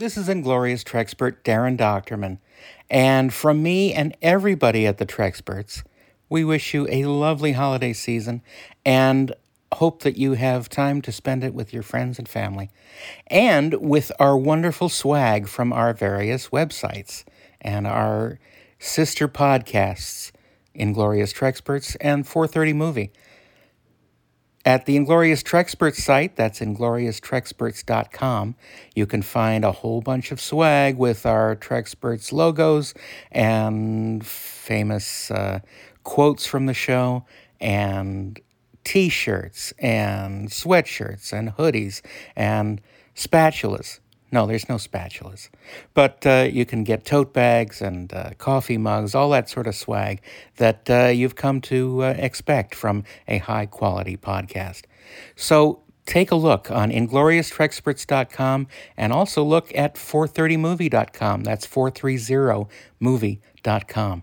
This is Inglorious Trexpert Daren Dochterman. And from me and everybody at the Trexperts, we wish you a lovely holiday season and hope that you have time to spend it with your friends and family and with our wonderful swag from our various websites and our sister podcasts, Inglorious Trexperts and 430 Movie. At the Inglorious Trexperts site, that's inglorioustrexperts.com, you can find a whole bunch of swag with our Trexperts logos and famous uh, quotes from the show and t shirts and sweatshirts and hoodies and spatulas. No, there's no spatulas. But uh, you can get tote bags and uh, coffee mugs, all that sort of swag that uh, you've come to uh, expect from a high quality podcast. So take a look on inglorioustrexperts.com and also look at 430movie.com. That's 430movie.com.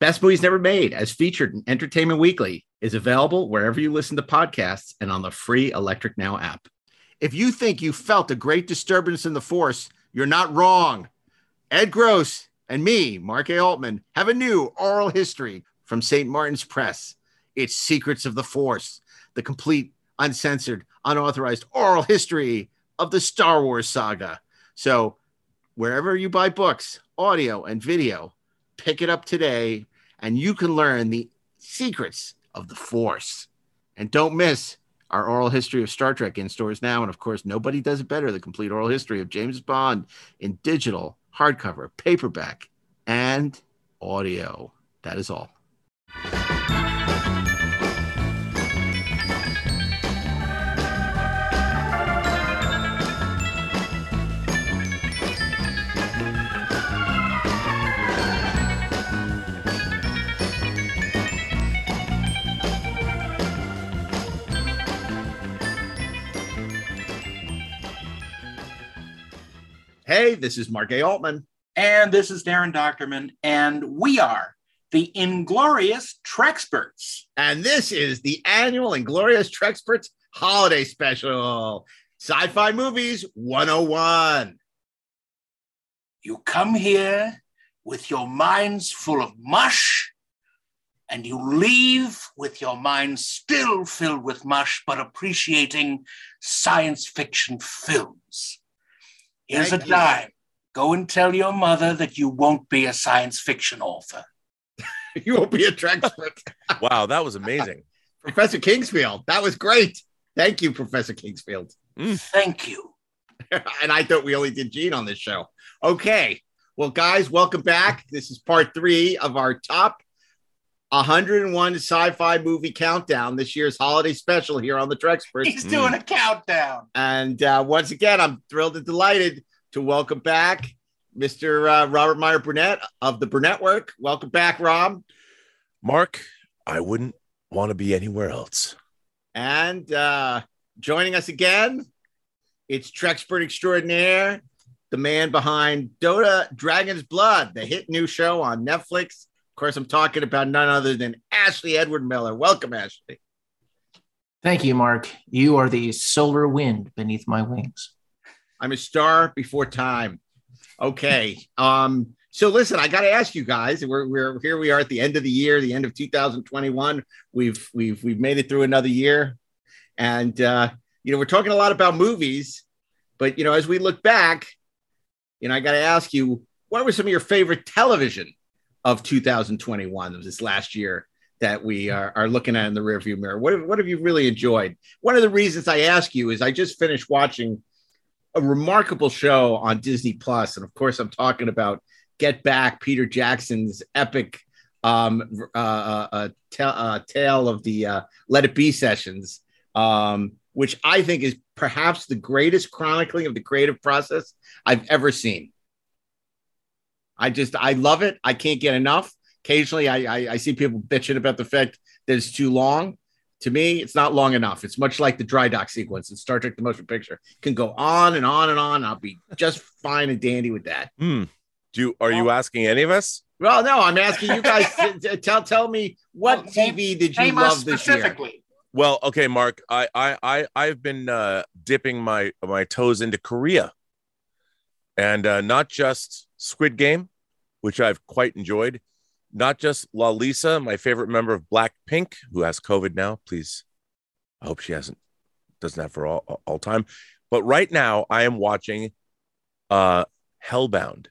Best Movies Never Made, as featured in Entertainment Weekly, is available wherever you listen to podcasts and on the free Electric Now app. If you think you felt a great disturbance in the force, you're not wrong. Ed Gross and me, Mark A. Altman, have a new oral history from St. Martin's Press. It's Secrets of the Force, the complete, uncensored, unauthorized oral history of the Star Wars saga. So, wherever you buy books, audio, and video, pick it up today and you can learn the secrets of the force. And don't miss our oral history of star trek in stores now and of course nobody does it better the complete oral history of james bond in digital hardcover paperback and audio. That is all hey this is mark a altman And this is Daren Dochterman, and we are the Inglorious Trexperts. and this is the annual Inglorious glorious trexperts holiday special sci-fi movies 101 You come here with your minds full of mush, and you leave with your minds still filled with mush, but appreciating science fiction films. Here's Thank a you. dime. Go and tell your mother that you won't be a science fiction author. you won't be a trexpert Wow, that was amazing. Professor Kingsfield. That was great. Thank you, Professor Kingsfield. Mm. Thank you. and I thought we only did Gene on this show. Okay. Well, guys, welcome back. This is part three of our top 101 sci fi movie countdown, this year's holiday special here on the Trexperts. He's doing a countdown. And uh, once again, I'm thrilled and delighted to welcome back Mr. Uh, Robert Meyer Burnett of the Burnett Work. Welcome back, Rob. Mark, I wouldn't want to be anywhere else. And uh, joining us again, it's Trexpert Extraordinaire, the man behind Dota Dragon's Blood, the hit new show on Netflix. Of course, I'm talking about none other than Ashley Edward Miller. Welcome, Ashley. Thank you, Mark. You are the solar wind beneath my wings. I'm a star before time. Okay. Um, so listen, I got to ask you guys. We're, we're here. We are at the end of the year, the end of 2021. We've we've we've made it through another year, and uh, you know we're talking a lot about movies, but you know as we look back, you know I got to ask you, what were some of your favorite television of 2021? Of this last year that we are, are looking at in the rearview mirror. What have, what have you really enjoyed? One of the reasons I ask you is I just finished watching a remarkable show on Disney Plus, and of course, I'm talking about Get Back, Peter Jackson's epic um, uh, uh, uh, ta- uh, tale of the uh, Let It Be sessions, um, which I think is perhaps the greatest chronicling of the creative process I've ever seen. I just I love it. I can't get enough. Occasionally, I, I I see people bitching about the fact that it's too long. To me, it's not long enough. It's much like the dry dock sequence in Star Trek: The Motion Picture. It can go on and on and on. I'll be just fine and dandy with that. Hmm. Do you, are you asking any of us? Well, no, I'm asking you guys. to, to tell tell me what Well, TV did you love this year? specifically. Well, okay, Mark. I I I I've been uh, dipping my my toes into Korea, and uh, not just Squid Game, which I've quite enjoyed. Not just Lalisa, my favorite member of Blackpink, who has COVID now. Please, I hope she hasn't doesn't have for all all time. But right now, I am watching uh, Hellbound,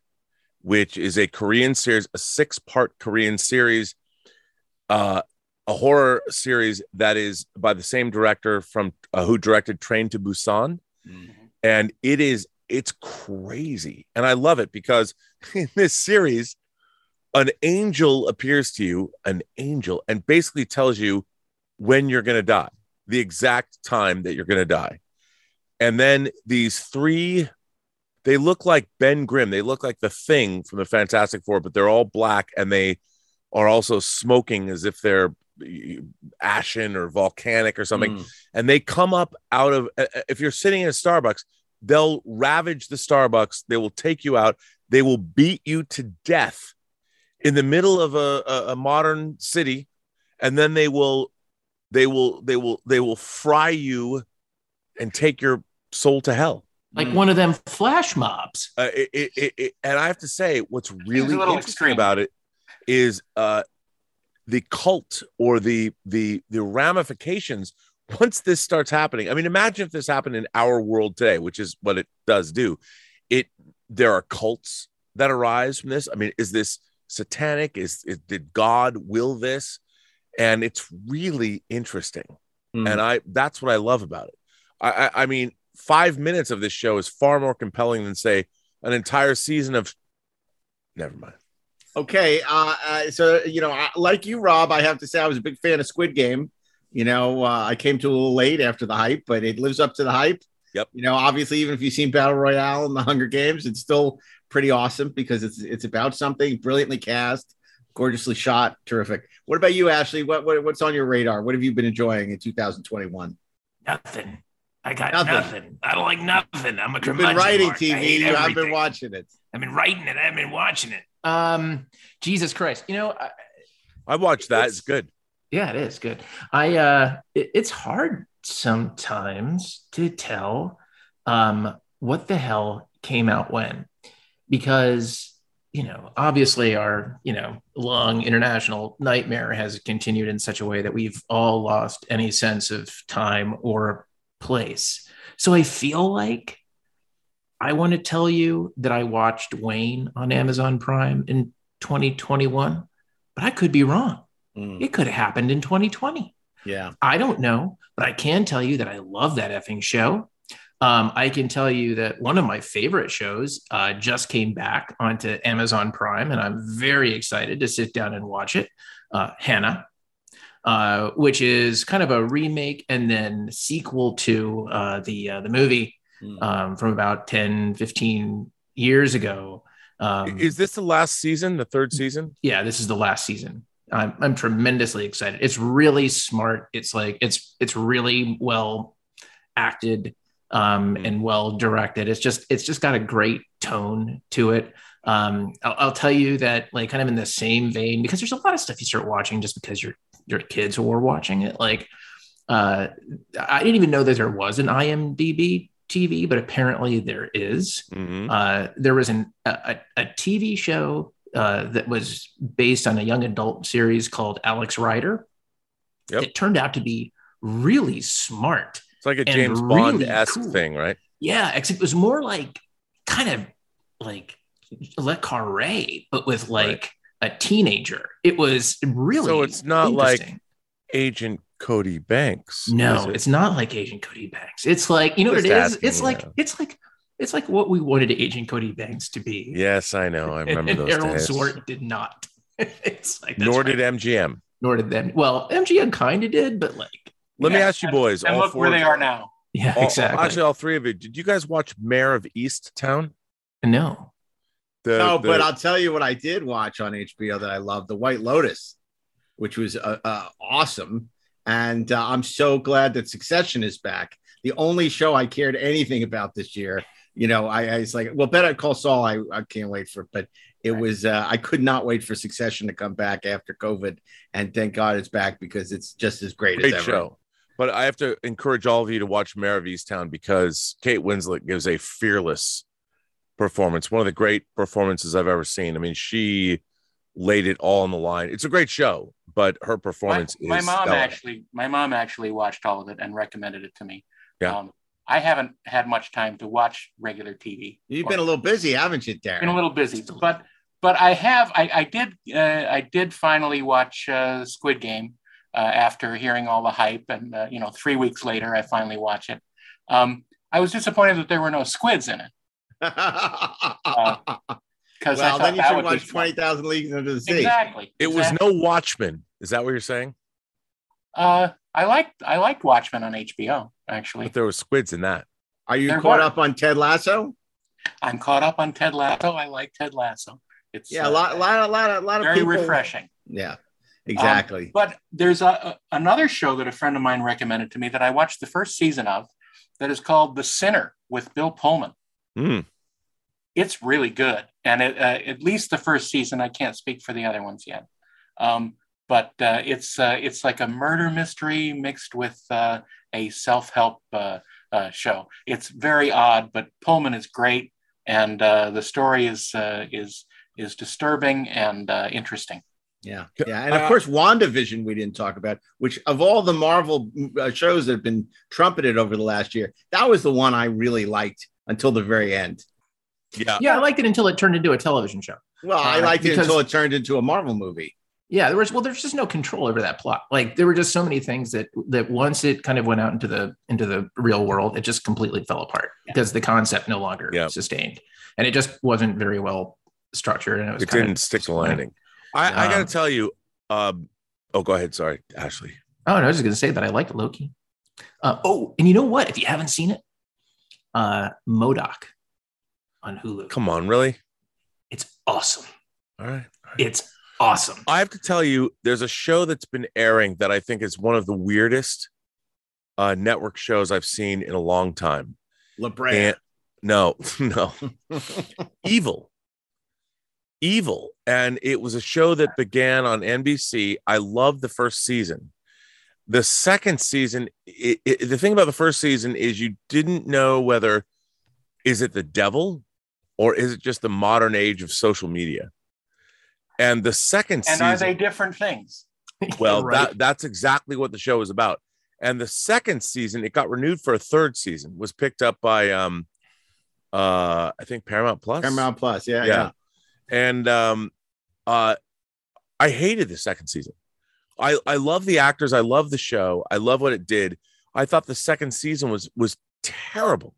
which is a Korean series, a six part Korean series. Uh, a horror series that is by the same director from uh, who directed Train to Busan, and it is it's crazy, and I love it because in this series, an angel appears to you, an angel, and basically tells you when you're going to die, the exact time that you're going to die, and then these three. They look like Ben Grimm. They look like the thing from the Fantastic Four, but they're all black and they are also smoking as if they're ashen or volcanic or something Mm. and they come up out of if you're sitting in a starbucks they'll ravage the starbucks they will take you out they will beat you to death in the middle of a, a, a modern city and then they will they will they will they will fry you and take your soul to hell Like one of them flash mobs. uh, it, it, it, and I have to say, what's really interesting extreme. about it is uh, the cult or the the the ramifications once this starts happening. I mean, imagine if this happened in our world today, which is what it does do. It there are cults that arise from this. I mean, is this satanic? Is, is did God will this? And it's really interesting Mm. and I that's what I love about it. I, I I mean, five minutes of this show is far more compelling than say an entire season of. Never mind. Okay, uh, uh, so you know, I, like you, Rob, I have to say I was a big fan of Squid Game. You know, uh, I came to a little late after the hype, but it lives up to the hype. Yep. You know, obviously, even if you've seen Battle Royale and the Hunger Games, it's still pretty awesome because it's it's about something brilliantly cast, gorgeously shot, terrific. What about you, Ashley? What, what what's on your radar? What have you been enjoying in 2021? Nothing. I got Nothing. nothing. I don't like nothing. I'm a You've been writing Mark. I TV. hate You haven't been watching it. I've been writing it. I haven't been watching it. Um, Jesus Christ. You know, I, I watched that. It's, It's- good. Yeah, it is good. I uh, it, it's hard sometimes to tell um what the hell came out when, because you know, obviously our you know long international nightmare has continued in such a way that we've all lost any sense of time or place. So I feel like I want to tell you that I watched Wayne on Amazon Prime in 2021, but I could be wrong. Mm, It could have happened in 2020. yeah. I don't know, but I can tell you that I love that effing show. Um, I can tell you that one of my favorite shows uh, just came back onto Amazon Prime, and I'm very excited to sit down and watch it. Uh, Hanna, uh, which is kind of a remake and then sequel to uh, the uh, the movie Mm. um, from about 10, 15 years ago. Um, Is this the last season? The third season? yeah, this is the last season. I'm, I'm tremendously excited. It's really smart. It's like it's it's really well acted um, Mm. and well directed. It's just it's just got a great tone to it. Um, I'll, I'll tell you that like kind of in the same vein because there's a lot of stuff you start watching just because your your kids who are watching it. Like uh, I didn't even know that there was an IMDb TV, but apparently there is Mhm. uh, there was an, a, a TV show uh, that was based on a young adult series called Alex Rider. Yep. It turned out to be really smart. It's like a James really Bond esque cool. thing, right? Yeah, except it was more like kind of like Le Carre, but with like a teenager. It was really So it's not like. Agent Cody Banks. no, it? it's not like Agent Cody Banks. It's like you know what Just it is. It's like it's like it's like what we wanted Agent Cody Banks to be. Yes, I know. I remember and those Harold days. Swart did not. it's like that's Nor right. did MGM. nor did them. Well, MGM kind of did, but like Let me ask you boys. And all look four where they are now. Yeah, All- exactly. actually, all three of you. Did you guys watch Mayor of East Town? no. The, no, the- but I'll tell you what I did watch on HBO that I love: The White Lotus, which was uh, uh, awesome. And uh, I'm so glad that Succession is back. The only show I cared anything about this year, you know, I, I was like, well, Better Call Saul, I, I can't wait for, it. but it was, uh, I could not wait for Succession to come back after COVID. And thank God it's back because it's just as great, great as ever. show. But I have to encourage all of you to watch Mare of Easttown because Kate Winslet gives a fearless performance. One of the great performances I've ever seen. I mean, she laid it all on the line. It's a great show, but her My, performance my is mom stellar. actually, my mom actually watched all of it and recommended it to me. Yeah. Um, I haven't had much time to watch regular TV. You've been a little busy, haven't you, Daren? been a little busy, but but I have I, I did uh, I did finally watch uh, Squid Game uh, after hearing all the hype, and uh, you know three weeks later I finally watch it. Um, I was disappointed that there were no squids in it because I well, then you should watch 20,000 Leagues Under the Sea. Exactly. It was no Watchmen. Is that what you're saying? Uh, I liked I liked Watchmen on HBO. Actually, But there were squids in that. Are you There caught were. up on Ted Lasso? I'm caught up on Ted Lasso. I like Ted Lasso. It's Yeah, a uh, lot, a lot, a lot, a lot of very people. refreshing. Yeah, exactly. But there's a, a- another show that a friend of mine recommended to me that I watched the first season of that is called The Sinner with Bill Pullman. Mm. It's really good. And it, uh, at least the first season, I can't speak for the other ones yet. Um, but uh, it's uh, it's like a murder mystery mixed with uh, a self help uh, uh, show. It's very odd, but Pullman is great, and uh, the story is uh, is is disturbing and uh, interesting. yeah, yeah, and of Uh, course, WandaVision we didn't talk about, which of all the Marvel uh, shows that have been trumpeted over the last year, that was the one I really liked until the very end. Yeah. Yeah, I liked it until it turned into a television show. Well, I liked it because- until it turned into a Marvel movie. Yeah, there was well, there's just no control over that plot. Like there were just so many things that that once it kind of went out into the into the real world, it just completely fell apart because the concept no longer Yeah. sustained, and it just wasn't very well structured, and it was It kind didn't of stick the disappointing. landing. I, I got to Um, tell you. Um, oh, go ahead. Sorry, Ashley. Oh, no, I was just gonna say that I liked Loki. Uh, oh, and you know what? If you haven't seen it, uh, MODOK on Hulu, Come on, really? it's awesome. All right. It's awesome. I have to tell you, there's a show that's been airing that I think is one of the weirdest uh, network shows I've seen in a long time. La Brea. And no, no, Evil. Evil. And it was a show that began on NBC. I loved the first season. The second season, it, it- the thing about the first season is you didn't know whether is it the devil or is it just the modern age of social media. And the second And season, are they different things? well, Right. that that's exactly what the show is about. And the second season, it got renewed for a third season, was picked up by um uh I think Paramount Plus. Paramount Plus. Yeah, Yeah. yeah. And um uh I hated the second season. I I love the actors, I love the show, I love what it did. I thought the second season was was terrible,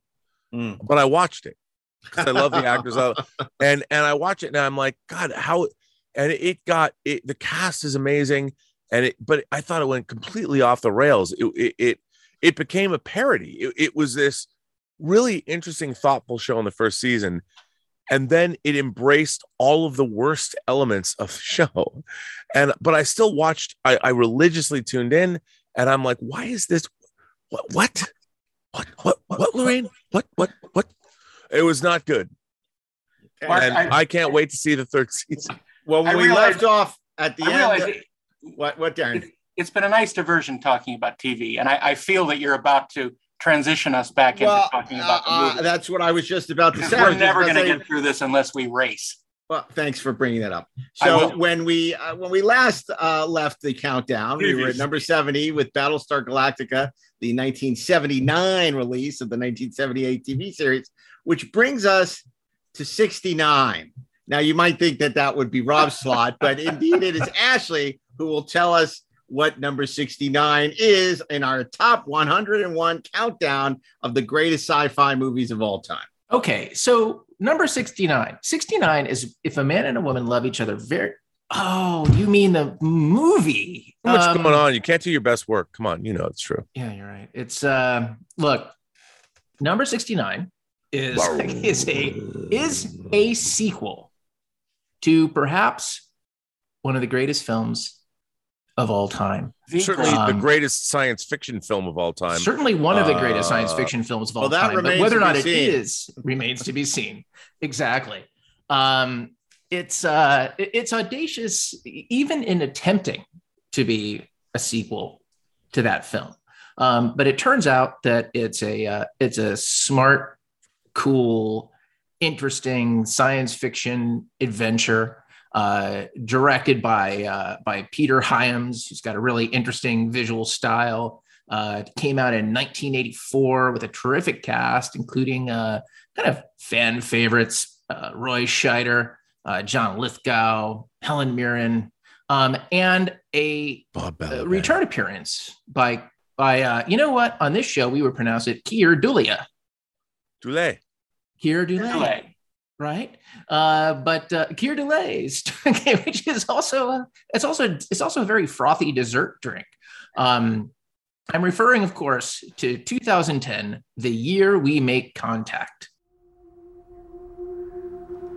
Mm. but I watched it because I love the actors. I- and and I watch it now. I'm like, God, how? And it got it. The cast is amazing, and it. But I thought it went completely off the rails. It it it, it became a parody. It, it was this really interesting, thoughtful show in the first season, and then it embraced all of the worst elements of the show. And but I still watched. I, I religiously tuned in, and I'm like, why is this? What? What? What? What? What? Lorraine? What? What? What? It was not good and I- I, can't wait to see the third season. Well, when I we realize- left off at the I end, it, what, what, Daren? it's been a nice diversion talking about TV, and I, I feel that you're about to transition us back into talking about the uh, uh, movie. that's what I was just about to say. We're never going to get through this unless we race. Well, thanks for bringing that up. So when we uh, when we last uh, left the countdown, we were at number seventy with Battlestar Galactica, the 1979 release of the 1978 TV series, which brings us to 69. Now you might think that that would be Rob's slot, but indeed it is Ashley who will tell us what number 69 is in our top 101 countdown of the greatest sci-fi movies of all time. Okay, so number 69. 69 is if a man and a woman love each other very Oh, you mean the movie? Too much Um, going on. You can't do your best work. Come on, you know it's true. Yeah, you're right. It's uh look, number 69 is is a is a sequel to perhaps one of the greatest films of all time. Certainly Um, the greatest science fiction film of all time. Certainly one of the greatest science Uh, fiction films of all well, that time. But remains whether or not be it seen. is remains to be seen. Exactly. Um, it's uh, it's audacious, even in attempting to be a sequel to that film. Um, but it turns out that it's a uh, it's a smart, cool, interesting science fiction adventure uh, directed by uh, by Peter Hyams, who's got a really interesting visual style. Uh, it came out in 1984 with a terrific cast, including uh, kind of fan favorites uh, Roy Scheider, uh, John Lithgow, Helen Mirren, um, and a uh, return appearance by by uh, you know what on this show we would pronounce it Keir Dullea. Dulé. Keir Dullea, Dullea. right? Uh, but uh, Keir Dullea, is- okay, which is also uh, it's also it's also a very frothy dessert drink. Um, I'm referring, of course, to 2010, the year we make contact.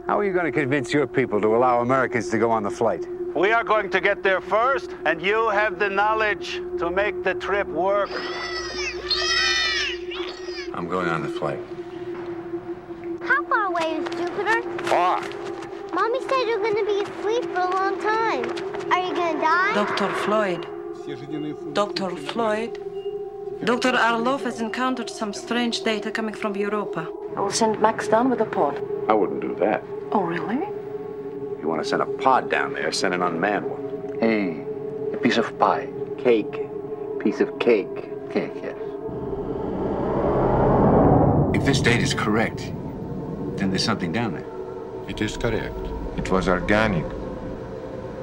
How are you going to convince your people to allow Americans to go on the flight? We are going to get there first, and you have the knowledge to make the trip work. I'm going on the flight. How far away is Jupiter? Far. Mommy said you're going to be asleep for a long time. Are you going to die? Dr. Floyd. Dr. Floyd. Dr. Orlov has encountered some strange data coming from Europa. I will send Max down with a pod. I wouldn't do that. Oh, really? You want to send a pod down there, send an unmanned one. Hey, a piece of pie. Cake. Piece of cake. Cake, yes. If this date is correct, then there's something down there. It is correct. It was organic.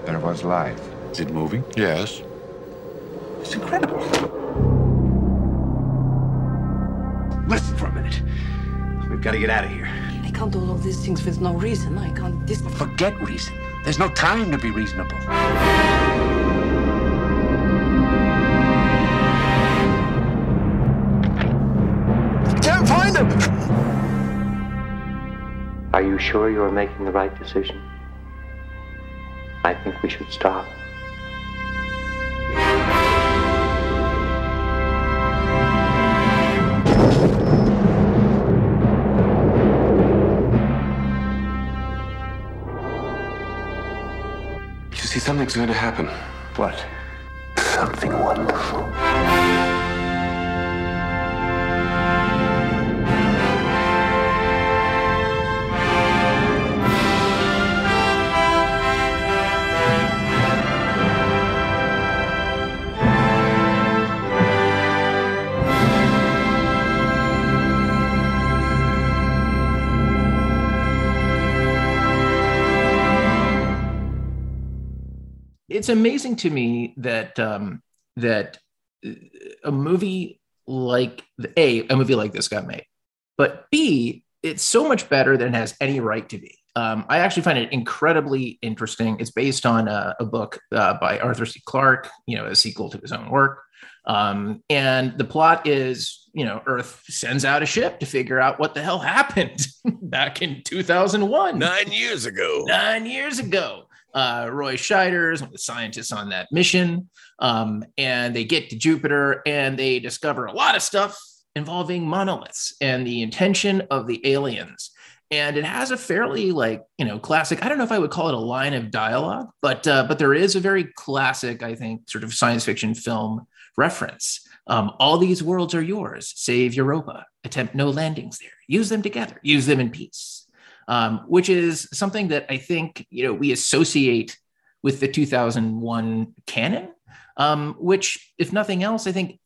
There was life. Is it moving? Yes. It's incredible. Listen for a minute. We've got to get out of here. I can't do all of these things with no reason. I can't. This. Forget reason. There's no time to be reasonable. Are you sure you are making the right decision? I think we should stop. You see, something's going to happen. What? Something wonderful. It's amazing to me that um, that uh, a movie like a a movie like this got made, but b it's so much better than it has any right to be. Um, I actually find it incredibly interesting. It's based on a, a book uh, by Arthur C. Clarke, you know, a sequel to his own work. Um, and the plot is, you know, Earth sends out a ship to figure out what the hell happened back in 2001 Nine years ago. nine years ago. Uh, Roy Scheider is one of the scientists on that mission. Um, and they get to Jupiter and they discover a lot of stuff involving monoliths and the intention of the aliens. And it has a fairly like, you know, classic, I don't know if I would call it a line of dialogue, but uh, but there is a very classic, I think, sort of science fiction film reference. Um, all these worlds are yours, save Europa. Attempt no landings there. Use them together. Use them in peace um, which is something that I think you know we associate with the 2001 canon, um, which, if nothing else, I think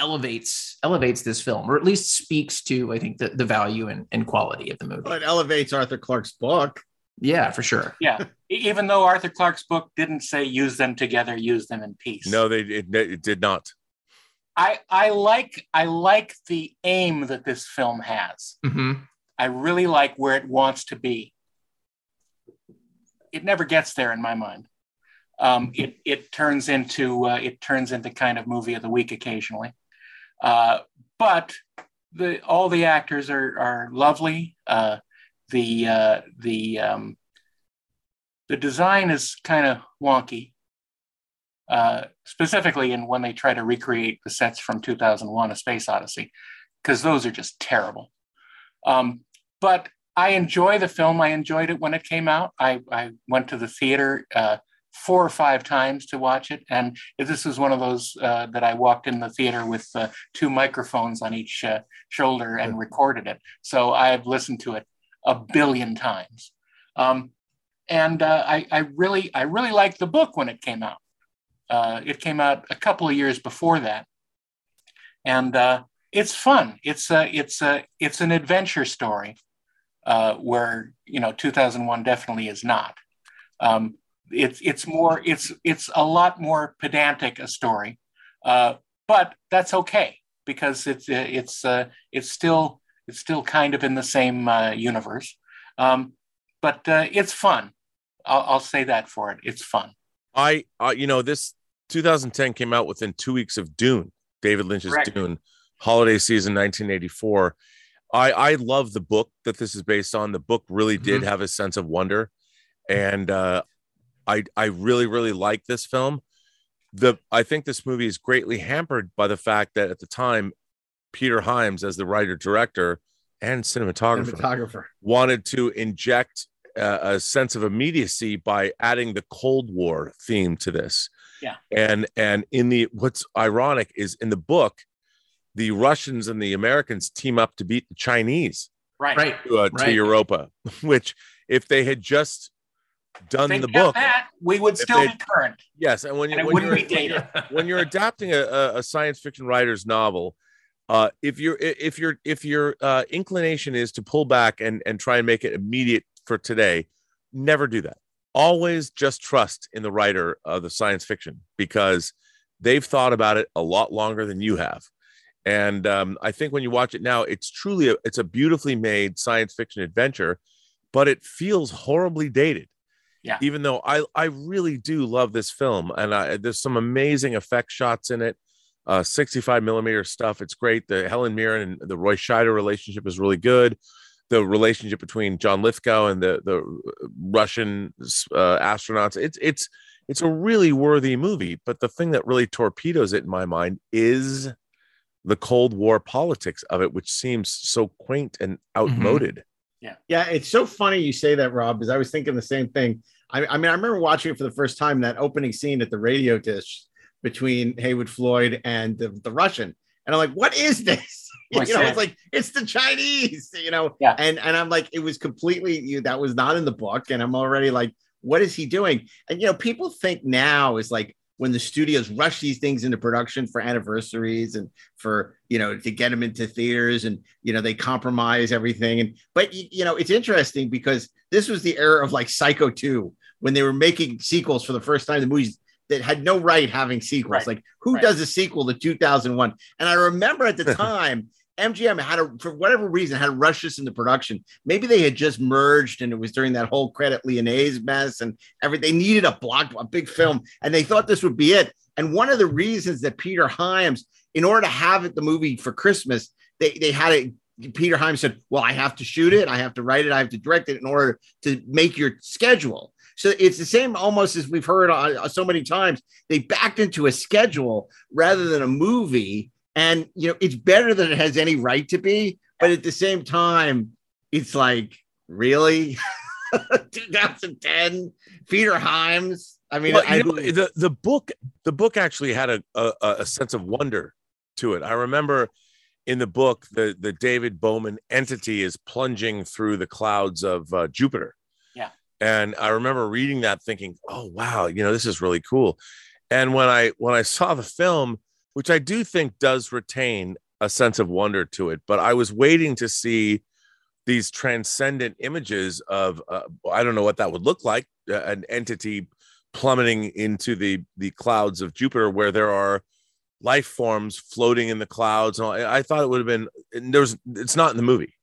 elevates elevates this film, or at least speaks to I think the, the value and, and quality of the movie. Well, it elevates Arthur Clarke's book. Yeah, for sure. Yeah. Even though Arthur Clarke's book didn't say use them together, use them in peace. No, they it, it did not. I I like I like the aim that this film has. Mhm. I really like where it wants to be. It never gets there in my mind. Um, it it turns into uh, it turns into kind of movie of the week occasionally, uh, but the all the actors are are lovely. Uh, the uh, the um, the design is kind of wonky, uh, specifically in when they try to recreate the sets from 2001: A Space Odyssey, because those are just terrible. Um, but I enjoy the film. I enjoyed it when it came out. I, I went to the theater uh, four or five times to watch it. And this is one of those uh, that I walked in the theater with uh, two microphones on each uh, shoulder and recorded it. So I've listened to it a billion times. Um, and uh, I, I, really, I really liked the book when it came out. Uh, it came out a couple of years before that, and uh, it's fun. It's a, it's a, it's an adventure story where you know 2001 definitely is not. Um, it's it's more it's it's a lot more pedantic a story, uh, but that's okay because it's it's uh, it's still it's still kind of in the same uh, universe. Um, but uh, it's fun. I'll, I'll, say that for it. It's fun. I uh, you know this 2010 came out within two weeks of Dune, David Lynch's Correct. Dune, holiday season 1984. I I love the book that this is based on. The book really did mm-hmm. have a sense of wonder, and uh, I I really really like this film. The I think this movie is greatly hampered by the fact that at the time, Peter Hyams as the writer director and cinematographer, cinematographer. wanted to inject uh, a sense of immediacy by adding the Cold War theme to this. Yeah. And and in the what's ironic is in the book, the Russians and the Americans team up to beat the Chinese. Right. Right. To, uh, right. to Europa, which if they had just done the book, that, we would still be current. Yes, and when you and when, you're, when, you're, when you're adapting a, a, science fiction writer's novel, uh, if you're if your if your uh, inclination is to pull back and and try and make it immediate for today, never do that. Always just trust in the writer of the science fiction because they've thought about it a lot longer than you have. And um, I think when you watch it now, it's truly a, it's a beautifully made science fiction adventure, but it feels horribly dated yeah. Even though I I really do love this film, and I, there's some amazing effect shots in it. Uh, 65 millimeter stuff. It's great. The Helen Mirren and the Roy Scheider relationship is really good. The relationship between John Lithgow and the the Russian uh, astronauts. It's it's it's a really worthy movie. But the thing that really torpedoes it in my mind is the Cold War politics of it, which seems so quaint and mm-hmm. outmoded. Mm-hmm. Yeah. Yeah. It's so funny you say that, Rob, because I was thinking the same thing. I, I, mean, I remember watching it for the first time, that opening scene at the radio dish between Heywood Floyd and the, the Russian. And I'm like, what is this? you know, it's like, it's the Chinese, you know? Yeah. And, and I'm like, it was completely, you, that was not in the book. And I'm already like, what is he doing? And, you know, people think now is like, when the studios rush these things into production for anniversaries and for you know to get them into theaters and you know they compromise everything and but you know it's interesting because this was the era of like psycho 2 when they were making sequels for the first time the movies that had no right having sequels right. like who right. does a sequel to 2001 and i remember at the time MGM had a, for whatever reason, had to rush this into production. Maybe they had just merged and it was during that whole Crédit Lyonnais mess and everything. They needed a block, a big film, and they thought this would be it. And one of the reasons that Peter Hyams, in order to have it the movie for Christmas, they, they had it. Peter Hyams said, Well, I have to shoot it, I have to write it, I have to direct it in order to make your schedule. So it's the same almost as we've heard uh, so many times. They backed into a schedule rather than a movie and you know, it's better than it has any right to be, but at the same time, it's like, really? 2010, Peter Hyams. I mean, well, I, know, the the book the book actually had a, a, a sense of wonder to it. I remember in the book the the David Bowman entity is plunging through the clouds of uh, Jupiter. Yeah, and I remember reading that, thinking, "Oh wow, you know, this is really cool." And when I when I saw the film, which I do think does retain a sense of wonder to it. But I was waiting to see these transcendent images of uh, I don't know what that would look like uh, an entity plummeting into the the clouds of Jupiter where there are life forms floating in the clouds and all. I thought it would have been there's it's not in the movie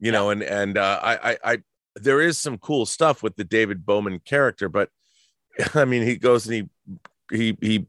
you know and and uh, I, I I there is some cool stuff with the David Bowman character but I mean he goes and he he he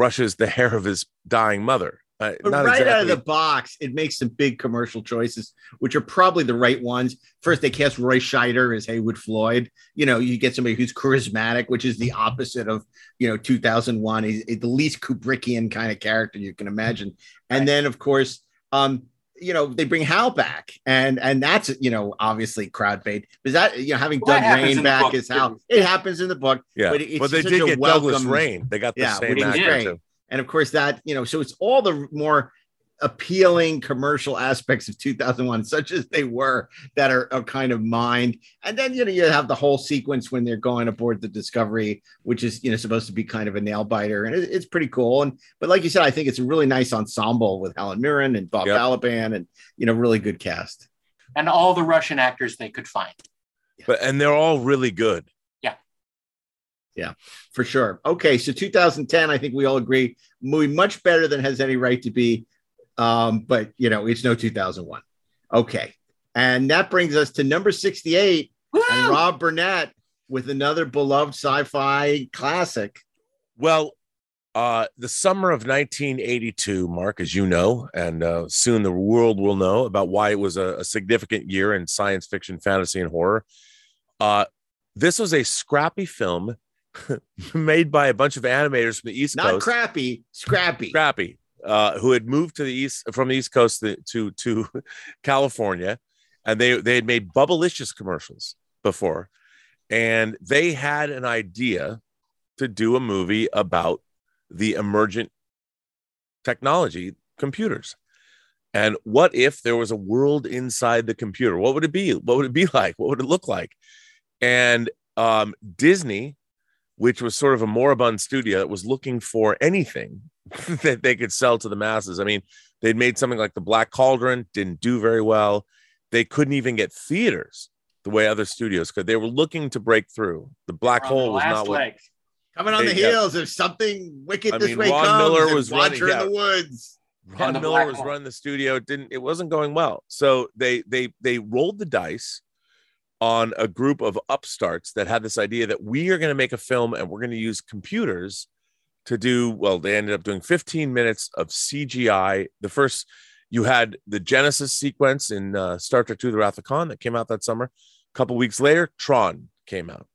brushes the hair of his dying mother. Uh, But not right out of the box, it makes some big commercial choices, which are probably the right ones. First, they cast Roy Scheider as Heywood Floyd. You know, you get somebody who's charismatic, which is the opposite of you know 2001. He's the least Kubrickian kind of character you can imagine. And then, of course, um, you know, they bring Hal back, and and that's you know obviously crowd bait. Because that you know having Well, Doug Rain back is how it happens in the book. Yeah, but, it's but they did a get Douglas welcome- Rain. They got the yeah, same actor, And of course, that you know, so it's all the more appealing commercial aspects of 2001, such as they were, that are, are kind of mined. And then you know, you have the whole sequence when they're going aboard the Discovery, which is you know supposed to be kind of a nail biter, and it, it's pretty cool. And but like you said, I think it's a really nice ensemble with Helen Mirren and Bob Balaban, and you know, really good cast. And all the Russian actors they could find. But and they're all really good. Yeah. Yeah, for sure. Okay, so 2010, I think we all agree, movie much better than has any right to be. Um, but you know, it's no 2001. Okay, and that brings us to number 68 and Rob Burnett with another beloved sci-fi classic. Well, uh, the summer of 1982, Mark, as you know, and uh, soon the world will know about why it was a, a significant year in science fiction, fantasy, and horror. Uh, this was a scrappy film made by a bunch of animators from the East Not Coast. crappy, scrappy. Scrappy, uh, who had moved to the east from the East Coast to to, to California, and they they had made Bubblicious commercials before, and they had an idea to do a movie about the emergent technology computers. And what if there was a world inside the computer? What would it be? What would it be like? What would it look like? And um, Disney, which was sort of a moribund studio that was looking for anything that they could sell to the masses. I mean, they'd made something like The Black Cauldron, didn't do very well. They couldn't even get theaters the way other studios could. They were looking to break through. The Black Hole was not what. Coming on They- the yeah. heels of something wicked I this mean, way Ron comes. Miller was Watcher running- in the woods. Ron the Miller was Hole. running the studio. It didn't it wasn't going well. So they they they rolled the dice on a group of upstarts that had this idea that we are going to make a film and we're going to use computers to do well. They ended up doing 15 minutes of CGI. The first you had the Genesis sequence in uh, Star Trek II: The Wrath of Khan that came out that summer. A couple weeks later, Tron came out.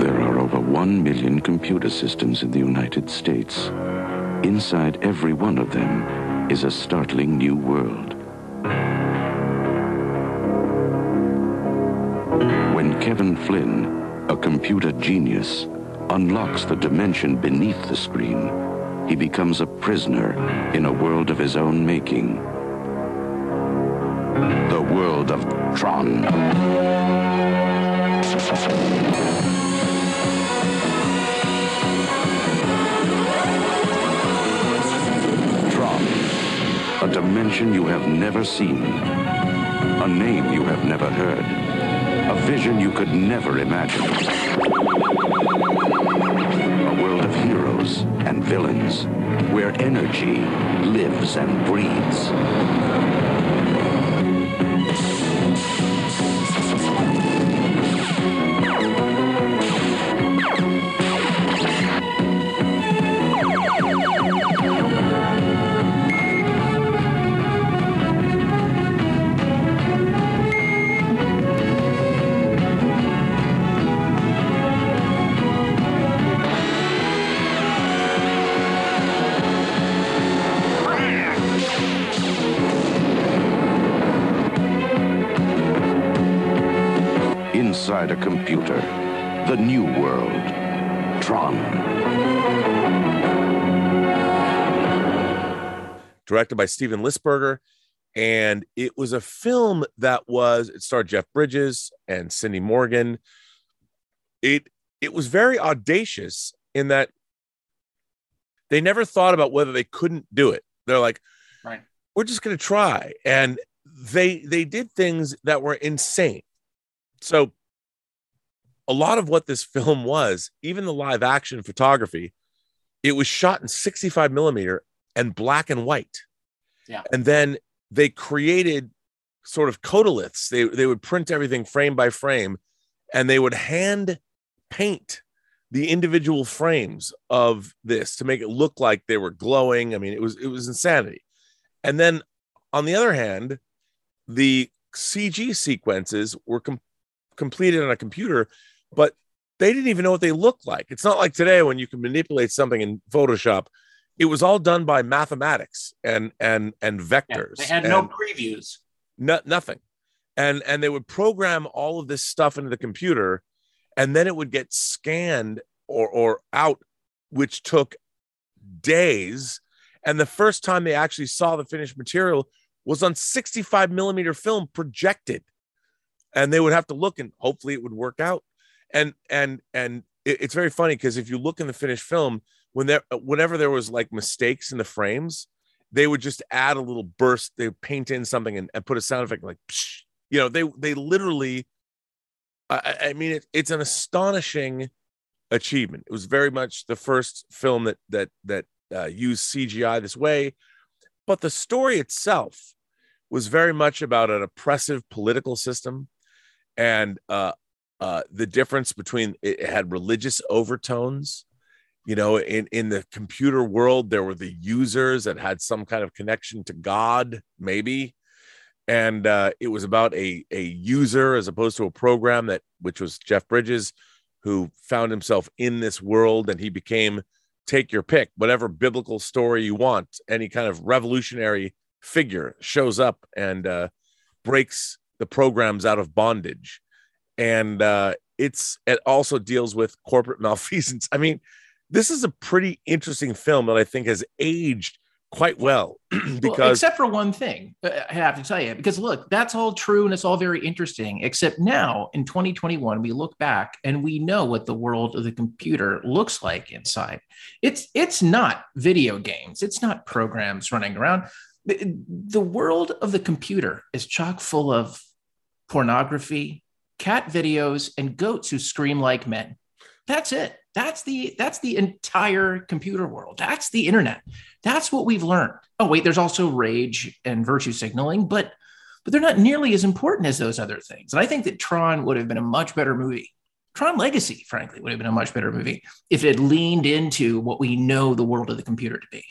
There are over one million computer systems in the United States. Inside every one of them is a startling new world. When Kevin Flynn, a computer genius, unlocks the dimension beneath the screen, he becomes a prisoner in a world of his own making. The world of Tron. Tron. A dimension you have never seen. A name you have never heard. A vision you could never imagine. A world of heroes and villains where energy lives and breathes. Computer, the new world. Tron. directed by Steven Lisberger. And it was a film that was, it starred Jeff Bridges and Cindy Morgan. It it was very audacious in that they never thought about whether they couldn't do it. They're like, Right. we're just gonna try. And they they did things that were insane. So a lot of what this film was, even the live action photography, it was shot in 65 millimeter and black and white. Yeah. And then they created sort of Kodaliths. They they would print everything frame by frame and they would hand paint the individual frames of this to make it look like they were glowing. I mean, it was it was insanity. And then on the other hand, the CG sequences were com- completed on a computer, but they didn't even know what they looked like. It's not like today when you can manipulate something in Photoshop. It was all done by mathematics and and and vectors. They had no previews. no, nothing. And and they would program all of this stuff into the computer, and then it would get scanned or or out, which took days. And the first time they actually saw the finished material was on 65 millimeter film projected. And they would have to look and hopefully it would work out. And and and it- it's very funny because if you look in the finished film, when there whenever there was like mistakes in the frames, they would just add a little burst, they paint in something and, and put a sound effect like psh. you know, they they literally I, I- I mean it, it's an astonishing achievement. It was very much the first film that that that uh, used CGI this way, but the story itself was very much about an oppressive political system and uh, uh, the difference between it had religious overtones. You know, in in the computer world, there were the users that had some kind of connection to God, maybe, and uh, it was about a a user as opposed to a program that which was Jeff Bridges, who found himself in this world and he became take your pick, whatever biblical story you want, any kind of revolutionary figure shows up and uh, breaks the programs out of bondage. And uh, it's it also deals with corporate malfeasance. I mean, this is a pretty interesting film that I think has aged quite well Well, except for one thing, uh, I have to tell you, because look, that's all true and it's all very interesting. Except now in 2021, we look back and we know what the world of the computer looks like inside. It's it's not video games, it's not programs running around. The, the world of the computer is chock full of pornography, cat videos, and goats who scream like men. That's it. That's the that's the entire computer world. That's the internet. That's what we've learned. Oh wait, there's also rage and virtue signaling, but but they're not nearly as important as those other things. And I think that Tron would have been a much better movie. Tron Legacy, frankly, would have been a much better movie if it had leaned into what we know the world of the computer to be.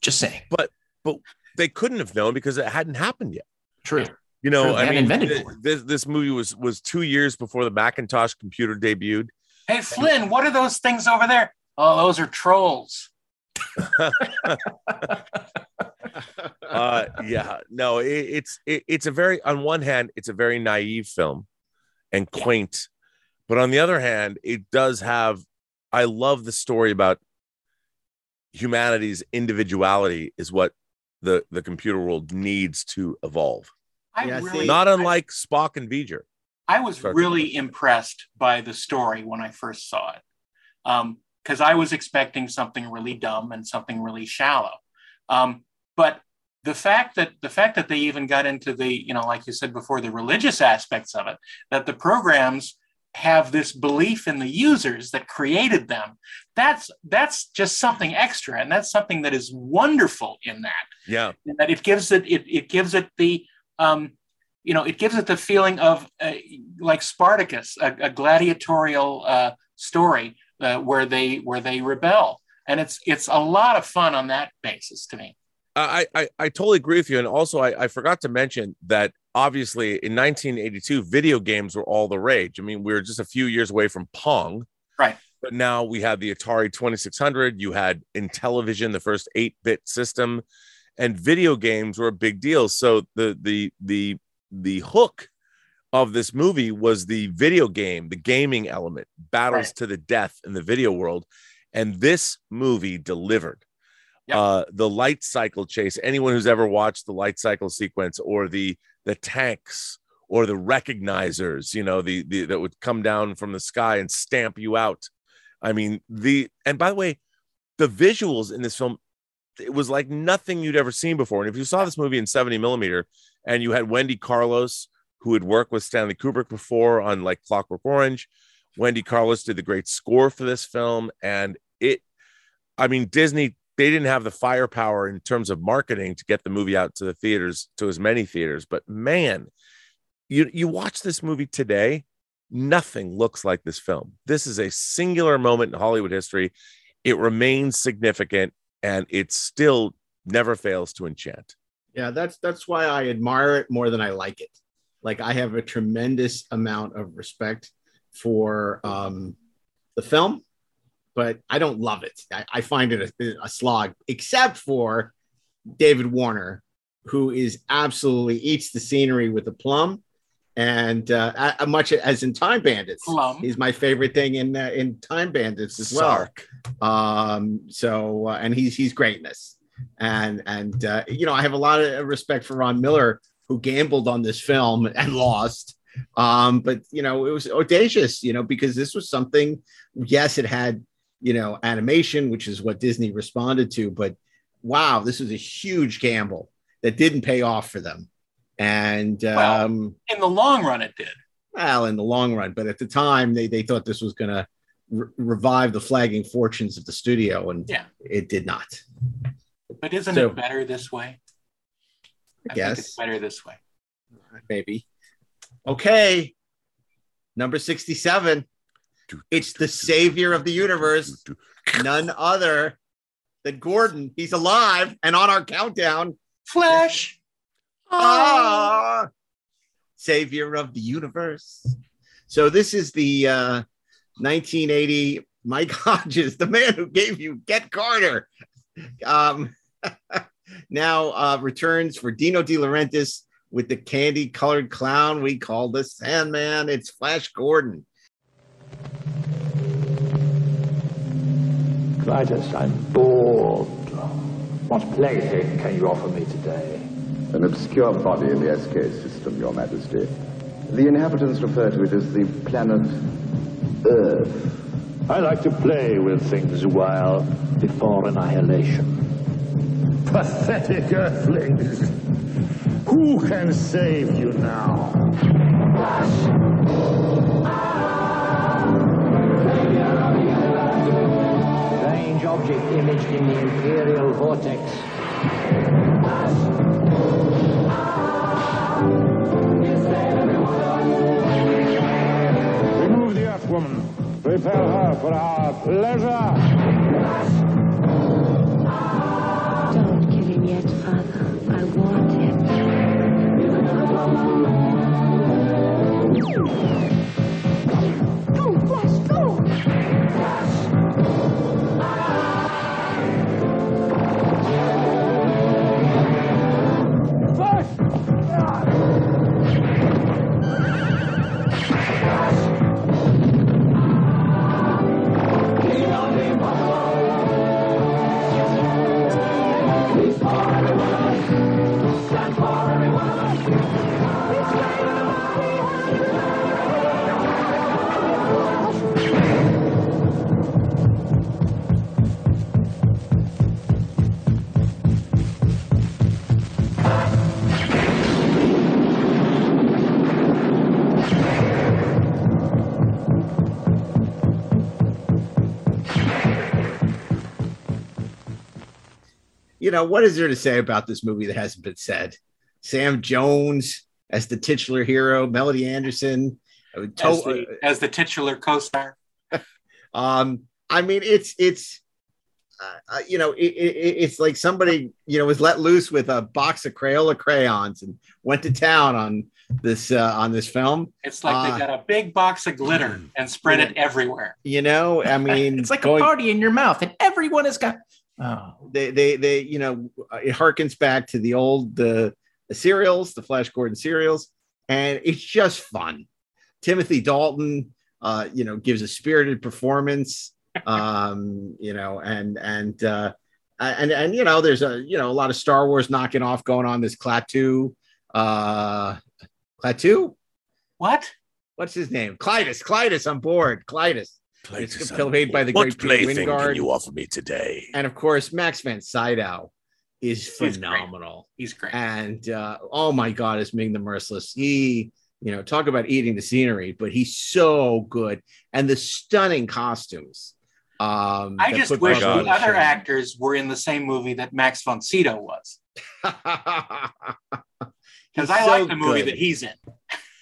Just saying. But but they couldn't have known because it hadn't happened yet. True. You know, I mean, invented th- this this movie was was two years before the Macintosh computer debuted. Hey, Flynn, what are those things over there? Oh, those are trolls. uh yeah no it, it's it, it's a very on one hand it's a very naive film and quaint but on the other hand it does have i love the story about humanity's individuality is what the the computer world needs to evolve I really, not unlike spock and v'ger I was Sorry. really impressed by the story when I first saw it, because I was expecting something really dumb and something really shallow. Um, but the fact that the fact that they even got into the, you know, like you said before, the religious aspects of it, that the programs have this belief in the users that created them, that's that's just something extra, and that's something that is wonderful in that. Yeah. That it gives it it, it gives it the um, you know it gives it the feeling of uh, like Spartacus, a, a gladiatorial uh, story uh, where they where they rebel, and it's it's a lot of fun on that basis to me. I, I I totally agree with you, and also I, I forgot to mention that obviously in 1982 video games were all the rage. I mean, we were just a few years away from Pong, right? But now we had the Atari 2600. You had in television the first eight-bit system, and video games were a big deal. So the the the the hook of this movie was the video game, the gaming element, battles Right. to the death in the video world, and this movie delivered. Uh the light cycle chase. Anyone who's ever watched the light cycle sequence or the the tanks or the recognizers you know the, the that would come down from the sky and stamp you out. I mean the and by the way the visuals in this film it was like nothing you'd ever seen before and if you saw this movie in 70 millimeter and you had wendy carlos who had worked with stanley kubrick before on like clockwork orange wendy carlos did the great score for this film and it I mean, Disney, they didn't have the firepower in terms of marketing to get the movie out to the theaters, to as many theaters. But man, you you watch this movie today, nothing looks like this film. This is a singular moment in Hollywood history. It remains significant and it still never fails to enchant. Yeah, that's that's why I admire it more than I like it. Like I have a tremendous amount of respect for um, the film, but I don't love it. I, I find it a, a slog, except for David Warner, who is absolutely eats the scenery with a plum. And uh, a- much as in Time Bandits, Plum. he's my favorite thing in uh, in Time Bandits as well. Um, so uh, and he's he's greatness, and and uh, you know I have a lot of respect for Ron Miller who gambled on this film and lost. Um, but you know it was audacious, you know, because this was something. Yes, it had you know animation, which is what Disney responded to, but wow, this was a huge gamble that didn't pay off for them. And Well, um, In the long run, it did. well, in the long run, but at the time, they, they thought this was going to re- revive the flagging fortunes of the studio, and Yeah. it did not. But isn't So- it better this way? I think guess it's better this way. maybe. Okay, number sixty-seven. It's the savior of the universe, none other than Gordon. He's alive and on our countdown. Flash. Ah, savior of the universe. So this is the uh, 1980 Mike Hodges, the man who gave you Get Carter. Um, now uh, returns for Dino De Laurentiis with the candy colored clown we call the Sandman. It's Flash Gordon. Klytus, I'm bored. What plaything can you offer me today? An obscure body in the SK system, Your Majesty. The inhabitants refer to it as the planet Earth. I like to play with things a while before annihilation. Pathetic earthlings! Who can save you now? Strange object imaged in the Imperial Vortex. Woman. Prepare her for our pleasure. Don't kill him yet, Father. I want him. Go, Flash, You know, what is there to say about this movie that hasn't been said? Sam Jones as the titular hero, Melody Anderson. uh, As to- the, as the titular co-star. Um, I mean, it's it's uh, uh, you know, it, it, it's like somebody you know was let loose with a box of Crayola crayons and went to town on this uh, on this film. It's like Uh, they got a big box of glitter and spread it everywhere. You know, I mean, It's like going- a party in your mouth, and everyone has got. Oh, they they they you know it harkens back to the old the, the serials, the Flash Gordon serials, and it's just fun. Timothy Dalton, uh, you know, gives a spirited performance. Um, you know, and and uh, and and you know, there's a you know a lot of Star Wars knocking off going on. This Klaatu, uh, Klaatu, what? What's his name? Klytus. Klytus on board. Klytus. It's Klytus played by the what great Peter plaything Wyngarde. can you offer me today? And of course, Max von Sydow is He's great. phenomenal. He's great. And uh, oh my God, is Ming the Merciless. He, you know, talk about eating the scenery, but he's so good. And the stunning costumes. Um, I just wish the on other show. actors were in the same movie that Max von Sydow was. Because I so like the movie good. that he's in.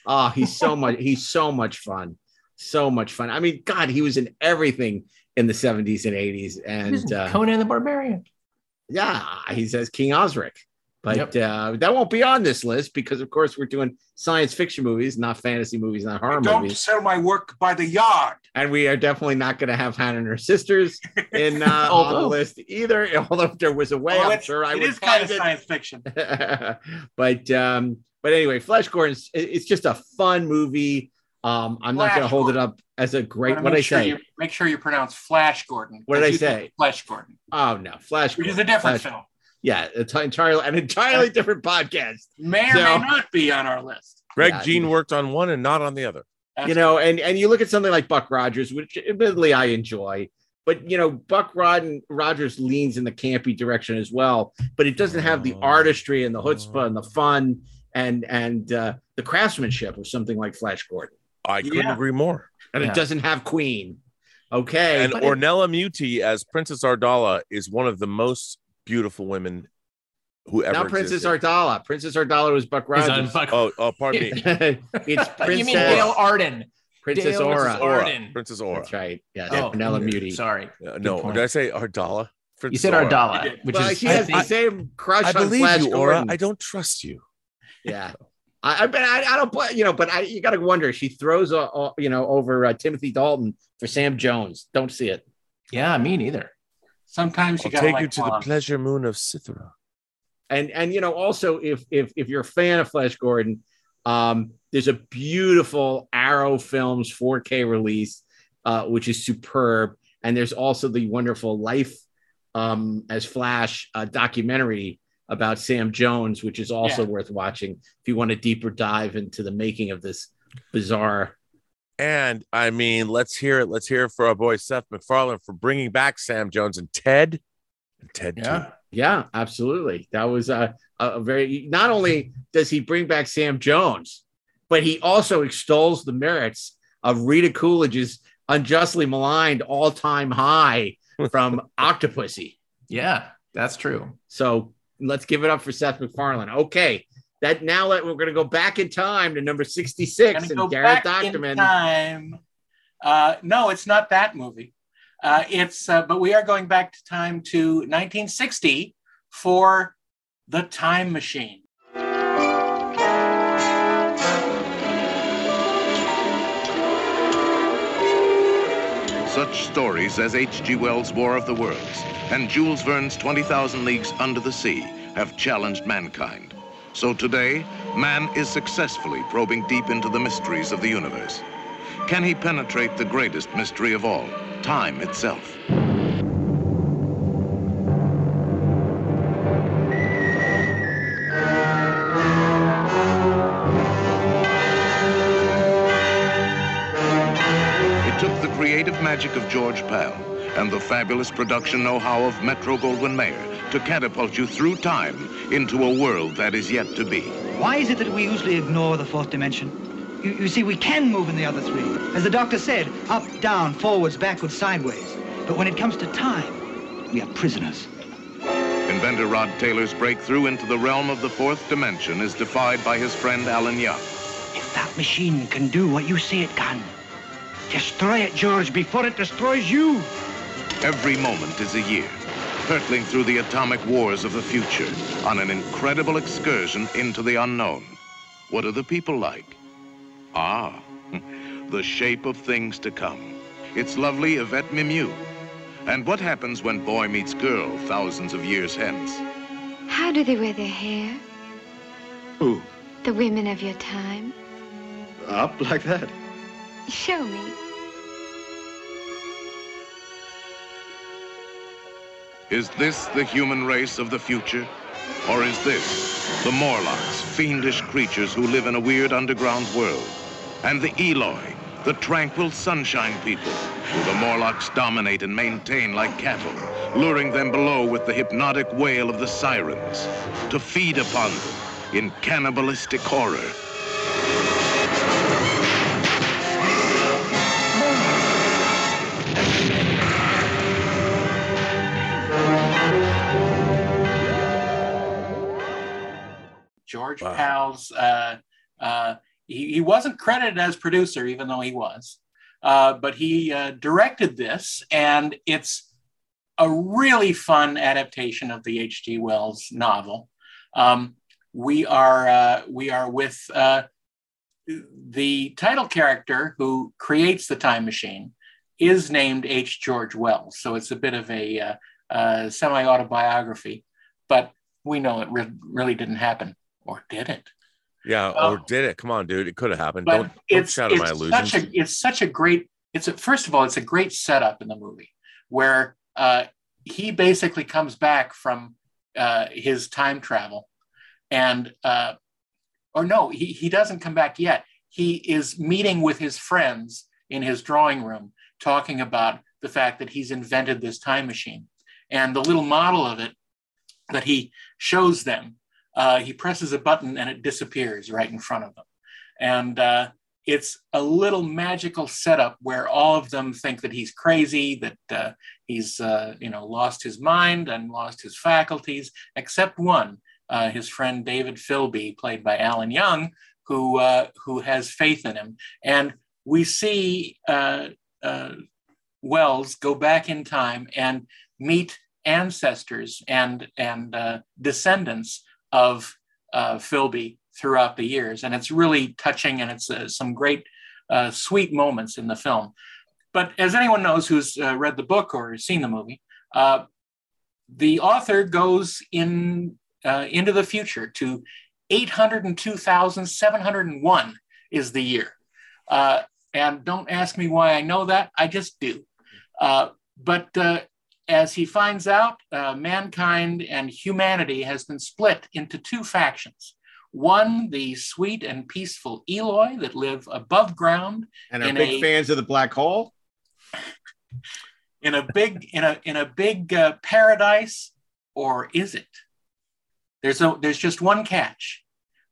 Oh, he's so much. He's so much fun. So much fun. I mean, God, he was in everything in the 70s and 80s. And uh, Conan the Barbarian. yeah, he says King Osric. But uh, that won't be on this list because, of course, we're doing science fiction movies, not fantasy movies, not horror movies. Don't sell my work by the yard. And we are definitely not going to have Hannah and her sisters in uh, on the list either. Although if there was a way, Oh, I'm sure I it would is kind of it. science fiction. but um, but anyway, Flash Gordon's it- it's just a fun movie. Um, I'm not going to Flash hold it up as a great. What make I sure say? You, make sure you pronounce Flash Gordon. What did I say? Flash Gordon. Oh no, Flash, Which is a different Flash- film. Yeah, it's entirely an entirely different podcast. May or So- may not be on our list. Greg Yeah, Jean worked on one and not on the other. you know, and and you look at something like Buck Rogers, which admittedly I enjoy, but you know, Buck Rod Rogers leans in the campy direction as well, but it doesn't have the artistry and the chutzpah and the fun and and uh, the craftsmanship of something like Flash Gordon. I couldn't Yeah. agree more. And Yeah. it doesn't have Queen. Okay, And but it- Ornella Muti as Princess Ardala is one of the most beautiful women who ever not Princess existed. Ardala. Princess Ardala was Buck He's Rogers. Buck- Oh, oh, pardon me. it's Princess. You mean Dale Arden? Princess Dale Aura. Arden. Princess Aura. That's right. Yeah. Oh, Ornella okay. Muti. Sorry. Uh, no, point. did I say Ardala? You said Aura. Ardala, which well, is she I has the think- same crush I on believe Flash you, Aura. Gordon. I don't trust you. Yeah. I, I but I, I don't put you know, but I you got to wonder. She throws uh, uh, you know over uh, Timothy Dalton for Sam Jones. Don't see it. Yeah, me neither. Sometimes you I'll gotta take like you to the pleasure moon of Sithra. And and you know also if if if you're a fan of Flash Gordon, um, there's a beautiful Arrow Films 4K release, uh, which is superb. And there's also the wonderful Life um, as Flash uh, documentary about Sam Jones, which is also Yeah. worth watching if you want a deeper dive into the making of this bizarre. And I mean, let's hear it. Let's hear it for our boy Seth MacFarlane for bringing back Sam Jones and Ted. And Ted Yeah. too. Yeah, absolutely. That was a, a, a very. Not only does he bring back Sam Jones, but he also extols the merits of Rita Coolidge's unjustly maligned all-time high from Octopussy. Yeah, that's true. So let's give it up for Seth MacFarlane. Okay, that now that we're going to go back in time to number sixty-six and go Garrett back Dochterman. time. Uh, no, it's not that movie. Uh, it's uh, but we are going back to time to 1960 for the Time Machine. Such stories as H.G. Wells' War of the Worlds and Jules Verne's 20,000 Leagues Under the Sea have challenged mankind. So today, man is successfully probing deep into the mysteries of the universe. Can he penetrate the greatest mystery of all, time itself? Magic of George Pal and the fabulous production know-how of Metro Goldwyn Mayer to catapult you through time into a world that is yet to be. Why is it that we usually ignore the fourth dimension? You, you see, we can move in the other three. As the doctor said, up, down, forwards, backwards, sideways. But when it comes to time, we are prisoners. Inventor Rod Taylor's breakthrough into the realm of the fourth dimension is defied by his friend Alan Young. If that machine can do what you say it can, destroy it, George, before it destroys you. Every moment is a year, hurtling through the atomic wars of the future on an incredible excursion into the unknown. What are the people like? Ah, the shape of things to come. It's lovely Yvette Mimieux. And what happens when boy meets girl thousands of years hence? How do they wear their hair? Who? The women of your time? Up like that? Show me. Is this the human race of the future? Or is this the Morlocks, fiendish creatures who live in a weird underground world? And the Eloi, the tranquil sunshine people, who the Morlocks dominate and maintain like cattle, luring them below with the hypnotic wail of the sirens, to feed upon them in cannibalistic horror. George Pal's. Uh, uh, he, he wasn't credited as producer, even though he was. uh, but he uh, directed this, and it's a really fun adaptation of the H.G. Wells novel. Um, we are uh, we are with uh, the title character who creates the time machine is named H. George Wells, so it's a bit of a semi autobiography, but we know it re- really didn't happen, or did it? Yeah, Um, or did it? Come on, dude. It could have happened. Don't, don't it's, shatter my illusions. such a it's such a great it's a, first of all it's a great setup in the movie where uh, he basically comes back from uh, his time travel and uh, or no he, he doesn't come back yet he is meeting with his friends in his drawing room talking about the fact that he's invented this time machine and the little model of it that he shows them uh, he presses a button and it disappears right in front of them. And uh, it's a little magical setup where all of them think that he's crazy, that uh, he's uh, you know lost his mind and lost his faculties, except one, uh, his friend David Filby, played by Alan Young, who uh, who has faith in him, and we see Wells go back in time and meet ancestors and and descendants of uh, Filby throughout the years, and it's really touching, and it's uh, some great, uh, sweet moments in the film. But as anyone knows who's uh, read the book or seen the movie, uh, the author goes in uh, into the future to 802,701 is the year. And don't ask me why I know that. I just do. But as he finds out, uh, mankind and humanity has been split into two factions. One, the sweet and peaceful Eloi that live above ground And are big a- fans of the black hole. in a big in a in a big uh, paradise, or is it? There's a there's just one catch.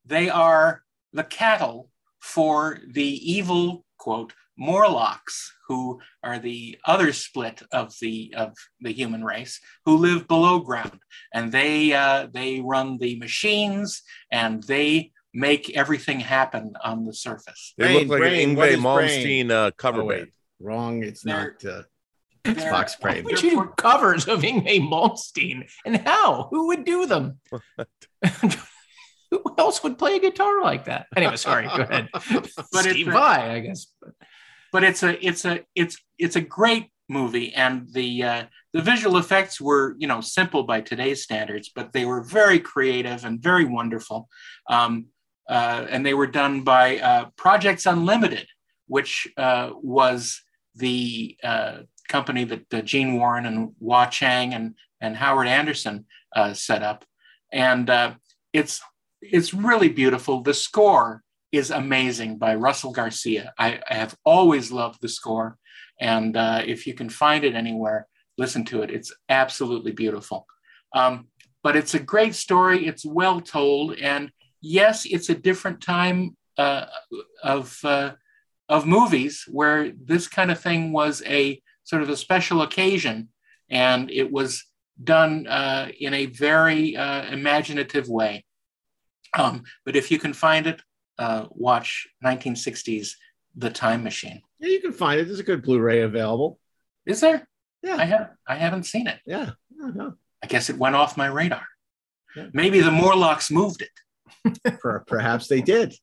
They are the cattle for the evil quote Morlocks, who are the other split of the of the human race, who live below ground, and they uh, they run the machines and they make everything happen on the surface. They look like an Yngwie Malmsteen uh, cover Oh, wait. band. Wrong. It's They're- not. Uh, they're- Fox Brain. Would you do covers of Yngwie Malmsteen? And how? Who would do them? Who else would play a guitar like that? Anyway, sorry. Go ahead. But Steve it's a- Vai, I guess. But it's a it's a it's it's a great movie. And the uh, the visual effects were you know simple by today's standards but they were very creative and very wonderful. Um, uh, and they were done by uh, projects unlimited which uh, was the uh, company that uh, gene warren and Wah Chang and, and howard anderson set up. And it's it's really beautiful. The score is amazing by Russell Garcia. I, I have always loved the score, and uh, if you can find it anywhere, listen to it. It's absolutely beautiful. Um, but it's a great story. It's well told, and yes, it's a different time uh, of uh, of movies where this kind of thing was a sort of a special occasion, and it was done uh, in a very uh, imaginative way. Um, but if you can find it, uh, watch 1960s The Time Machine. yeah, you can find it. There's a good Blu-ray available. Is there? Yeah. I have I haven't seen it. Yeah. Yeah, yeah. I guess it went off my radar. Yeah. Maybe the Morlocks moved it. Perhaps they did.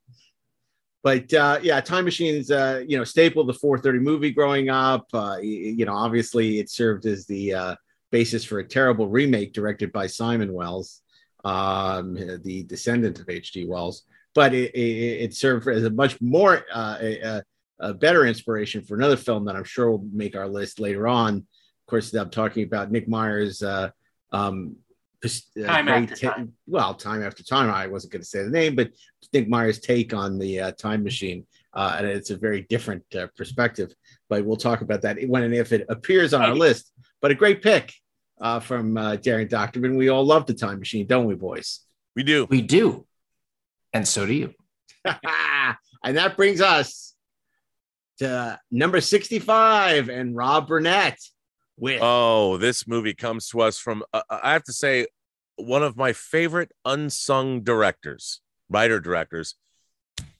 But uh, yeah, Time Machine's uh, you know staple of the 430 movie growing up. Uh, you know, obviously it served as the uh, basis for a terrible remake directed by Simon Wells, um, the descendant of H.G. Wells. But it, it, it served as a much more uh, a, a- a better inspiration for another film that I'm sure will make our list later on. Of course, I'm talking about Nick Meyer's. uh, um, uh, Time after ta- time. well, time after time. I wasn't going to say the name, but Nick Meyer's take on the uh, time machine, uh, and it's a very different uh, perspective. But we'll talk about that when and if it appears on our list. But a great pick uh, from uh, Daren Dochterman. We all love the time machine, don't we, boys? We do. We do. And so do you. and that brings us to number 65 and Rob Burnett with Oh, this movie comes to us from, uh, I have to say, one of my favorite unsung directors, writer directors,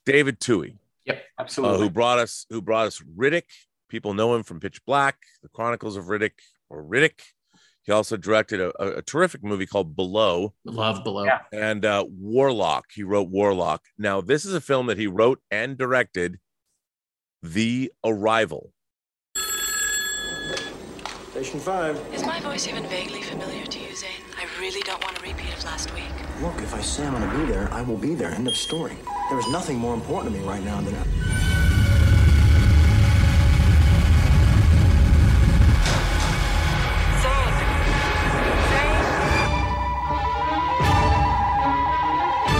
David Twohy. Yep, uh, absolutely. who brought us who brought us Riddick People know him from Pitch Black, The Chronicles of Riddick, or Riddick. He also directed a, a, a terrific movie called Below. Love Below. Yeah. And uh, Warlock. He wrote Warlock. Now, this is a film that he wrote and directed, The Arrival. Station 5. Is my voice even vaguely familiar to you, Zane? I really don't want a repeat of last week. Look, if I say I'm gonna be there, I will be there. End of story. There is nothing more important to me right now than a...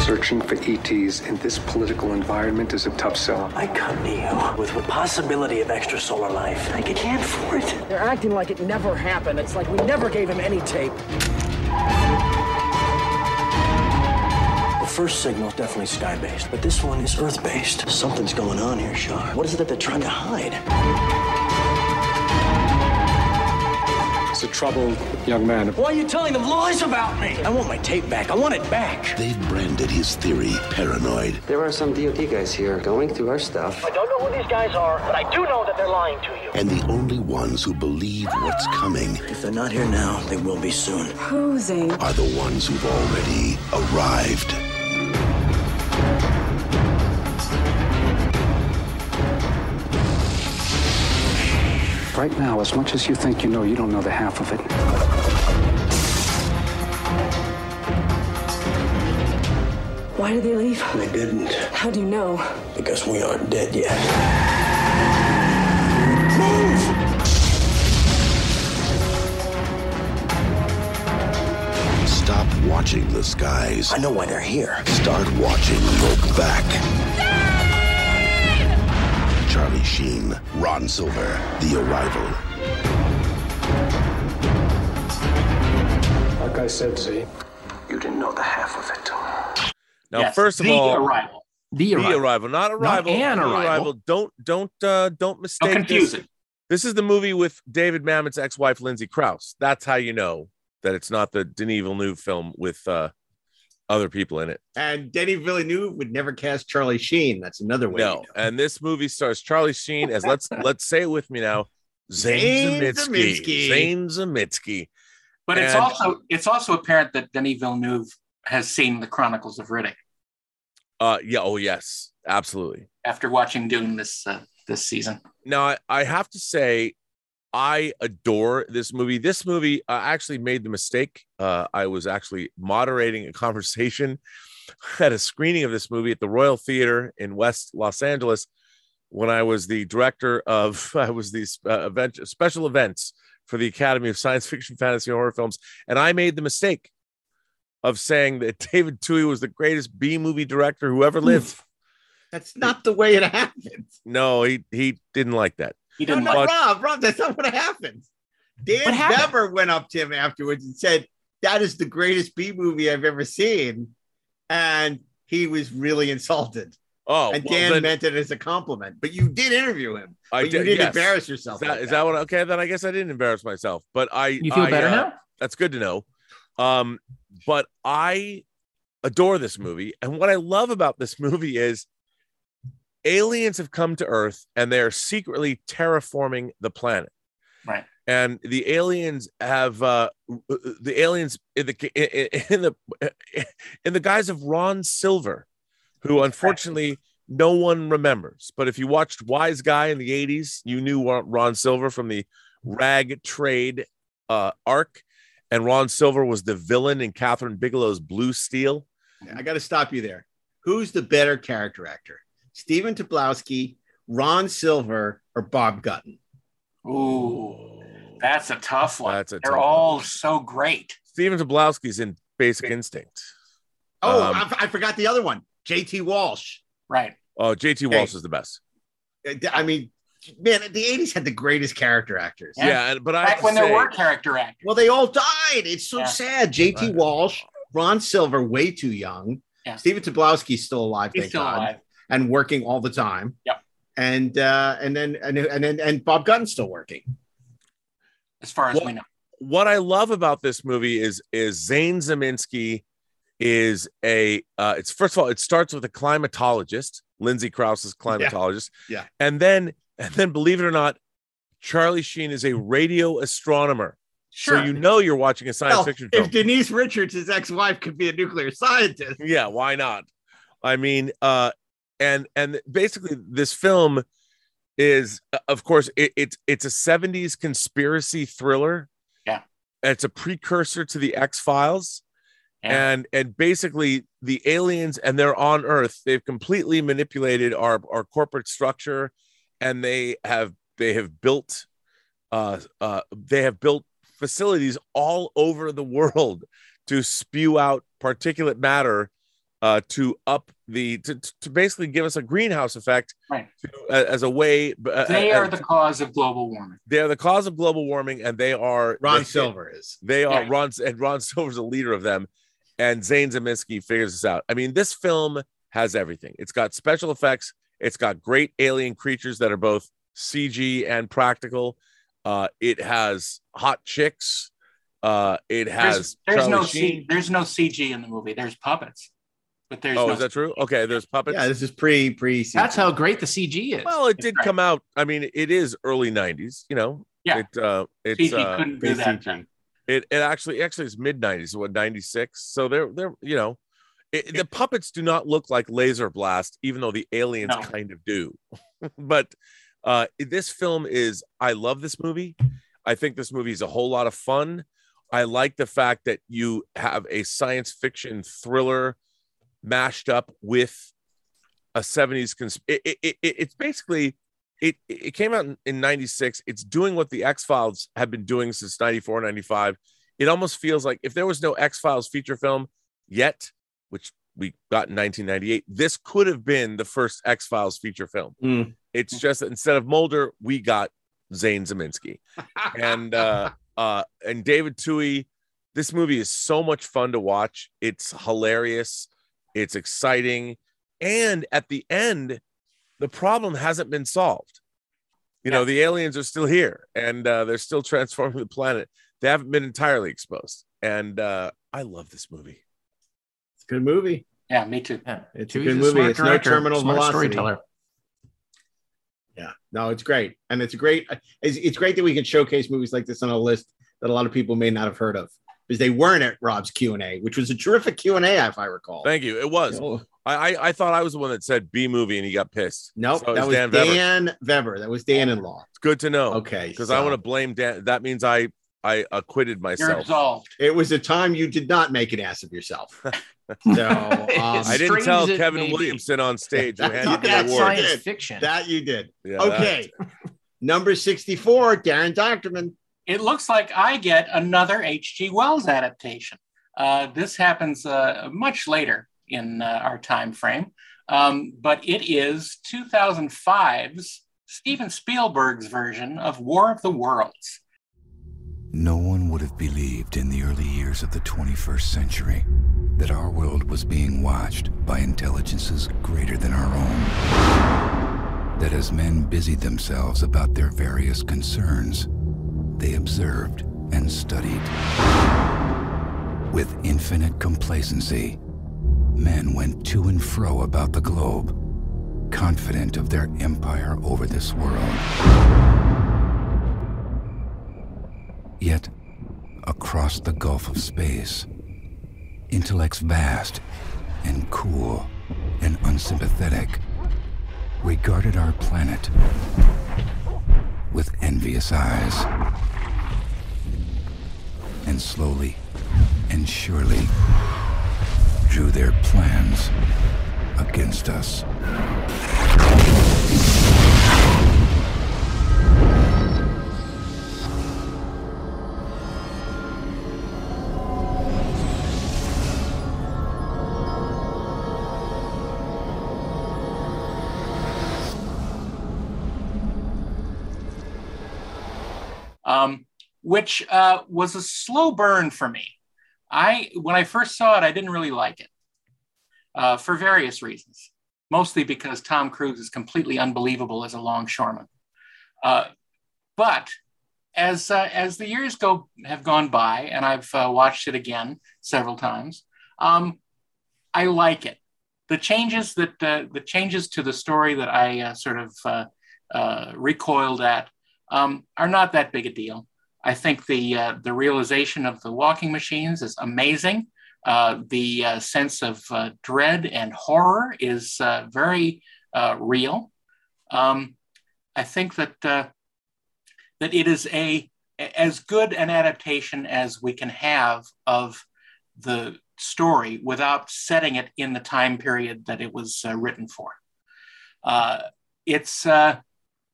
Searching for ETs in this political environment is a tough sell. I come to you with the possibility of extrasolar life. I can't for it. They're acting like it never happened. It's like we never gave him any tape. The first signal is definitely sky-based, but this one is Earth-based. Something's going on here, Shar. What is it that they're trying to hide? It's a troubled young man. Why are you telling them lies about me? I want my tape back. I want it back. They've branded his theory paranoid. There are some DOT guys here going through our stuff. I don't know who these guys are, but I do know that they're lying to you. And the only ones who believe what's coming If they're not here now, they will be soon. Who, Zane? are the ones who've already arrived. Right now, as much as you think you know, you don't know the half of it. Why did they leave? They didn't, How do you know? because we aren't dead yet. Stop watching the skies. I know why they're here. Start watching Look back. Charlie Sheen, Ron Silver, The Arrival. Like I said, Z, You didn't know the half of it. Now, Yes, first of the all, arrival. The arrival. The arrival. arrival, not arrival. an The arrival. Don't don't uh, don't mistake. Don't confuse this. it. This is the movie with David Mamet's ex-wife Lindsay Crouse. That's how you know that it's not the Denis Villeneuve film with uh, other people in it. And Denny Villeneuve would never cast Charlie Sheen. That's another way. No, and this movie stars Charlie Sheen as let's let's say it with me now, Zane Zane Zaminsky. Zaminsky. Zane Zaminsky. But it's also it's also apparent that Denis Villeneuve has seen the Chronicles of Riddick Uh, yeah. Oh, yes, absolutely. after watching Dune this uh, this season. Now, I, I have to say, I adore this movie. This movie uh, actually made the mistake. Uh, I was actually moderating a conversation at a screening of this movie at the Royal Theater in West Los Angeles when I was the director of I was the uh, event special events for the Academy of Science Fiction, Fantasy, and Horror Films, and I made the mistake of saying that David Twohy was the greatest B movie director who ever lived. That's not the way it happened. No, he he didn't like that. He No, didn't no, like Rob, Rob, that's not what happened. Dan What happened? Bever went up to him afterwards and said, That is the greatest B movie I've ever seen. And he was really insulted. Oh, and well, Dan then- meant it as a compliment, but you did interview him. I but did, you didn't yes. embarrass yourself. Is that, like is that what? Okay, then I guess I didn't embarrass myself. But I, You feel I, better uh, now? That's good to know. Um, but I adore this movie, and what I love about this movie is aliens have come to Earth and they are secretly terraforming the planet. Right. And the aliens have uh, the aliens in the in the in the guise of Ron Silver, who unfortunately no one remembers. But if you watched Wise Guy in the '80s, you knew Ron Ron Silver from the Rag Trade uh, arc, and Ron Silver was the villain in Kathryn Bigelow's Blue Steel. I got to stop you there. Who's the better character actor? Stephen Tobolowsky, Ron Silver, or Bob Gunton? Ooh, that's a tough one. That's a They're tough all so great. Stephen Tobolowsky's in Basic Instinct. Oh, Um, I, I forgot the other one. JT Walsh. Right. Oh, JT Walsh is the best. I mean, man, the 80s had the greatest character actors. Yeah, and- but I Back to when there were character actors. Well, they all died. It's so Yeah. sad. JT Walsh, Ron Silver, way too young. Yeah. Stephen Tobolowsky's still alive, He's thank still God, alive. And working all the time. Yep. And uh, and then and and then and Bob Gunn's still working. As far as What- we know. what I love about this movie is is Zane Zaminsky is a uh, it's first of all it starts with a climatologist Lindsay Crouse's climatologist Yeah. and then and then believe it or not Charlie Sheen is a radio astronomer. Sure. So you know you're watching a science Well, fiction film. if Denise Richards, his ex-wife, could be a nuclear scientist, yeah, why not? I mean, uh, and and basically this film is, uh, of course, it, it's it's a '70s conspiracy thriller. Yeah, it's a precursor to the X Files, and and basically the aliens and they're on Earth. They've completely manipulated our our corporate structure, and they have they have built, uh, uh, they have built facilities all over the world to spew out particulate matter uh, to up the to, to basically give us a greenhouse effect Right. to, uh, as a way. Uh, They uh, are the cause of global warming. they are the cause of global warming, and they are Ron they- Silver is. They are Yeah. Ron and Ron Silver's a leader of them, and Zane Zaminsky figures this out. I mean, this film has everything. It's got special effects. It's got great alien creatures that are both CG and practical. Uh, it has hot chicks. Uh, it has There's, there's no C, there's no CG in the movie. There's puppets, but there's Oh, no is that true? Okay, there's puppets. Yeah, this is pre pre. That's how great the CG is. Well, it did come out. I mean, it is early '90s. You know. Yeah. It uh, it's CG uh, couldn't do that. then. It it actually actually it's mid '90s. What '96? So they're they're you know, it, the puppets do not look like Laser Blast, even though the aliens No. kind of do. but uh, this film is. I love this movie. I think this movie is a whole lot of fun. I like the fact that you have a science fiction thriller mashed up with a 70s cons- it, it, it, it's basically it it came out in, in 96 it's doing what the x-files have been doing since 94 95 it almost feels like if there was no x-files feature film yet which we got in 1998 this could have been the first x-files feature film. Mm. it's just that instead of mulder we got zane zaminsky. And uh uh and david twohy this movie is so much fun to watch. It's hilarious it's exciting and at the end the problem hasn't been solved you know the aliens are still here and uh, they're still transforming the planet they haven't been entirely exposed and uh, i love this movie It's a good movie. Yeah, me too. Yeah, It's a good a movie. smart It's no terminal smart velocity. storyteller. Yeah, no, it's great, and it's great. It's, it's great that we can showcase movies like this on a list that a lot of people may not have heard of because they weren't at Rob's Q and A, which was a terrific Q and A, if I recall. thank you it was Oh. I, I i thought i was the one that said b movie and he got pissed Nope, So it that was Dan, Veber. Weber. That was Dan in law. it's good to know Okay, because i want to blame dan that means i i acquitted myself absolved. It was a time you did not make an ass of yourself. So um, I didn't tell Kevin Williamson on stage who That- handed that the you did. fiction. That you did. Yeah, okay. Number 64, Daren Dochterman. It looks like I get another H.G. Wells adaptation. Uh, this happens uh, much later in uh, our time frame, um, but it is 2005's Steven Spielberg's version of War of the Worlds. No one would have believed in the early years of the 21st century that our world was being watched by intelligences greater than our own. That as men busied themselves about their various concerns, they observed and studied. With infinite complacency, men went to and fro about the globe, confident of their empire over this world. Yet, across the gulf of space, intellects vast and cool and unsympathetic regarded our planet with envious eyes. And slowly and surely drew their plans against us. Which uh, was a slow burn for me. I when I first saw it, I didn't really like it uh, for various reasons. Mostly because Tom Cruise is completely unbelievable as a longshoreman. Uh, but as uh, as the years go have gone by, and I've uh, watched it again several times, um, I like it. The changes that uh, the changes to the story that I sort of recoiled at um, are not that big a deal. I think the uh, the realization of the walking machines is amazing. Uh, the uh, sense of uh, dread and horror is uh, very uh, real. Um, I think that that it is a as good an adaptation as we can have of the story without setting it in the time period that it was written for. it's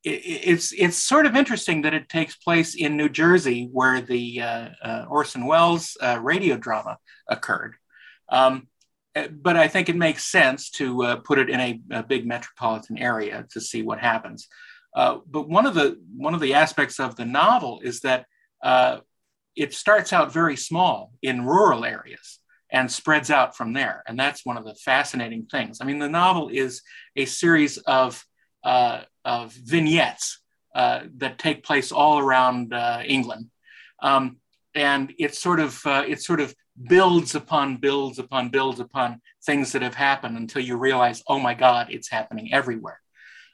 it's it's sort of interesting that it takes place in New Jersey, where the uh, uh, Orson Welles uh, radio drama occurred. Um, but I think it makes sense to uh, put it in a, a, big metropolitan area to see what happens. Uh, but one of the one of the aspects of the novel is that uh, it starts out very small in rural areas and spreads out from there, and that's one of the fascinating things. I mean, the novel is a series of of vignettes uh, that take place all around uh, England, um, and it sort of uh, it sort of builds upon builds upon builds upon things that have happened until you realize, oh my God, it's happening everywhere.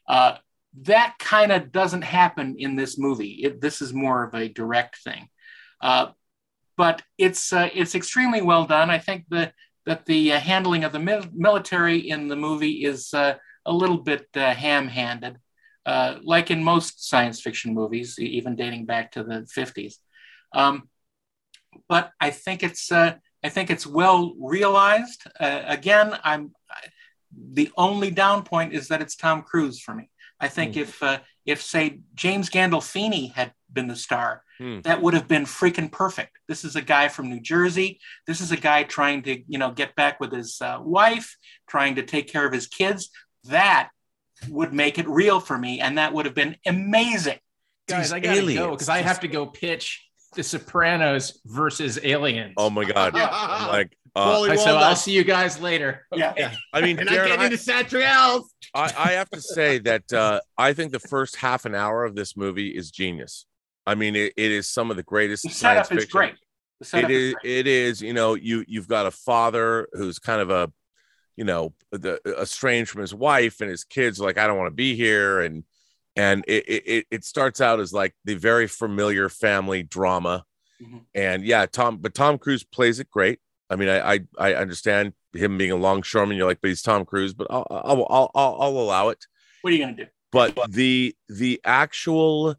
Uh, that kind of doesn't happen in this movie. It, this is more of a direct thing, uh, but it's it's extremely well done. I think that that the handling of the mi- military in the movie is a little bit uh, ham-handed, uh, like in most science fiction movies, even dating back to the 50s. Um, but I think it's uh, I think it's well realized. Uh, again, I'm the only down point is that it's Tom Cruise for me. I think mm. if uh, if say James Gandolfini had been the star, mm. that would have been freaking perfect. This is a guy from New Jersey. This is a guy trying to you know get back with his uh, wife, trying to take care of his kids that would make it real for me, and that would have been amazing. Guys, These I gotta aliens. go because I have to go pitch The Sopranos versus Aliens. Oh my god! yeah. like, uh, so I'll see you guys later. Yeah, I mean, and Daren, I'm getting into Satriels. I, I have to say that uh, I think the first half an hour of this movie is genius. I mean, it, it is some of the greatest. The setup is great. It is, is it is. You know, you you've got a father who's kind of a you know the estranged from his wife and his kids like i don't want to be here and and it, it it starts out as like the very familiar family drama. Mm-hmm. and yeah tom but tom cruise plays it great. I mean i i, I understand him being a longshoreman you're like but he's tom cruise but i'll i'll i'll, I'll, I'll allow it. What are you gonna do? But the the actual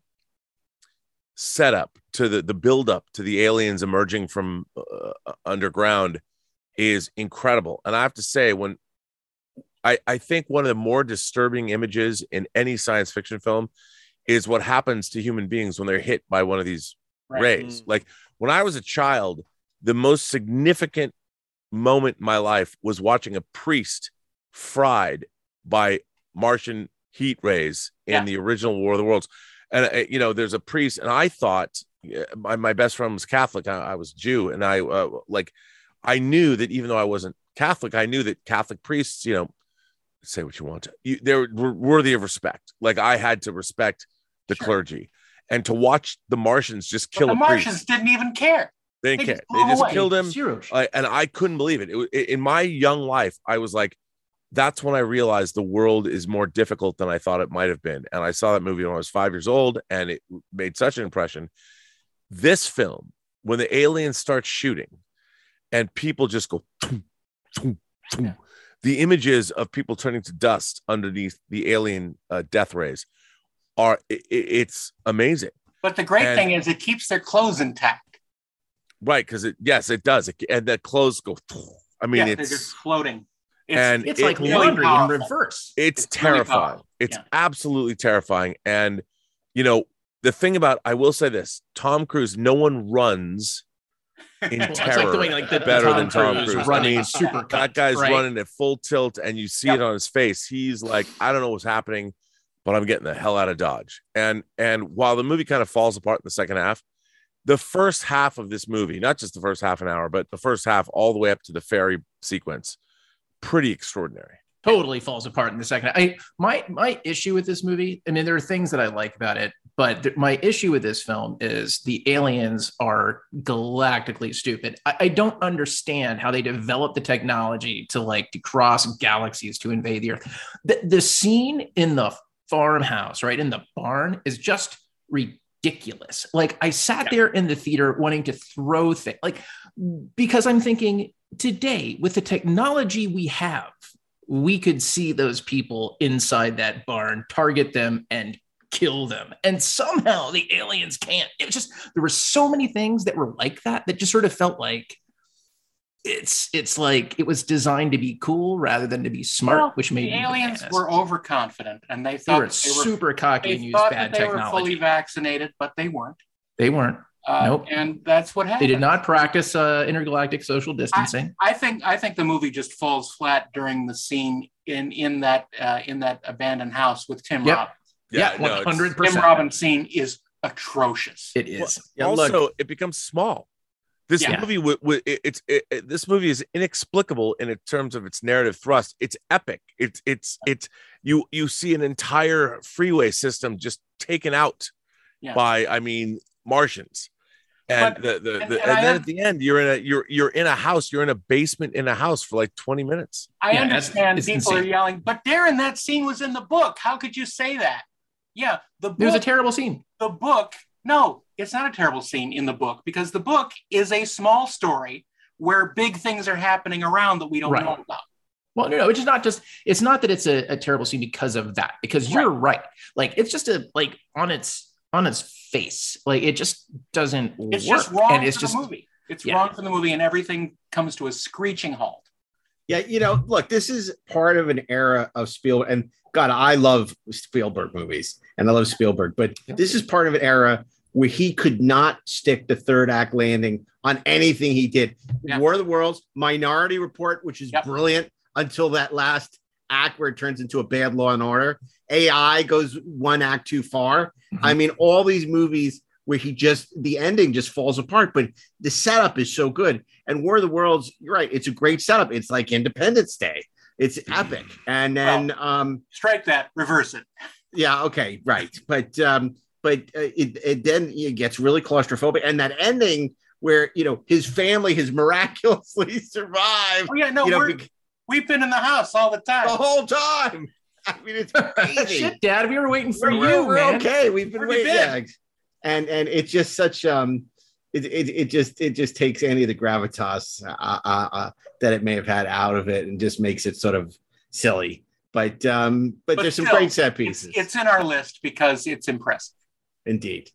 setup to the the build up to the aliens emerging from uh, underground is incredible. And I have to say, when I, I think one of the more disturbing images in any science fiction film is what happens to human beings when they're hit by one of these right. rays. Mm. Like when I was a child, the most significant moment in my life was watching a priest fried by Martian heat rays in yeah. the original War of the Worlds. And, uh, you know, there's a priest, and I thought my, my best friend was Catholic. I, I was Jew, and I uh, like I knew that even though I wasn't Catholic, I knew that Catholic priests, you know, say what you want to, you, they were worthy of respect. Like I had to respect the sure. clergy, and to watch the Martians just kill but the Martians priest, didn't even care. They didn't they care. Just they just away. killed him, uh, and I couldn't believe it. it. In my young life, I was like, that's when I realized the world is more difficult than I thought it might have been. And I saw that movie when I was five years old, and it made such an impression. This film, when the aliens start shooting, and people just go yeah. the images of people turning to dust underneath the alien uh, death rays are it, it's amazing. But the great and, thing is it keeps their clothes intact. Right because it yes it does. It, and the clothes go i mean yeah, it's just floating. It's, and it's like it, laundry in reverse. It's, it's terrifying. Really it's yeah. absolutely terrifying. And you know the thing about i will say this tom cruise no one runs in well, terror like way, like the, better Tom than Tom Cruise. Cruise. Running I mean, super that guy's right? running at full tilt, and you see yep. it on his face. He's like, I don't know what's happening, but I'm getting the hell out of Dodge. And and while the movie kind of falls apart in the second half, the first half of this movie, not just the first half an hour, but the first half all the way up to the ferry sequence, pretty extraordinary totally falls apart in the second. I my my issue with this movie. I mean, there are things that I like about it, but th- my issue with this film is the aliens are galactically stupid. I, I, don't understand how they develop the technology to like to cross galaxies to invade the Earth. The, the scene in the farmhouse, right in the barn, is just ridiculous. Like I sat there in the theater wanting to throw things, like because I'm thinking today with the technology we have, we could see those people inside that barn, target them, and kill them. And somehow the aliens can't. It was just there were so many things that were like that that just sort of felt like it's it's like it was designed to be cool rather than to be smart, Well, which made the aliens bananas. were overconfident and they thought They thought were super cocky they and used bad that they were technology. fully vaccinated, but they weren't. They weren't. Uh, nope. And that's what happened. They did not practice uh, intergalactic social distancing. I think I think the movie just falls flat during the scene in in that uh, in that abandoned house with Tim Yep. Robbins. Yeah, Yeah, no, it's- 100%. Tim Robbins scene is atrocious. It is. also, it becomes small. This Yeah. movie, w- w- it's it, it- this movie is inexplicable in terms of its narrative thrust. It's epic. It's it's it's you you see an entire freeway system just taken out Yeah. by I mean Martians, and But- the the, and- the and and, I then un- at the end you're in a you're you're in a house. You're in a basement in a house for like twenty minutes. I understand it's people are yelling, but Daren, that scene was in the book. How could you say that? Yeah, the book, It was a terrible scene. the book. No, it's not a terrible scene in the book because the book is a small story where big things are happening around that we don't Right. know about. Well, no, no, it's just not just it's not that it's a, a terrible scene because of that, because you're right. Like it's just a like on its on its face. Like it just doesn't It's work. just wrong and it's for just the movie. It's yeah. wrong for the movie, and everything comes to a screeching halt. Yeah, you know, look, this is part of an era of Spielberg, and God, I love Spielberg movies, and I love Spielberg, but this is part of an era where he could not stick the third act landing on anything he did. War of the Worlds, Minority Report, which is brilliant until that last act where it turns into a bad Law and Order. AI goes one act too far. I mean, all these movies where he just the ending just falls apart, but the setup is so good. And War of the Worlds, you're right, it's a great setup. It's like Independence Day. It's epic. And then um Strike that, reverse it. yeah, okay, right. But um but uh, it, it then it gets really claustrophobic and that ending where you know his family has miraculously survived. Oh yeah, no, you know, we're, we've been in the house all the time. the whole time. I mean, it's crazy. Shit, Dad, we were waiting for we're, you, we're, we're man. okay. We've been Where have you waiting. been? Yeah. And and it's just such um it, it, it just it just takes any of the gravitas uh, uh, uh, that it may have had out of it and just makes it sort of silly. But um but, there's some great set it's- pieces. It's, in our list because it's impressive. Indeed.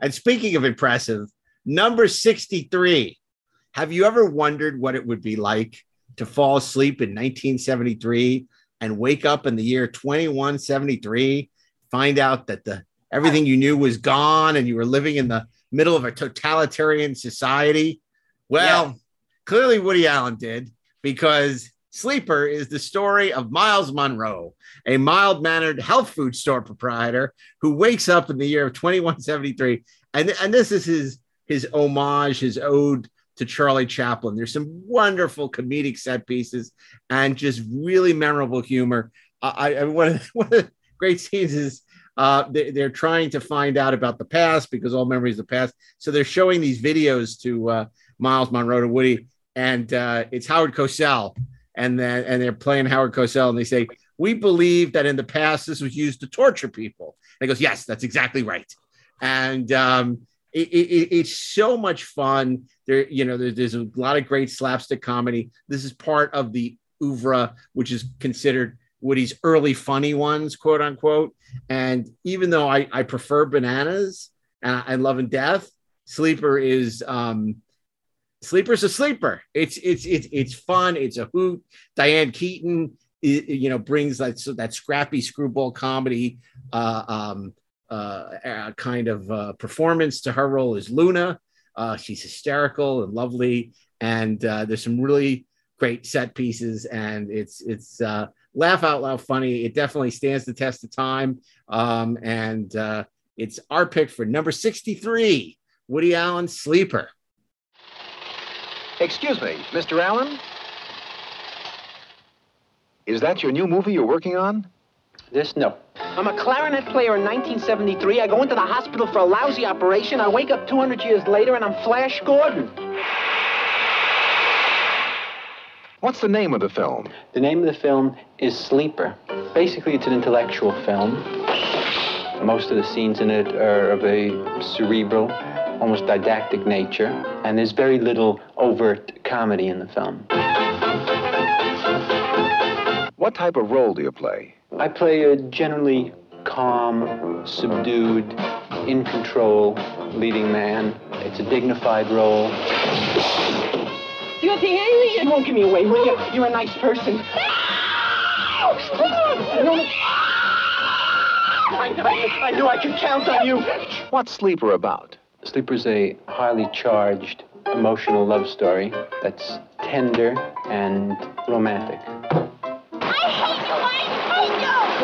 And speaking of impressive, number 63. Have you ever wondered what it would be like to fall asleep in 1973 and wake up in the year 2173, find out that the everything you knew was gone and you were living in the middle of a totalitarian society? Well, clearly Woody Allen did because Sleeper is the story of Miles Monroe, a mild mannered health food store proprietor who wakes up in the year of 2173. And, and this is his, his homage, his ode to Charlie Chaplin. There's some wonderful comedic set pieces and just really memorable humor. I, I one, of the, one of the great scenes is uh, they, they're trying to find out about the past because all memories of the past. So they're showing these videos to uh, Miles Monroe to Woody, and uh, it's Howard Cosell, and then and they're playing Howard Cosell, and they say, "We believe that in the past this was used to torture people." And he goes, "Yes, that's exactly right." And um, it, it, it's so much fun. There, you know, there, there's a lot of great slapstick comedy. This is part of the oeuvre, which is considered Woody's early funny ones, quote unquote. And even though I, I prefer bananas and I, love and death, Sleeper is um, Sleeper's a sleeper. It's it's it's it's fun. It's a hoot. Diane Keaton, you know, brings that that scrappy screwball comedy uh, um, uh, kind of uh, performance to her role as Luna. Uh, she's hysterical and lovely, and uh, there's some really great set pieces, and it's it's uh, laugh out loud funny. It definitely stands the test of time, um, and uh, it's our pick for number 63, Woody Allen Sleeper. Excuse me, Mr. Allen? Is that your new movie you're working on? This, no. I'm a clarinet player in 1973. I go into the hospital for a lousy operation. I wake up 200 years later and I'm Flash Gordon. What's the name of the film? The name of the film is Sleeper. Basically, it's an intellectual film. Most of the scenes in it are of a cerebral, almost didactic nature, and there's very little overt comedy in the film. What type of role do you play? I play a generally calm, subdued, in control leading man. It's a dignified role. You're the alien! You won't give me away, will you? You're a nice person. I, I, I knew I could count on you. What's Sleeper about? Sleeper's a highly charged, emotional love story that's tender and romantic.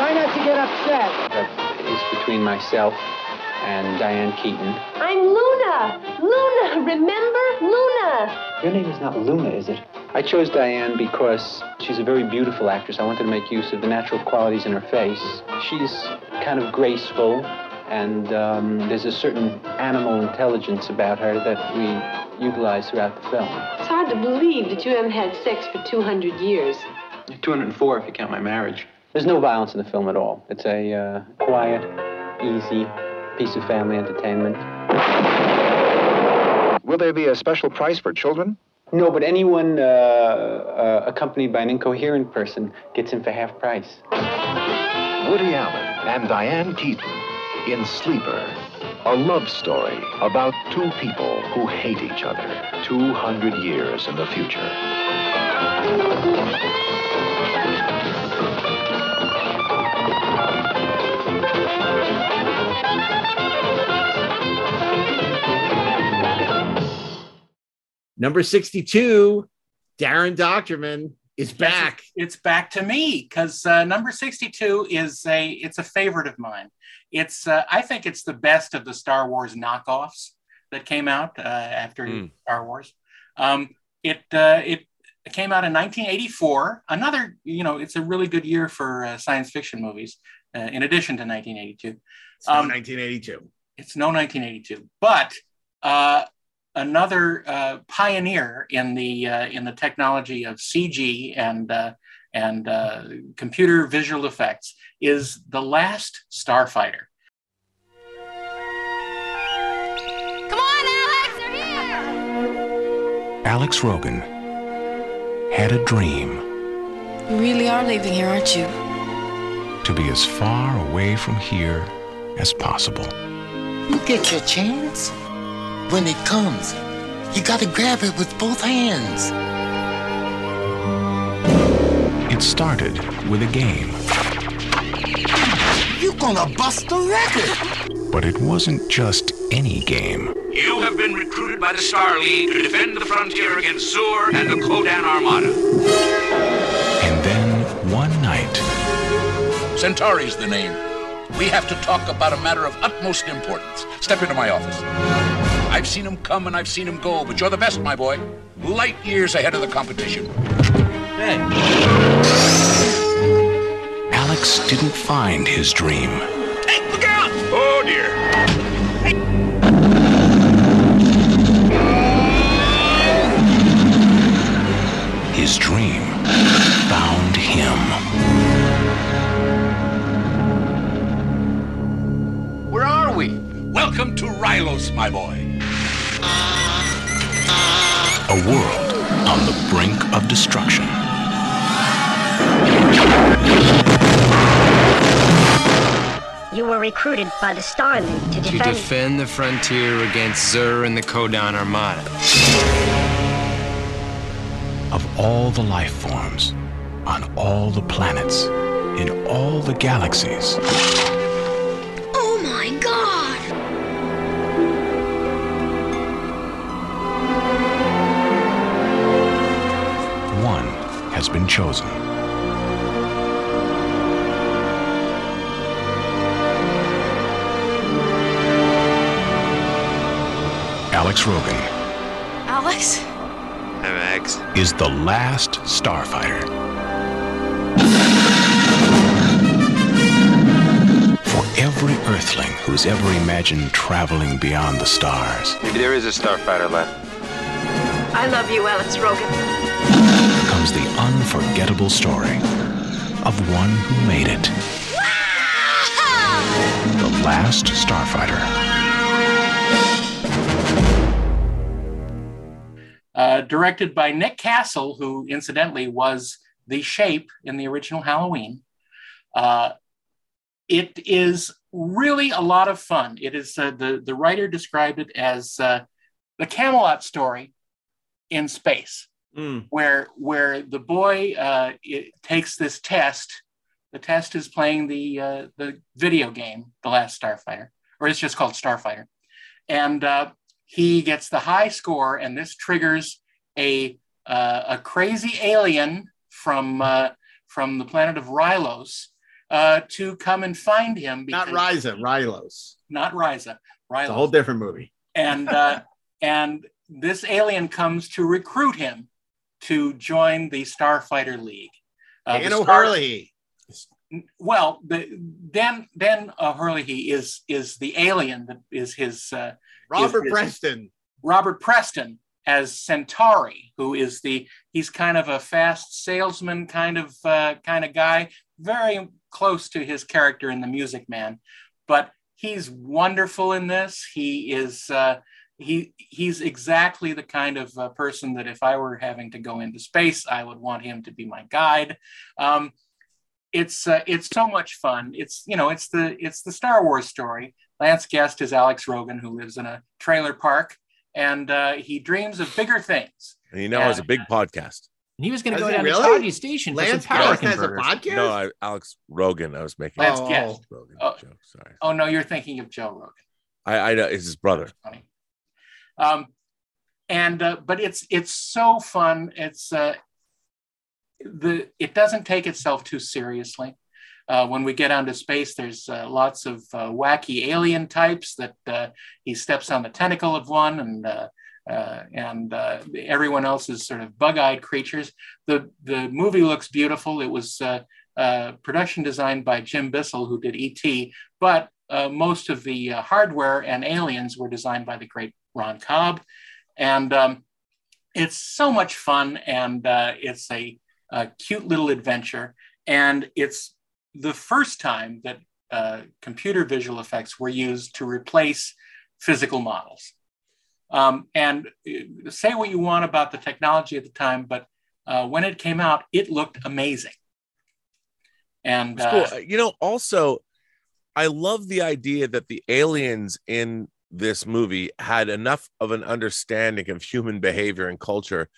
Try not to get upset. That is between myself and Diane Keaton. I'm Luna. Luna, remember? Luna. Your name is not Luna, is it? I chose Diane because she's a very beautiful actress. I wanted to make use of the natural qualities in her face. She's kind of graceful, and um, there's a certain animal intelligence about her that we utilize throughout the film. It's hard to believe that you haven't had sex for 200 years. 204 if you count my marriage. There's no violence in the film at all. It's a uh, quiet, easy piece of family entertainment. Will there be a special price for children? No, but anyone uh, uh, accompanied by an incoherent person gets in for half price. Woody Allen and Diane Keaton in Sleeper. A love story about two people who hate each other 200 years in the future. Number 62, Daren Dochterman is back. It's, it's back to me because uh, number 62 is a it's a favorite of mine. It's uh, I think it's the best of the Star Wars knockoffs that came out uh, after Mm. Star Wars. Um, it uh, it came out in 1984. Another you know it's a really good year for uh, science fiction movies. Uh, in addition to 1982, It's no 1982. it's no 1982, but uh, another uh, pioneer in the uh, in the technology of CG and uh, and uh, computer visual effects is the Last Starfighter. Come on, Alex, they're here! Alex Rogan had a dream You really are leaving here, aren't you? to be as far away from here as possible. You get your chance. When it comes, you gotta grab it with both hands. It started with a game, You're gonna bust the record. but it wasn't just any game. You have been recruited by the Star League to defend the frontier against Zur and the Kodan Armada. And then one night, Centauri's the name. We have to talk about a matter of utmost importance. Step into my office. I've seen him come and I've seen him go, but you're the best, my boy. Light years ahead of the competition. Hey. Alex didn't find his dream. Hey, look out! Oh, dear. His dream found him. Where are we? Welcome to Rylos, my boy. A world on the brink of destruction. You were recruited by the Star League to defend... To defend. defend the frontier against Zur and the Kodan Armada. Of all the life forms, on all the planets, in all the galaxies, chosen. Alex Rogan Alex? I'm X. is the last starfighter. For every Earthling who's ever imagined traveling beyond the stars Maybe there is a starfighter left. I love you, Alex Rogan. Comes the unforgettable story of one who made it. The Last Starfighter. uh, directed by Nick Castle, who incidentally was the shape in the original Halloween. Uh, it is really a lot of fun. It is uh, the the writer described it as uh, the Camelot story in space, where where the boy uh, it takes this test. The test is playing the uh, the video game, The Last Starfighter, or it's just called Starfighter, and uh, he gets the high score, and this triggers a uh, a crazy alien from uh, from the planet of Rylos uh, to come and find him. Not because- Ryza, Rylos. not Ryza. Rylos. It's a whole different movie. and uh, and this alien comes to recruit him to join the Starfighter League. Uh, Dan Star- O'Herlihy. Well, the, Dan Dan O'Herlihy is is the alien that is his uh, Robert is- is- Preston. Robert Preston as Centauri, who is the he's kind of a fast salesman kind of uh, kind of guy, very close to his character in The Music Man, but he's wonderful in this. He is uh, he he's exactly the kind of uh, person that if I were having to go into space, I would want him to be my guide. Um, it's uh, it's so much fun. It's you know it's the it's the Star Wars story. Lance Guest is Alex Rogan, who lives in a trailer park, and uh, he dreams of bigger things. And he now has a big podcast. And he was going to go down really? to Saudi Station for Lance some power Guest has a podcast? No, I, Alex Rogan. I was making Lance Oh. Guest. Rogan Oh. joke. Sorry, Oh no, you're thinking of Joe Rogan. I, I know it's his brother. Um, and uh, but it's it's so fun. It's uh, the it doesn't take itself too seriously. Uh, when we get onto space, there's uh, lots of uh, wacky alien types that uh, he steps on the tentacle of one, and uh, uh, and everyone else is sort of bug-eyed creatures. The the movie looks beautiful. It was production designed by Jim Bissell, who did E.T., but most of the hardware and aliens were designed by the great Ron Cobb, and um, it's so much fun, and uh, it's a, a cute little adventure, and it's the first time that uh, computer visual effects were used to replace physical models. Um, and uh, say what you want about the technology at the time, but uh, when it came out, it looked amazing. And uh, cool. You know, also, I love the idea that the aliens in this movie had enough of an understanding of human behavior and culture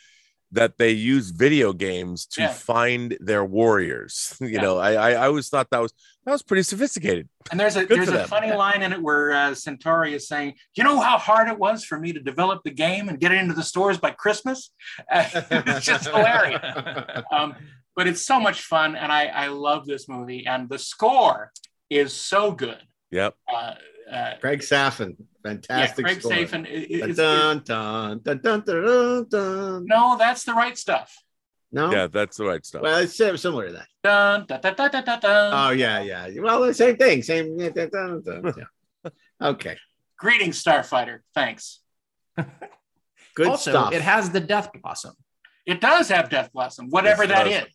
that they use video games to Yeah. find their warriors. You Yeah. know, I, I I always thought that was that was pretty sophisticated. And there's a Good there's a them. funny line in it where uh, Centauri is saying, "You know how hard it was for me to develop the game and get it into the stores by Christmas." it's just hilarious. Um, but it's so much fun, and I I love this movie, and the score is so good. Yep. Uh, uh, Craig Safan. Fantastic. Yeah, Craig score. Safan, it- it- Dun, dun, dun, dun, dun, dun, dun. no, that's the right stuff. No. Yeah, that's the right stuff. Well, it's similar to that. Dun, dun, dun, dun, dun, dun, dun. Oh yeah, yeah. Well, the same thing. Same. yeah, dun, dun, dun, yeah. Okay. Greetings, Starfighter. Thanks. Good also, stuff. it has the Death Blossom, It does have Death Blossom, whatever Yes, it that does. is.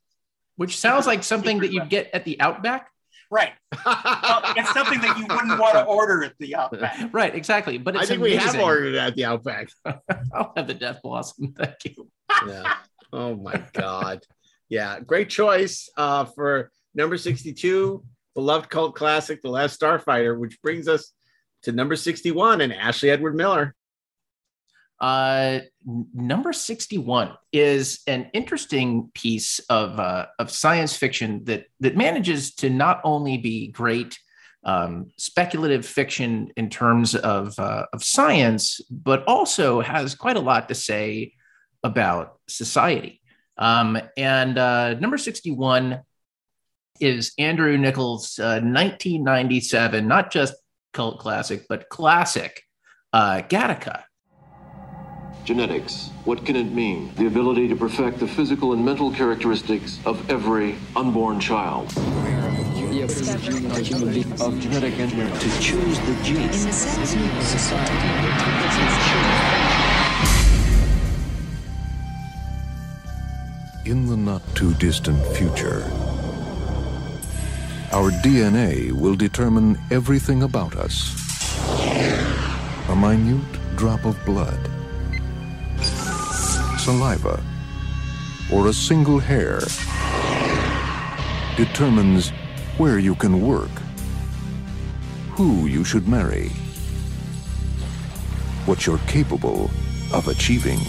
which sounds like something that you'd get at the Outback. Right. Well, it's something that you wouldn't want to order at the Outback. Right, exactly. But I it's think we have ordered it at the Outback. I'll have the Death Blossom. Thank you. yeah. Oh my God. Yeah. Great choice uh, for number 62, beloved cult classic, The Last Starfighter, which brings us to number 61 and Ashley Edward Miller. Uh, number 61 is an interesting piece of, uh, of science fiction that, that manages to not only be great um, speculative fiction in terms of, uh, of science, but also has quite a lot to say about society. Um, and uh, number 61 is Andrew Niccol's uh, 1997, not just cult classic, but classic, uh, Gattaca. Genetics. What can it mean? The ability to perfect the physical and mental characteristics of every unborn child. of genetic engineering to choose the genes. In the not too distant future, Our DNA will determine everything about us. A minute drop of blood, saliva, or a single hair determines where you can work, who you should marry, what you're capable of achieving.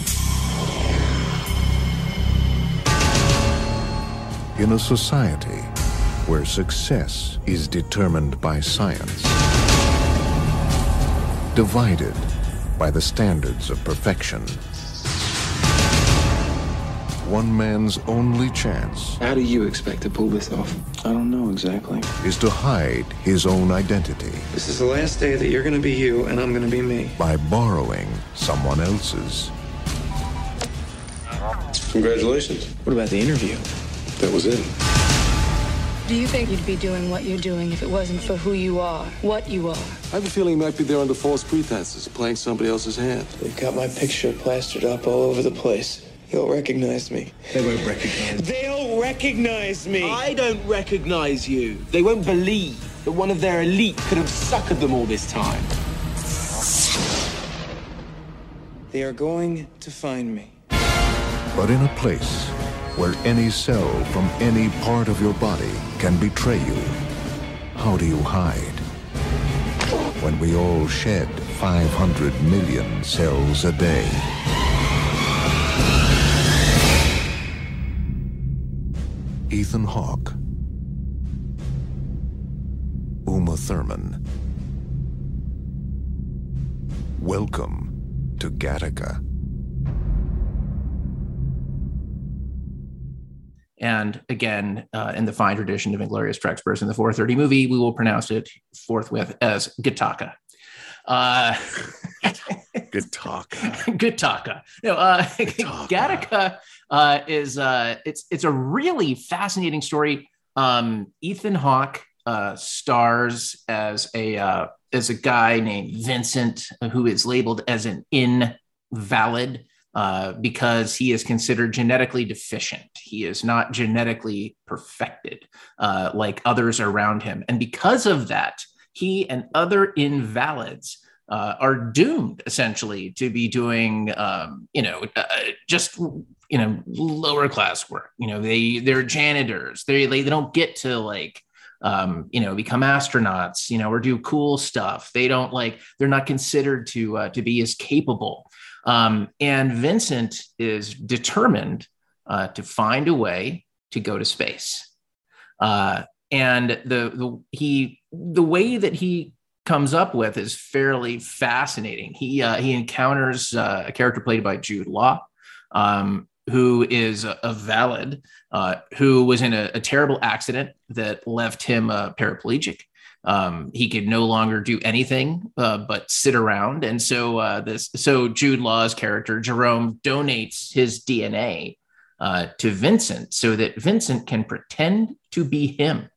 In a society where success is determined by science, divided by the standards of perfection, one man's only chance How do you expect to pull this off? I don't know exactly. is to hide his own identity This is the last day that you're going to be you and I'm going to be me. by borrowing someone else's. Congratulations. What about the interview? That was it. Do you think you'd be doing what you're doing if it wasn't for who you are, what you are? I have a feeling he might be there under false pretenses, playing somebody else's hand. They've got my picture plastered up all over the place. He'll recognize me. They won't recognize. me. They'll recognize me. I don't recognize you. They won't believe that one of their elite could have suckered them all this time. They are going to find me. But in a place where any cell from any part of your body can betray you, how do you hide? When we all shed 500 million cells a day. Ethan Hawke. Uma Thurman. Welcome to Gattaca. And again, uh, in the fine tradition of Inglorious Treksperts in the 430 movie, we will pronounce it forthwith as Gattaca. Uh, Gattaca. Gattaca. No, uh, Gattaca uh, is uh, it's it's a really fascinating story. Um, Ethan Hawke uh, stars as a uh, as a guy named Vincent who is labeled as an invalid uh, because he is considered genetically deficient. He is not genetically perfected uh, like others around him, and because of that, he and other invalids uh, are doomed essentially to be doing, um, you know, uh, just you know lower class work. You know, they they're janitors. They they, they don't get to like um, you know, become astronauts, you know, or do cool stuff. They don't like, they're not considered to uh, to be as capable. Um, and Vincent is determined uh, to find a way to go to space. Uh, and the, the he the way that he comes up with is fairly fascinating. He uh, he encounters uh, a character played by Jude Law, um, who is a, a valid, uh, who was in a, a terrible accident that left him uh, paraplegic. Um, he could no longer do anything uh, but sit around, and so uh, this so Jude Law's character Jerome donates his DNA to Vincent so that Vincent can pretend to be him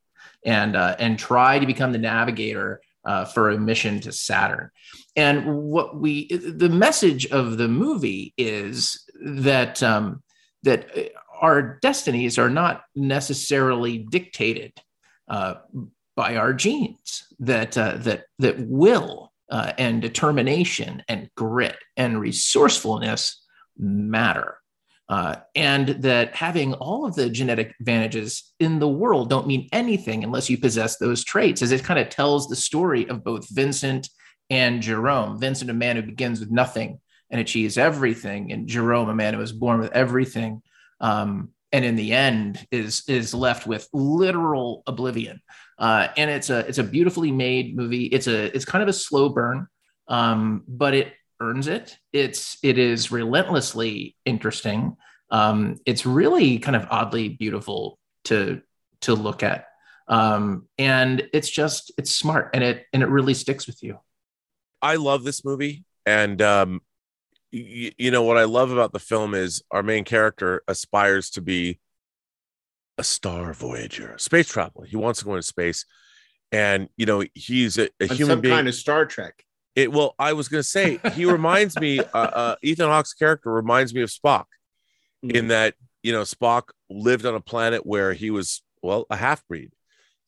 and uh, and try to become the navigator uh, for a mission to Saturn. And what we the message of the movie is that um, that our destinies are not necessarily dictated uh, by our genes. That uh, that that will uh, and determination and grit and resourcefulness matter. Uh, and that having all of the genetic advantages in the world don't mean anything unless you possess those traits, as it kind of tells the story of both Vincent and Jerome. Vincent, a man who begins with nothing and achieves everything, and Jerome, a man who was born with everything, um, and in the end is is left with literal oblivion. Uh, and it's a it's a beautifully made movie. It's a it's kind of a slow burn, um, but it earns it. It's it is relentlessly interesting. Um, it's really kind of oddly beautiful to to look at, um, and it's just it's smart and it and it really sticks with you. I love this movie, and um, y- you know what I love about the film is our main character aspires to be a star voyager, space traveler. He wants to go into space, and you know he's a, a human some being. kind of Star Trek. It well, I was gonna say he reminds me. Uh, uh, Ethan Hawke's character reminds me of Spock, in that you know Spock lived on a planet where he was well a half breed,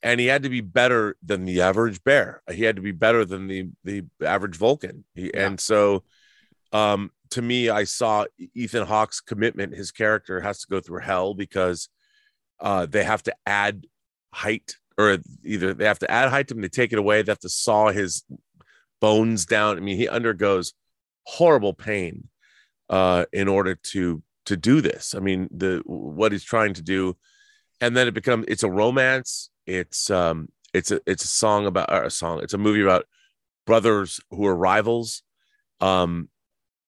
and he had to be better than the average bear. He had to be better than the the average Vulcan. He, And so, um, to me, I saw Ethan Hawke's commitment. His character has to go through hell because uh, they have to add height, or either they have to add height to him, they take it away. They have to saw his bones down. I mean, he undergoes horrible pain uh, in order to to do this. I mean, the what he's trying to do, and then it becomes it's a romance. It's um it's a it's a song about a song. It's a movie about brothers who are rivals. Um,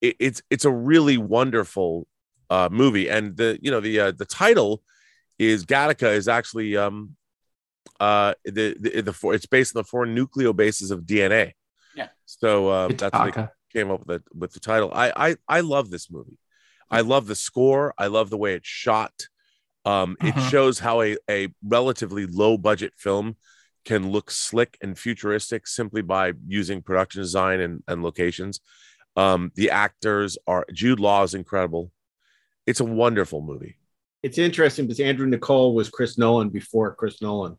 it, it's it's a really wonderful uh movie, and the you know the uh, the title is Gattaca is actually um uh the the, the four it's based on the four nucleobases of DNA. Yeah. So um, that's what they came up with the with the title. I I I love this movie. I love the score. I love the way it's shot. Um, it Mhm. shows how a, a relatively low budget film can look slick and futuristic simply by using production design and, and locations. Um, the actors are Jude Law is incredible. It's a wonderful movie. it's interesting because Andrew Niccol was Chris Nolan before Chris Nolan,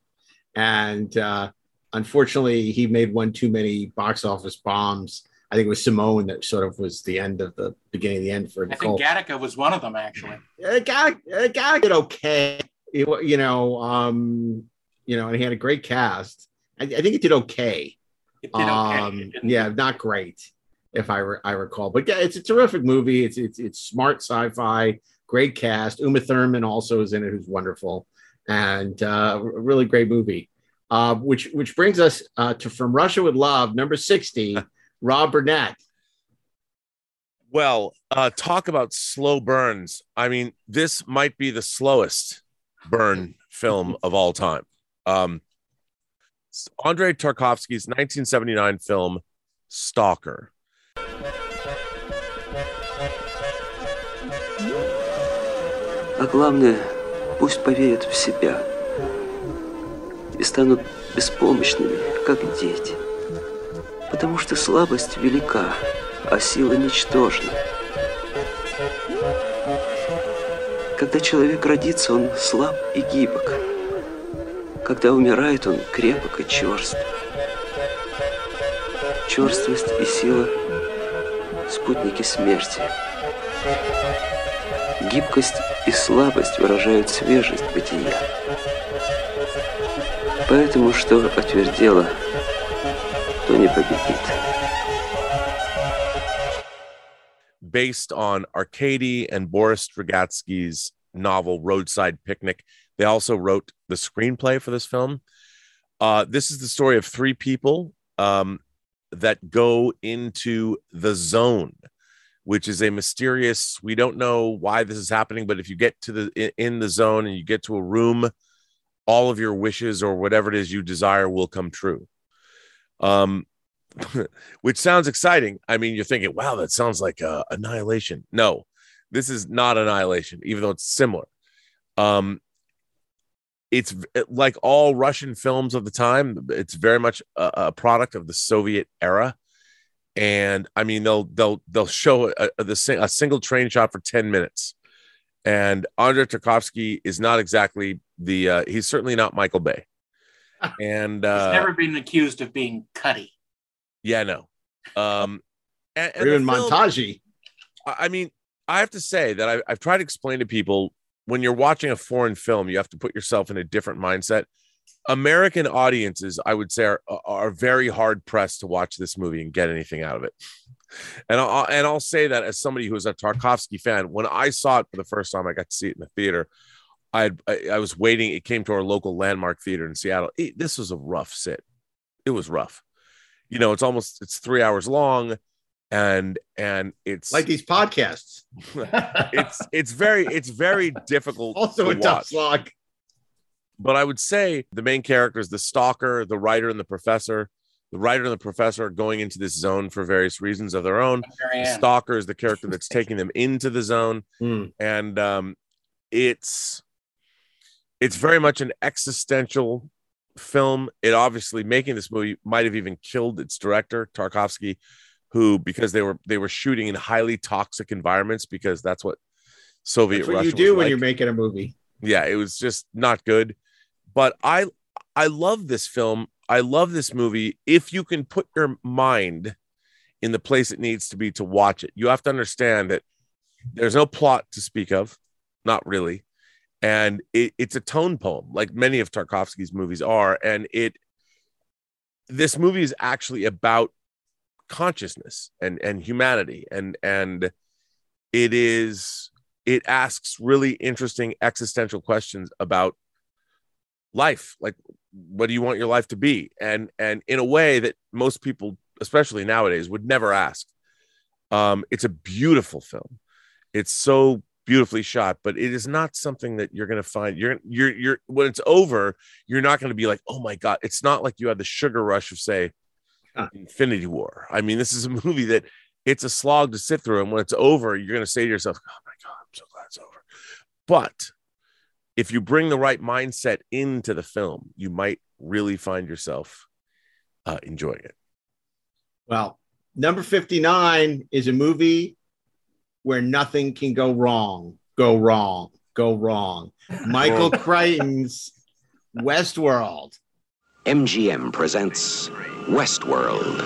and uh, unfortunately, he made one too many box office bombs. I think it was Simone that sort of was the end of the beginning of the end for I think Gattaca was one of them, actually. got it got it okay. It you know, um, you know, and he had a great cast. I, I think it did okay. It did okay. Um, yeah, not great, if I re- I recall. But yeah, it's a terrific movie. It's it's it's smart sci-fi, great cast. Uma Thurman also is in it, who's wonderful, and uh, a really great movie. Uh, which which brings us uh, to From Russia with Love, number sixty, Rob Burnett. Well, uh, talk about slow burns. I mean, this might be the slowest burn film of all time. Um, Andrei Tarkovsky's 1979 film Stalker. А главное, пусть поверят в себя И станут беспомощными, как дети. Потому что слабость велика, а сила ничтожна. Когда человек родится, он слаб и гибок. Когда умирает, он крепок и черст. Черствость и сила – спутники смерти. Гибкость и слабость выражают свежесть бытия. Поэтому что отвердело, то не победит. Based on Arkady and Boris Strugatsky's novel Roadside Picnic, they also wrote the screenplay for this film. Uh, this is the story of three people um, that go into the zone, which is a mysterious. We don't know why this is happening, but if you get to the in the zone and you get to a room all of your wishes or whatever it is you desire will come true. Um, which sounds exciting. I mean, you're thinking, wow, that sounds like uh, Annihilation. No, this is not Annihilation, even though it's similar. Um, it's like all Russian films of the time. It's very much a, a product of the Soviet era, and I mean, they'll they'll they'll show a, a, a single train shot for ten minutes, and Andrei Tarkovsky is not exactly the uh, he's certainly not Michael Bay, and uh, He's never been accused of being cutty. yeah, no. Um, and, Or even the film- Montage. I I mean, I have to say that I, I've tried to explain to people when you're watching a foreign film, you have to put yourself in a different mindset. American audiences, I would say, are, are very hard pressed to watch this movie and get anything out of it. And I'll, and I'll say that as somebody who's a Tarkovsky fan, when I saw it for the first time, I got to see it in the theater. I I, I was waiting. It came to our local landmark theater in Seattle. It- this was a rough sit. It was rough. You know, it's almost it's three hours long, and and it's Like these podcasts. it's it's very it's very difficult Also to a tough slog. But I would say the main characters, the stalker, the writer, and the professor. The writer and the professor are going into this zone for various reasons of their own. The stalker is the character that's taking them into the zone, Hmm. and um, it's it's very much an existential film. It obviously making this movie might have even killed its director Tarkovsky, who because they were they were shooting in highly toxic environments because that's what Soviet That's what Russia you do when like you're making a movie. yeah, it was just not good. But I I love this film. I love this movie. If you can put your mind in the place it needs to be to watch it, you have to understand that there's no plot to speak of, not really, and it, it's a tone poem, like many of Tarkovsky's movies are, and it. This movie is actually about consciousness and and humanity, and and it is it asks really interesting existential questions about life. Like what do you want your life to be? And and in a way that most people especially nowadays would never ask. Um it's a beautiful film. It's so beautifully shot but it is not something that you're going to find you're you're you're when it's over you're not going to be like oh my god it's not like you had the sugar rush of say infinity war. I mean this is a movie that it's a slog to sit through and when it's over you're going to say to yourself oh my god i'm so glad it's over. But if you bring the right mindset into the film, you might really find yourself uh, enjoying it. Well, number 59 is a movie where nothing can go wrong, go wrong, go wrong. Michael Crichton's Westworld. MGM presents Westworld.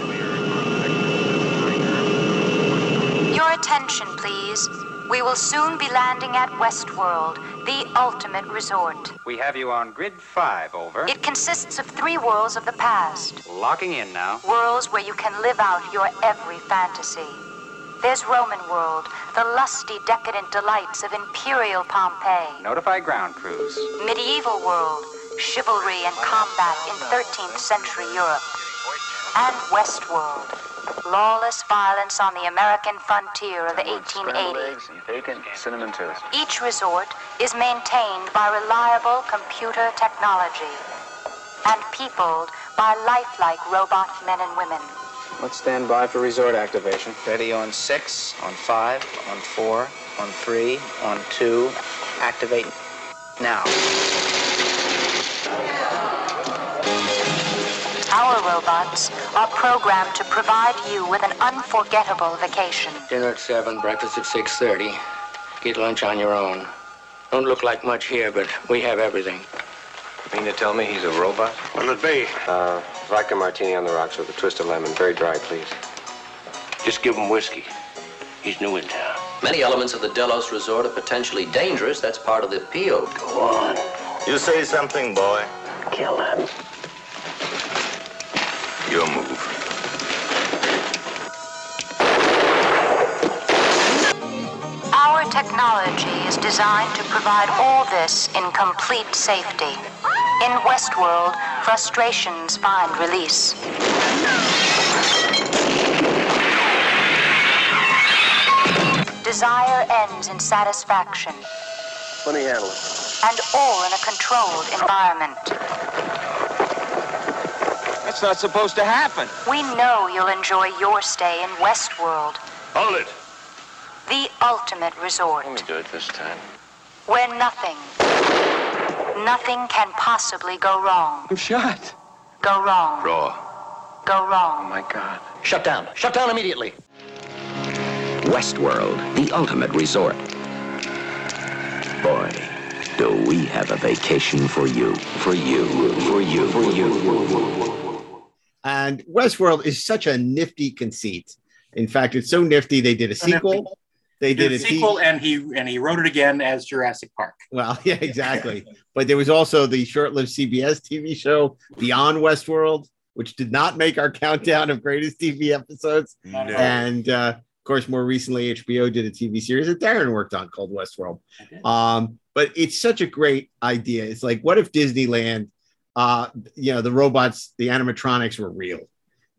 Your attention, please. We will soon be landing at Westworld, the ultimate resort. We have you on grid five, over. It consists of three worlds of the past. Locking in now. Worlds where you can live out your every fantasy. There's Roman world, the lusty, decadent delights of imperial Pompeii. Notify ground crews. Medieval world, chivalry and combat in 13th century Europe. And Westworld, lawless violence on the American frontier of the 1880s. Cinnamon toast. Each resort is maintained by reliable computer technology and peopled by lifelike robot men and women. Let's stand by for resort activation. Ready on six, on five, on four, on three, on two. Activate now. Our robots are programmed to provide you with an unforgettable vacation. Dinner at 7, breakfast at 6.30. Get lunch on your own. Don't look like much here, but we have everything. You Mean to tell me he's a robot? What'll it be? Uh, vodka martini on the rocks with a twist of lemon. Very dry, please. Just give him whiskey. He's new in town. Many elements of the Delos Resort are potentially dangerous. That's part of the appeal. Go on. You say something, boy. Kill him. Your move. Our technology is designed to provide all this in complete safety. In Westworld, frustrations find release. Desire ends in satisfaction, Let me handle it. and all in a controlled environment. That's not supposed to happen. We know you'll enjoy your stay in Westworld, Hold it. the ultimate resort, Let me do it this time. where nothing, nothing can possibly go wrong. I'm shot. Go wrong. Raw. Go wrong. Oh my God. Shut down. Shut down immediately. Westworld, the ultimate resort. Boy, do we have a vacation for you, for you, for you, for you. And Westworld is such a nifty conceit. In fact, it's so nifty they did a sequel. They did a sequel, and he and he wrote it again as Jurassic Park. Well, yeah, exactly. but there was also the short-lived CBS TV show Beyond Westworld, which did not make our countdown of greatest TV episodes. No. And uh, of course, more recently, HBO did a TV series that Daren worked on called Westworld. Um, but it's such a great idea. It's like, what if Disneyland, uh, you know, the robots, the animatronics were real,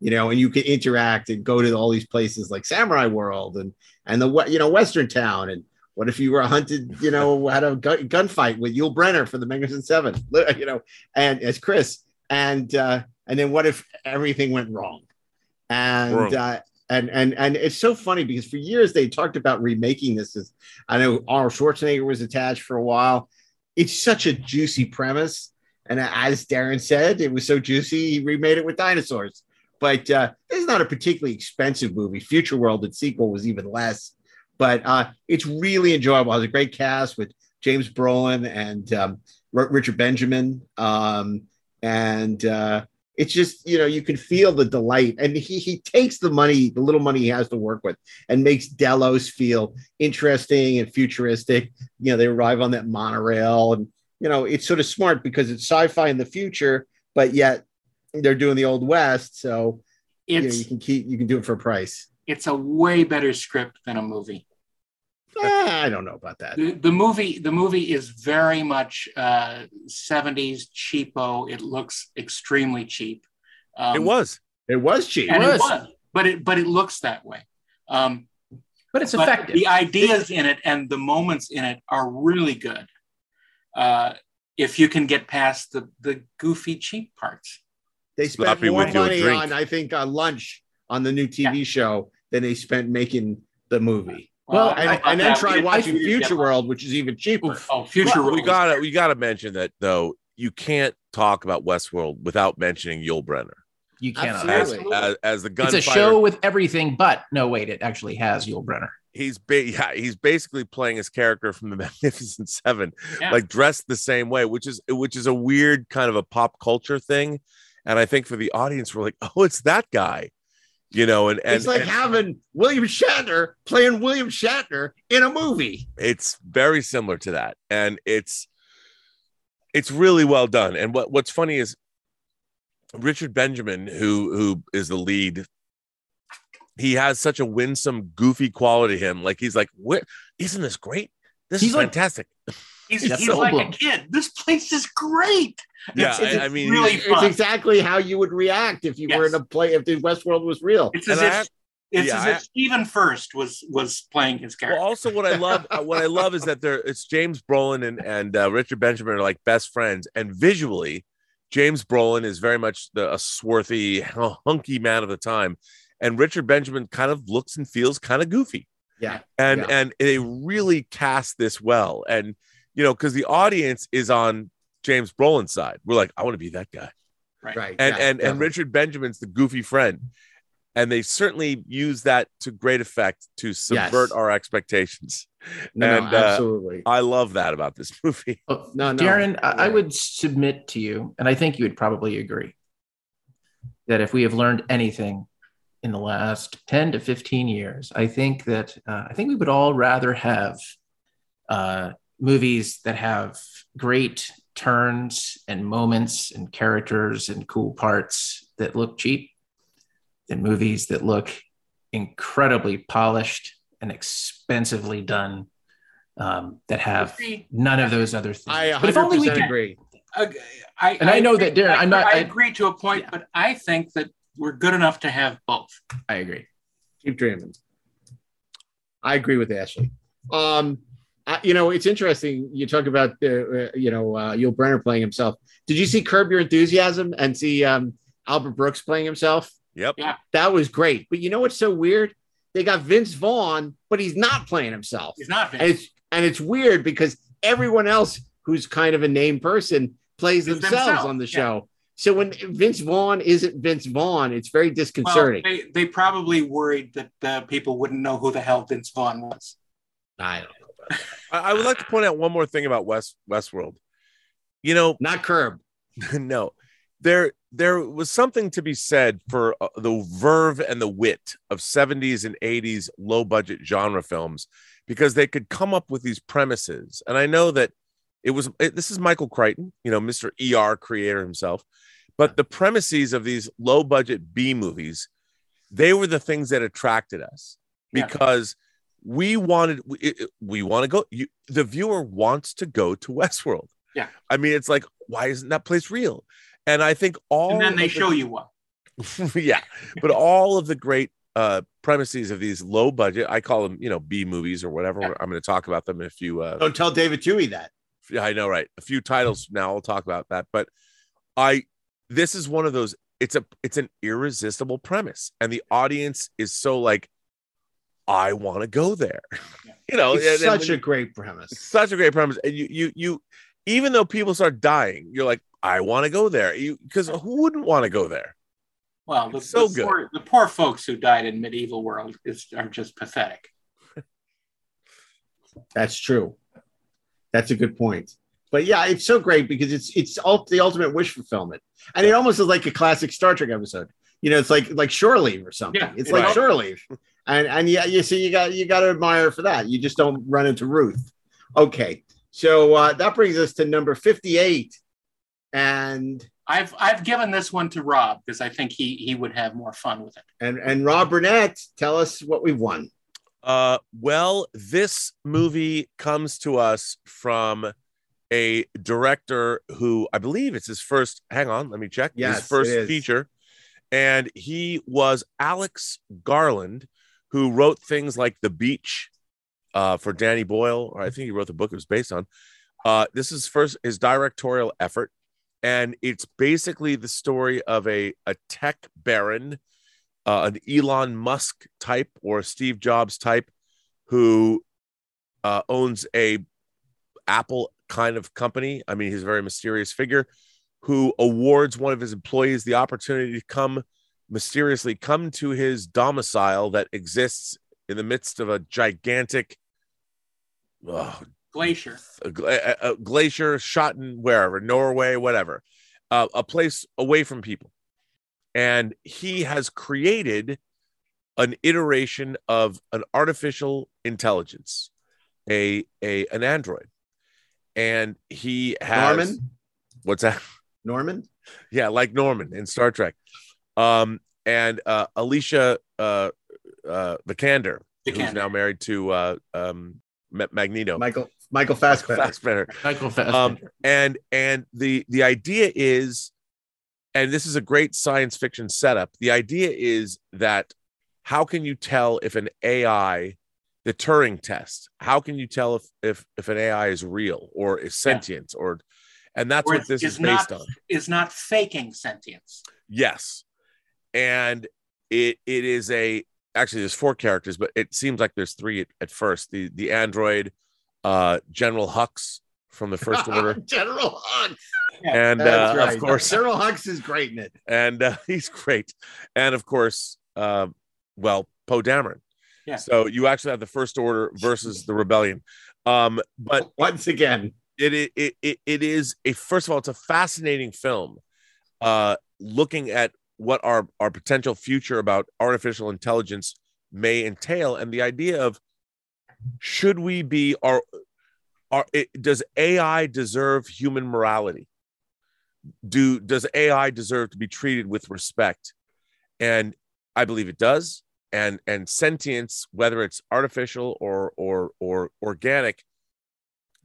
you know, and you could interact and go to all these places like Samurai World and and the you know Western Town and what if you were hunted, you know, had a gun, gunfight with Yul Brynner for the Magnificent Seven, you know, and as Chris, and uh, and then what if everything went wrong, and uh, and and and it's so funny because for years they talked about remaking this. As I know Arnold Schwarzenegger was attached for a while. It's such a juicy premise, and as Daren said, it was so juicy he remade it with dinosaurs. But uh, it's not a particularly expensive movie. Future World, its sequel, was even less. But uh, it's really enjoyable. It has a great cast with James Brolin and um, R- Richard Benjamin. Um, and uh, it's just you know you can feel the delight, and he he takes the money, the little money he has to work with, and makes Delos feel interesting and futuristic. You know, they arrive on that monorail, and you know it's sort of smart because it's sci-fi in the future, but yet they're doing the old west, so you, know, you can keep you can do it for a price. it's a way better script than a movie. Eh, I don't know about that. The, the movie the movie is very much uh, 70s cheapo. It looks extremely cheap. Um, it was. It was cheap. and It it was. was, but it but it looks that way. Um, But it's but effective. The ideas in it and the moments in it are really good. Uh, if you can get past the the goofy cheap parts. They spent Sloppy more with your money drink. on, I think, on lunch on the new TV show than they spent making the movie. Well, and, I- and then I- try I- watching I- Future World, which is even cheaper. Oh, future Well, we World. gotta we gotta mention that though. You can't talk about Westworld without mentioning Yul Brynner you cannot. as, Absolutely. as, as the gunfighter. It's a show with everything, but no, wait, it actually has Yul Brynner. He's ba- yeah, he's basically playing his character from the Magnificent Seven, Yeah. like dressed the same way, which is which is a weird kind of a pop culture thing. And I think for the audience, we're like, oh, it's that guy, you know, and and it's like and having William Shatner playing William Shatner in a movie. it's very similar to that, and it's it's really well done. And what what's funny is Richard Benjamin, who who is the lead, he has such a winsome, goofy quality to him. Like he's like, "What? Isn't this great? This He's is like- fantastic." He's, he's like a kid. This place is great. Yeah, It's- I, I mean, really he's- It's exactly how you would react if you were in a play if the Westworld was real. It's as And if I- it's yeah, as I- if Stephen Furst was was playing his character. Well, also what I love, uh, what I love is that there it's James Brolin and and uh, Richard Benjamin are like best friends, and visually, James Brolin is very much the, a swarthy, hunky man of the time, and Richard Benjamin kind of looks and feels kind of goofy, Yeah. and Yeah. and they really cast this well, and you know because the audience is on James Brolin's side, we're like, I want to be that guy, right. Right. and yeah, and and. Richard Benjamin's the goofy friend. And they certainly use that to great effect to subvert Yes. our expectations. no, and, no, uh, absolutely. I love that about this movie. Oh, No, no. Daren, I, I would submit to you, and I think you would probably agree, that if we have learned anything in the last 10 to 15 years, I think that uh, I think we would all rather have uh, movies that have great turns and moments and characters and cool parts that look cheap than movies that look incredibly polished and expensively done um, that have none of those other things. I but if only we 100% could agree. uh, I, And I know that, Daren, I, I'm not- I, I- agree to a point, but I think that we're good enough to have both. I agree. Keep dreaming. I agree with Ashley. Um, I, you know, it's interesting. You talk about uh, uh, you know uh, Yul Brynner playing himself. Did you see Curb Your Enthusiasm and see um, Albert Brooks playing himself? Yep. Yeah. That was great. But you know what's so weird? They got Vince Vaughn, but he's not playing himself. He's not and Vince. it's and it's weird because everyone else who's kind of a name person plays themselves themselves, on the yeah. show. So when Vince Vaughn isn't Vince Vaughn, it's very Well, disconcerting. they, they probably worried that uh, people wouldn't know who the hell Vince Vaughn was. I don't know. I, I would like to point out one more thing about West Westworld. You know, Not Curb. no, there there was something to be said for uh, the verve and the wit of 70s and 80s low budget genre films because they could come up with these premises. And I know that it was it, this is Michael Crichton, you know, Mr. ER creator himself. But the premises of these low budget B movies, they were the things that attracted us Yeah. We wanted we, we want to go you, the viewer wants to go to Westworld. Yeah. I mean, it's like, why isn't that place real? And I think all And then they the- show you one. yeah, but all of the great uh premises of these low budget, I call them, you know, B movies or whatever. Yeah. I'm going to talk about them in a few uh Don't tell David Twohy that. yeah, I know, right? A few titles now. I'll talk about that. But I, this is one of those. It's a, it's an irresistible premise, and the audience is so like, I want to go there. you know, It's and- and such when a great premise. such a great premise, and you, you, you, even though people start dying, you're like, I want to go there. You, because who wouldn't want to go there? Well, the, so the good. Poor, the poor folks who died in medieval world is are just pathetic. That's true. That's a good point. But yeah, it's so great because it's it's all the ultimate wish fulfillment, and it almost is like a classic Star Trek episode. You know, it's like like shore leave or something. Yeah, it's right. like shore leave, and and yeah, you see, you got you got to admire for that. You just don't run into Ruth. Okay, so uh, that brings us to number fifty-eight, and I've I've given this one to Rob because I think he he would have more fun with it. and and Rob Burnett, tell us what we've won. Uh, well, this movie comes to us from a director who I believe it's his first. Hang on, let me check. Yes, his first feature, and he was Alex Garland, who wrote things like The Beach, uh, for Danny Boyle, or I think he wrote the book it was based on. Uh, this is first his directorial effort, and it's basically the story of a a tech baron uh, an Elon Musk type or a Steve Jobs type who uh, owns a Apple kind of company. I mean, he's a very mysterious figure who awards one of his employees the opportunity to come mysteriously come to his domicile that exists in the midst of a gigantic oh, Glacier. a, a- a glacier shot in wherever Norway, whatever, uh, a place away from people, and he has created an iteration of an artificial intelligence, a a an android, and he has Norman? What's that? Norman? Yeah, like Norman in Star Trek. Um, and uh, Alicia uh, uh, Vikander, who's now married to uh, um, Ma- Magneto. Michael Michael Fassbender. Fassbender. Michael Fassbender. Um, and and the the idea is, and this is a great science fiction setup. The idea is that how can you tell if an AI, the Turing test, how can you tell if if if an AI is real or is sentient or, and that's Or what this is, is not based on. is not faking sentience. Yes. And it it is a actually there's four characters, but it seems like there's three at, at first. The the android, uh General Hux from the first order. General Hux. And uh, right. of course General Hux is great in it. and uh, he's great. And of course, uh, well, Poe Dameron. Yeah. So you actually have the first order versus the rebellion. Um, but once again, it it, it it it is a first of all, it's a fascinating film. Uh, looking at what our our potential future about artificial intelligence may entail, and the idea of should we be our are it, does AI deserve human morality? Do does AI deserve to be treated with respect? And I believe it does. And and sentience, whether it's artificial or or or organic,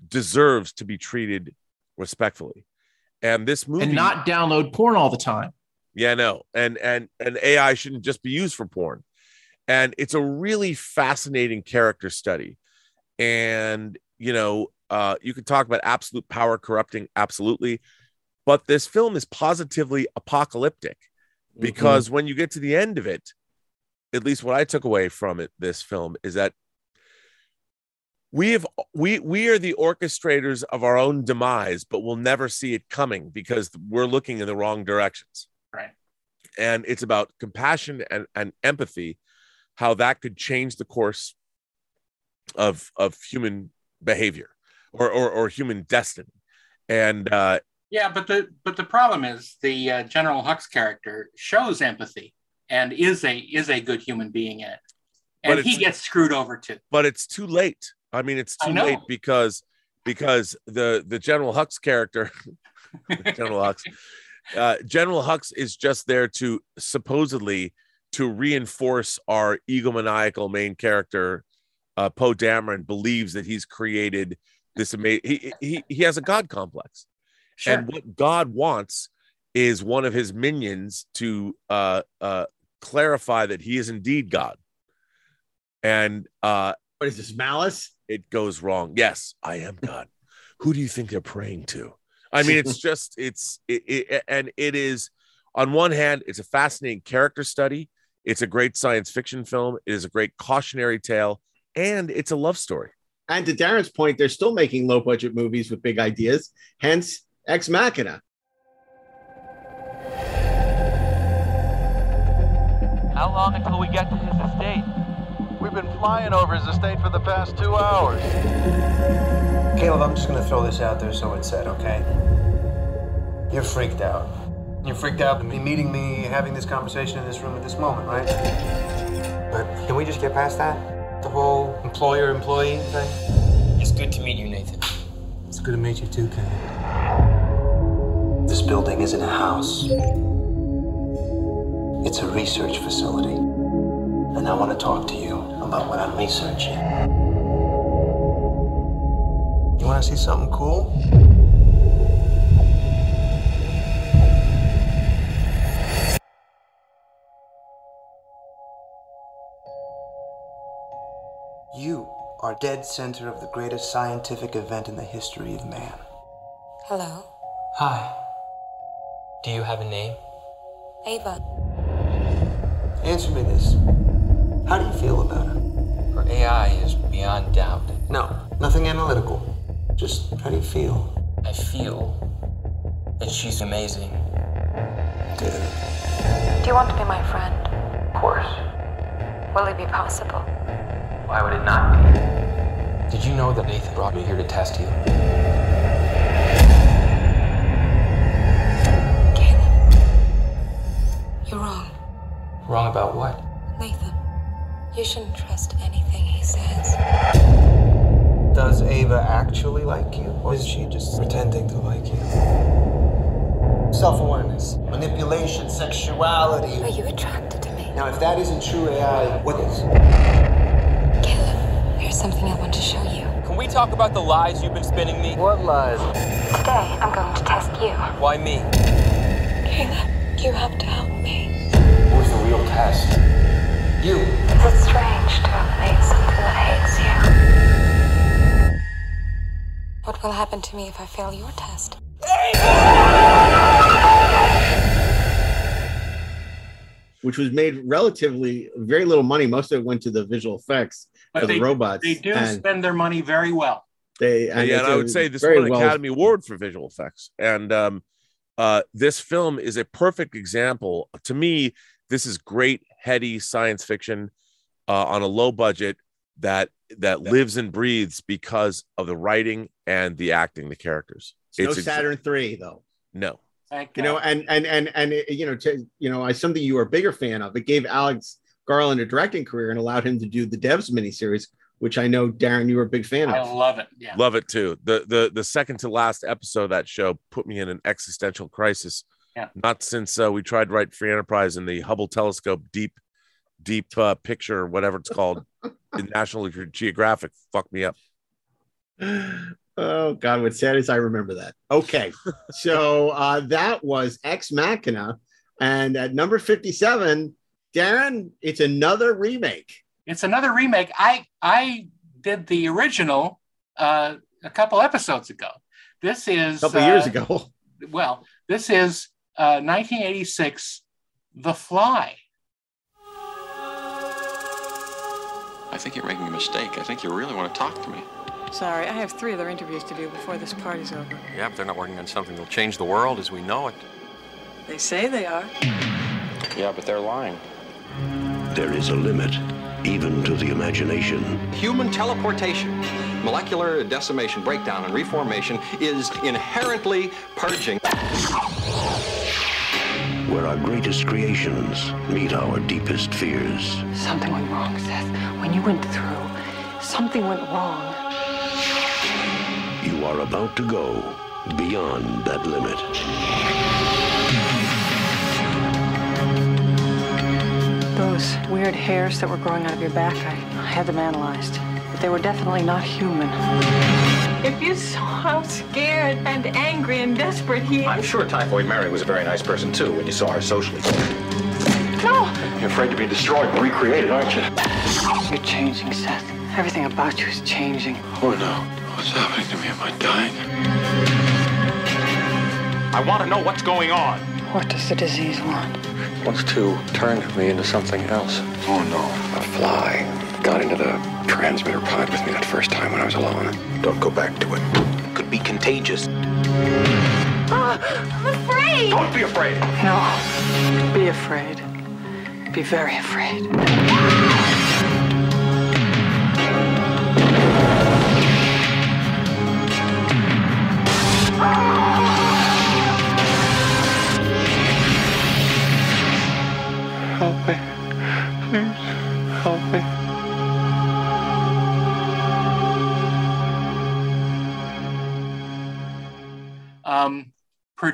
deserves to be treated respectfully. And this movie and not download porn all the time. Yeah, no. And and and AI shouldn't just be used for porn. And it's a really fascinating character study. And you know, uh, you could talk about absolute power corrupting, absolutely. But this film is positively apocalyptic because when you get to the end of it, at least what I took away from it, this film is that we have we we are the orchestrators of our own demise, but we'll never see it coming because we're looking in the wrong directions Right. and it's about compassion and, and empathy how that could change the course of of human behavior or or, or human destiny and uh Yeah, but the but the problem is the uh, General Hux character shows empathy and is a is a good human being in it, and he gets screwed over too. but it's too late i mean it's too late because because the the general hux character general hux uh general hux is just there to supposedly to reinforce our egomaniacal main character uh poe dameron believes that he's created this amazing he, he he has a god complex. Sure. and what god wants is one of his minions to uh uh clarify that he is indeed god. And uh what is this malice? it goes wrong. Yes i am god. Who do you think they're praying to i mean it's just it's it, it and it is on one hand it's a fascinating character study. It's a great science fiction film. It is a great cautionary tale and it's a love story. And to Daren's point, they're still making low budget movies with big ideas, hence Ex Machina. How long until we get to his flying over his estate for the past two hours. Caleb, I'm just gonna throw this out there so it's said, okay? You're freaked out. You're freaked out at me meeting me, having this conversation in this room at this moment, right? But can we just get past that? The whole employer-employee thing? It's good to meet you, Nathan. It's good to meet you too, Ken. This building isn't a house. It's a research facility. And I want to talk to you about what I'm researching. You want to see something cool? You are dead center of the greatest scientific event in the history of man. Hello, Hi. Do you have a name? Ava. Answer me this. How do you feel about her? Her AI is beyond doubt. No, nothing analytical. Just how do you feel? I feel that she's amazing. Good. Do you want to be my friend? Of course. Will it be possible? Why would it not be? Did you know that Nathan brought me here to test you? You're wrong. Wrong about what? Nathan, you shouldn't trust anything he says. Does Ava actually like you? Or is she just pretending to like you? Self awareness, manipulation, sexuality. Are you attracted to me? Now, if that isn't true AI, what is? Caleb, here's something I want to show you. Can we talk about the lies you've been spinning me? What lies? Today, I'm going to test you. Why me? Caleb, you have to help me. Where's the real test? You. Is it strange to have something that hates you? What will happen to me if I fail your test? which was made relatively very little money. Most of it went to the visual effects But for they, the robots. they do and spend their money very well. they yeah, and, and it's I a would say this very won an well- Academy Award for visual effects. And um, uh, this film is a perfect example. To me, this is great, heady science fiction uh, on a low budget that that lives and breathes because of the writing and the acting, the characters. It's no ex- Saturn three though. No. Thank You know, and and and and it- you know, to, you know, as something you were a bigger fan of, it gave Alex Garland a directing career and allowed him to do the Devs miniseries, which I know Daren, you were a big fan I of. I love it. Yeah. Love it too. The the the second to last episode of that show put me in an existential crisis. Yeah. Not since uh, we tried to write Free Enterprise in the Hubble telescope deep deep uh, picture, or whatever it's called, in National Geographic. Fuck me up. Oh God, what's sad is I remember that. Okay, so uh, that was Ex Machina, and at number fifty-seven, Daren, it's another remake. It's another remake. I I did the original uh, a couple episodes ago. This is A couple years uh, ago. Well, this is uh, 1986, The Fly. I think you're making a mistake. I think you really want to talk to me. Sorry, I have three other interviews to do before this party's over. Yeah, but they're not working on something that'll change the world as we know it. They say they are. Yeah, but they're lying. There is a limit, even to the imagination. Human teleportation, molecular decimation, breakdown, and reformation is inherently purging. Where our greatest creations meet our deepest fears. Something went wrong, Seth. When you went through, something went wrong. You are about to go beyond that limit. Those weird hairs that were growing out of your back, I, I had them analyzed. But they were definitely not human. If you saw how scared and angry and desperate he I'm sure Typhoid Mary was a very nice person too when you saw her socially. No! You're afraid to be destroyed and recreated, aren't you? You're changing, Seth. Everything about you is changing. Oh no. What's happening to me? Am I dying? I want to know what's going on. What does the disease want? Wants to turn me into something else. Oh no. A fly got into the transmitter pod with me that first time when I was alone. Don't go back to it. Could be contagious. Ah, I'm afraid! Don't be afraid. No. Be afraid. Be very afraid.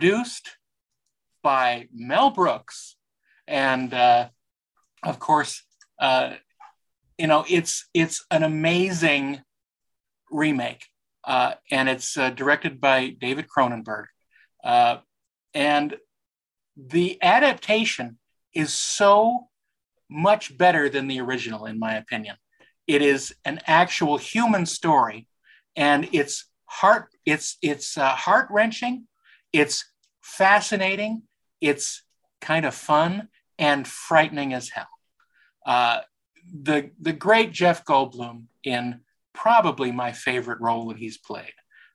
Produced by Mel Brooks, and uh, of course, uh, you know it's it's an amazing remake, uh, and it's uh, directed by David Cronenberg, uh, and the adaptation is so much better than the original, in my opinion. It is an actual human story, and it's heart it's it's uh, heart wrenching, it's fascinating, it's kind of fun and frightening as hell. Uh, the the great Jeff Goldblum in probably my favorite role that he's played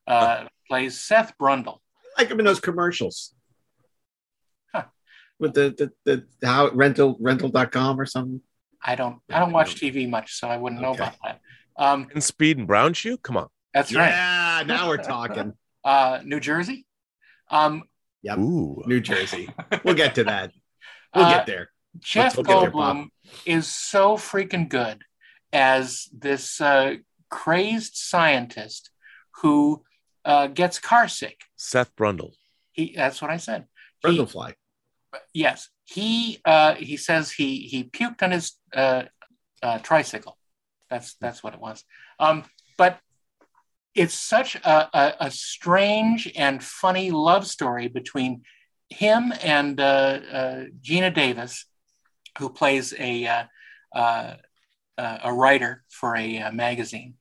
uh, plays Seth Brundle. like him in those commercials. With the, the the how rental rental.com or something. I don't I don't watch TV much, so I wouldn't know Okay. about that. Um, And Speed and Brown Shoe? Come on. that's right. Yeah, now we're talking. Uh, New Jersey. Um, Yep. Ooh. New Jersey. We'll get to that. We'll Uh, get there. Jeff we'll get there, Goldblum is so freaking good as this uh, crazed scientist who uh, gets carsick. Seth Brundle. He, that's what I said. Brundlefly. Yes, he uh, he says he he puked on his uh, uh, tricycle. That's that's what it was. Um, but it's such a, a, a strange and funny love story between him and uh, uh, Geena Davis, who plays a uh, uh, uh, a writer for a uh, magazine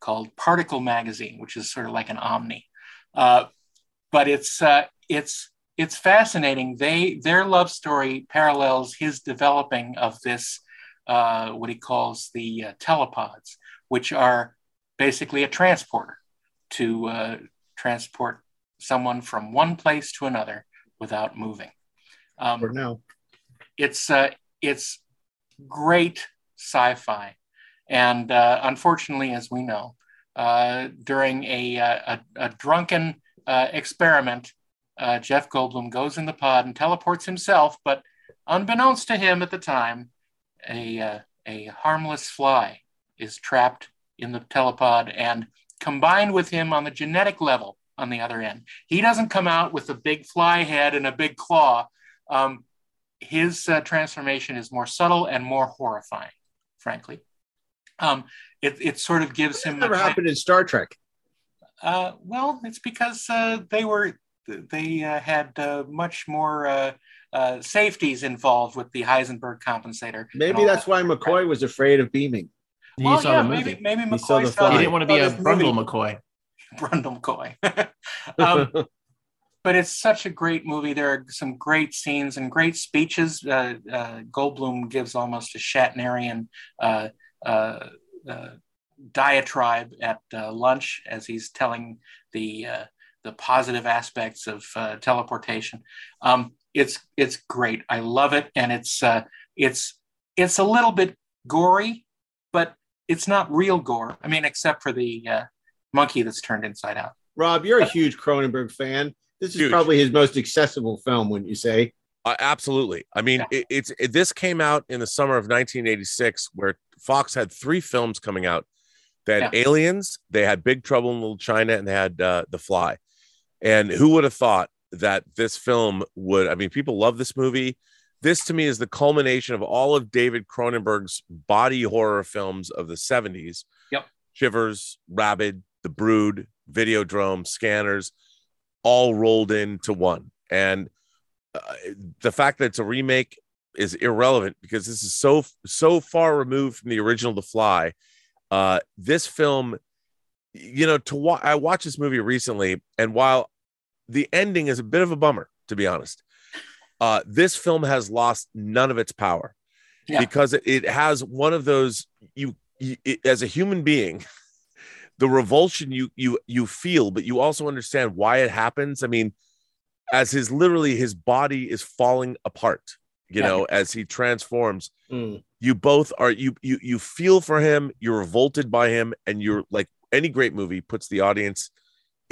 called Particle Magazine, which is sort of like an Omni. But it's it's it's fascinating. They their love story parallels his developing of this what he calls the telepods, which are basically a transporter to uh, transport someone from one place to another without moving. Um, Or no. it's uh, it's great sci-fi, and uh, unfortunately, as we know, uh, during a, uh, a, a drunken uh, experiment, uh, Jeff Goldblum goes in the pod and teleports himself, but unbeknownst to him at the time, a uh, a harmless fly is trapped in the telepod and combined with him on the genetic level on the other end. He doesn't come out with a big fly head and a big claw. Um, his uh, transformation is more subtle and more horrifying, frankly. Um, it, it sort of gives him Never happened in Star Trek. uh, well, it's because uh, they were they uh, had uh, much more uh, uh, safeties involved with the Heisenberg compensator. Maybe that's that. why McCoy was afraid of beaming. He Well, saw yeah, the movie. maybe maybe He saw McCoy the saw he didn't want to be Oh, a Brundle movie- McCoy. Brundle McCoy. um, but it's such a great movie. There are some great scenes and great speeches. Uh, uh, Goldblum gives almost a Shatnerian uh, uh, uh, diatribe at uh, lunch as he's telling the uh, the positive aspects of uh, teleportation. Um, it's it's great. I love it, and it's uh, it's it's a little bit gory, but it's not real gore. I mean, except for the uh, monkey that's turned inside out. Rob, you're a huge Cronenberg fan. This is Huge. probably his most accessible film, wouldn't you say? Uh, absolutely. I mean, it, it's it, this came out in the summer of 1986, where Fox had three films coming out. They had Yeah. Aliens, they had Big Trouble in Little China, and they had uh, The Fly. And who would have thought that this film would? I mean, people love this movie. This to me is the culmination of all of David Cronenberg's body horror films of the 70s. Yep. Shivers, Rabid, The Brood, Videodrome, Scanners, all rolled into one. And uh, the fact that it's a remake is irrelevant because this is so so far removed from the original The Fly. Uh, this film, you know, to wa- I watched this movie recently, and while the ending is a bit of a bummer, to be honest, uh, this film has lost none of its power Yeah. because it, it has one of those you, you it, as a human being the revulsion you you you feel but you also understand why it happens i mean as his literally his body is falling apart you Yeah. know as he transforms Mm. you both are you you you feel for him you're revolted by him and you're like any great movie puts the audience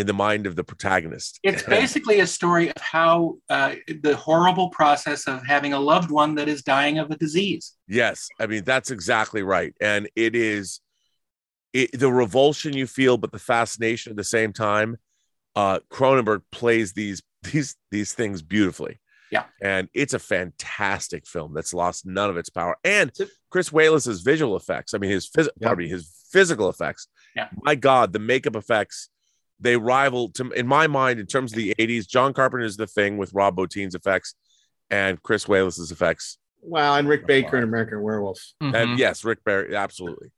in the mind of the protagonist. It's basically a story of how uh, the horrible process of having a loved one that is dying of a disease. Yes, I mean that's exactly right, and it is it, the revulsion you feel, but the fascination at the same time. Uh, Cronenberg plays these these these things beautifully. Yeah, and it's a fantastic film that's lost none of its power. And Chris Walas's visual effects, I mean his phys- Yeah. pardon me, his physical effects. Yeah. My God, the makeup effects they rival to in my mind in terms of the 80s. John carpenter is The Thing with Rob Bottin's effects and Chris Walas's effects. Well, and Rick Baker in American Werewolf. And yes, Rick Barry, absolutely.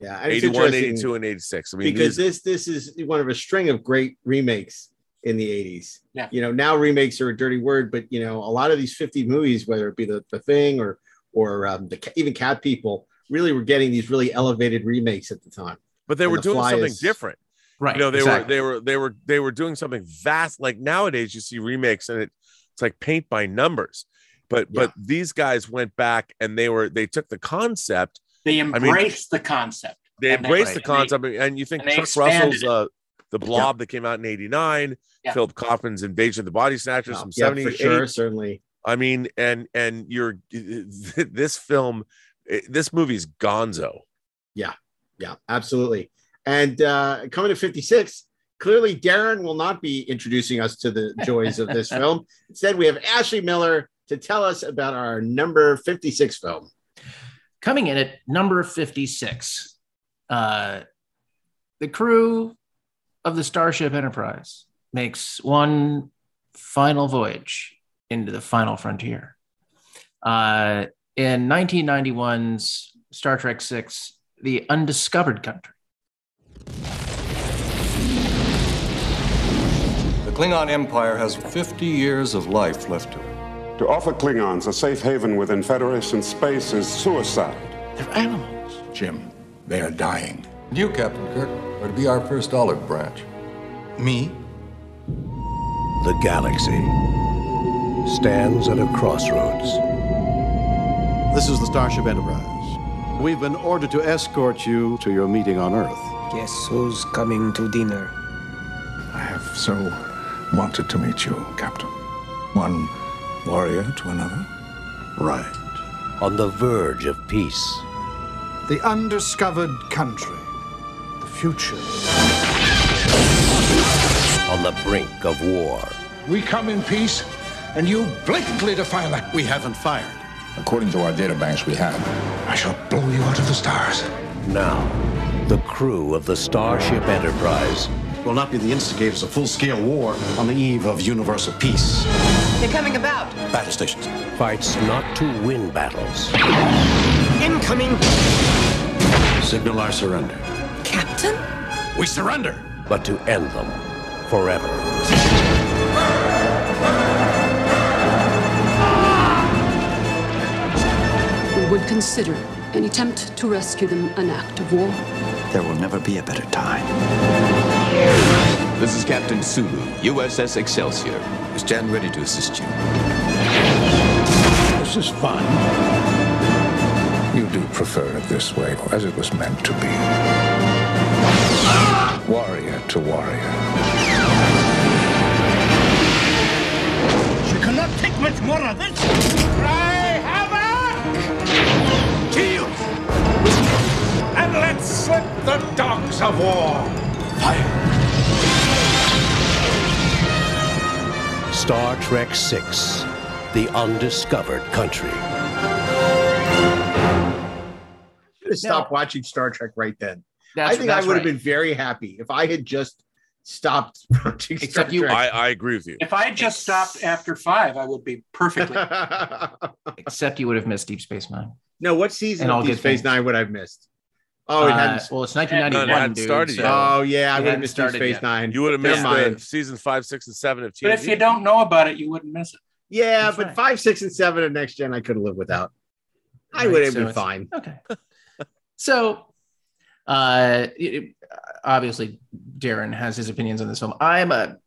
Yeah, and 81, 82, and 86. I mean, because these- this this is one of a string of great remakes in the 80s. Yeah. You know, now remakes are a dirty word, but you know, a lot of these 50 movies, whether it be the, the thing or or um, the even Cat People, really were getting these really elevated remakes at the time. but they And were The doing something is- different. Right. You know, they exactly. were they were they were they were doing something vast. Like nowadays, you see remakes and it, it's like paint by numbers. But but these guys went back and they were they took the concept. They mean, embraced the concept. They And embraced the and they- concept, and you think and they Chuck Russell's uh, the Blob that came out in '89, Yeah. Philip Kaufman's Invasion of the Body Snatchers from Yeah, '78. sure, certainly. I mean, and and you're this film, eh, this movie's Gonzo. Yeah, yeah, absolutely. And uh, coming to 56, clearly Daren will not be introducing us to the joys of this film. Instead, we have Ashley Miller to tell us about our number 56 film. Coming in at number 56, uh, the crew of the Starship Enterprise makes one final voyage into the final frontier. Uh, in 1991's Star Trek VI, The Undiscovered Country. The Klingon Empire has 50 years of life left to it. To offer Klingons a safe haven within Federation space is suicide. They're animals. Jim, they are dying. And you, Captain Kirk, are to be our first olive branch. Me? The galaxy stands at a crossroads. This is the Starship Enterprise. We've been ordered to escort you to your meeting on Earth. Guess who's coming to dinner? I have so wanted to meet you, Captain. One warrior to another. Right. On the verge of peace. The undiscovered country. The future. On the brink of war. We come in peace, and you blatantly defy that. We haven't fired. According to our databanks, we have. I shall blow you out of the stars. Now, the crew of the Starship Enterprise Will not be the instigators of full-scale war on the eve of universal peace. They're coming about. Battle stations. fights not to win battles, Incoming. Signal our surrender. Captain? We surrender. but to end them forever. We would consider an attempt to rescue them an act of war. There will never be a better time. This is Captain Sulu, USS Excelsior. We stand ready to assist you. This is fun. You do prefer it this way, as it was meant to be. Warrior to warrior. She cannot take much more of this. Cry havoc! Kill! And let's slip the dogs of war. Fire. Star Trek VI The Undiscovered Country. should have stopped watching Star Trek right then. That's- I think I that's would have right. been very happy if I had just stopped watching Star Except you- Trek. I, I agree with you. If I had just stopped after five, I would be perfectly. Except you would have missed Deep Space Nine. no, what season And of all Deep Space things. Nine would I've missed? Oh, it Uh, hadn't. well, it's No, 1991. it hadn't dude, started so- yet. oh yeah, I would have missed Deep started Space yet. Nine. You would have missed mind. the season five, six, and seven of TNG. but if you don't know about it, you wouldn't miss it. Yeah, That's but right. five, six, and seven of next gen I could have lived without. I Right, would have so been fine. Okay. So, uh, it- it- obviously, Darren has his opinions on this film. I'm a,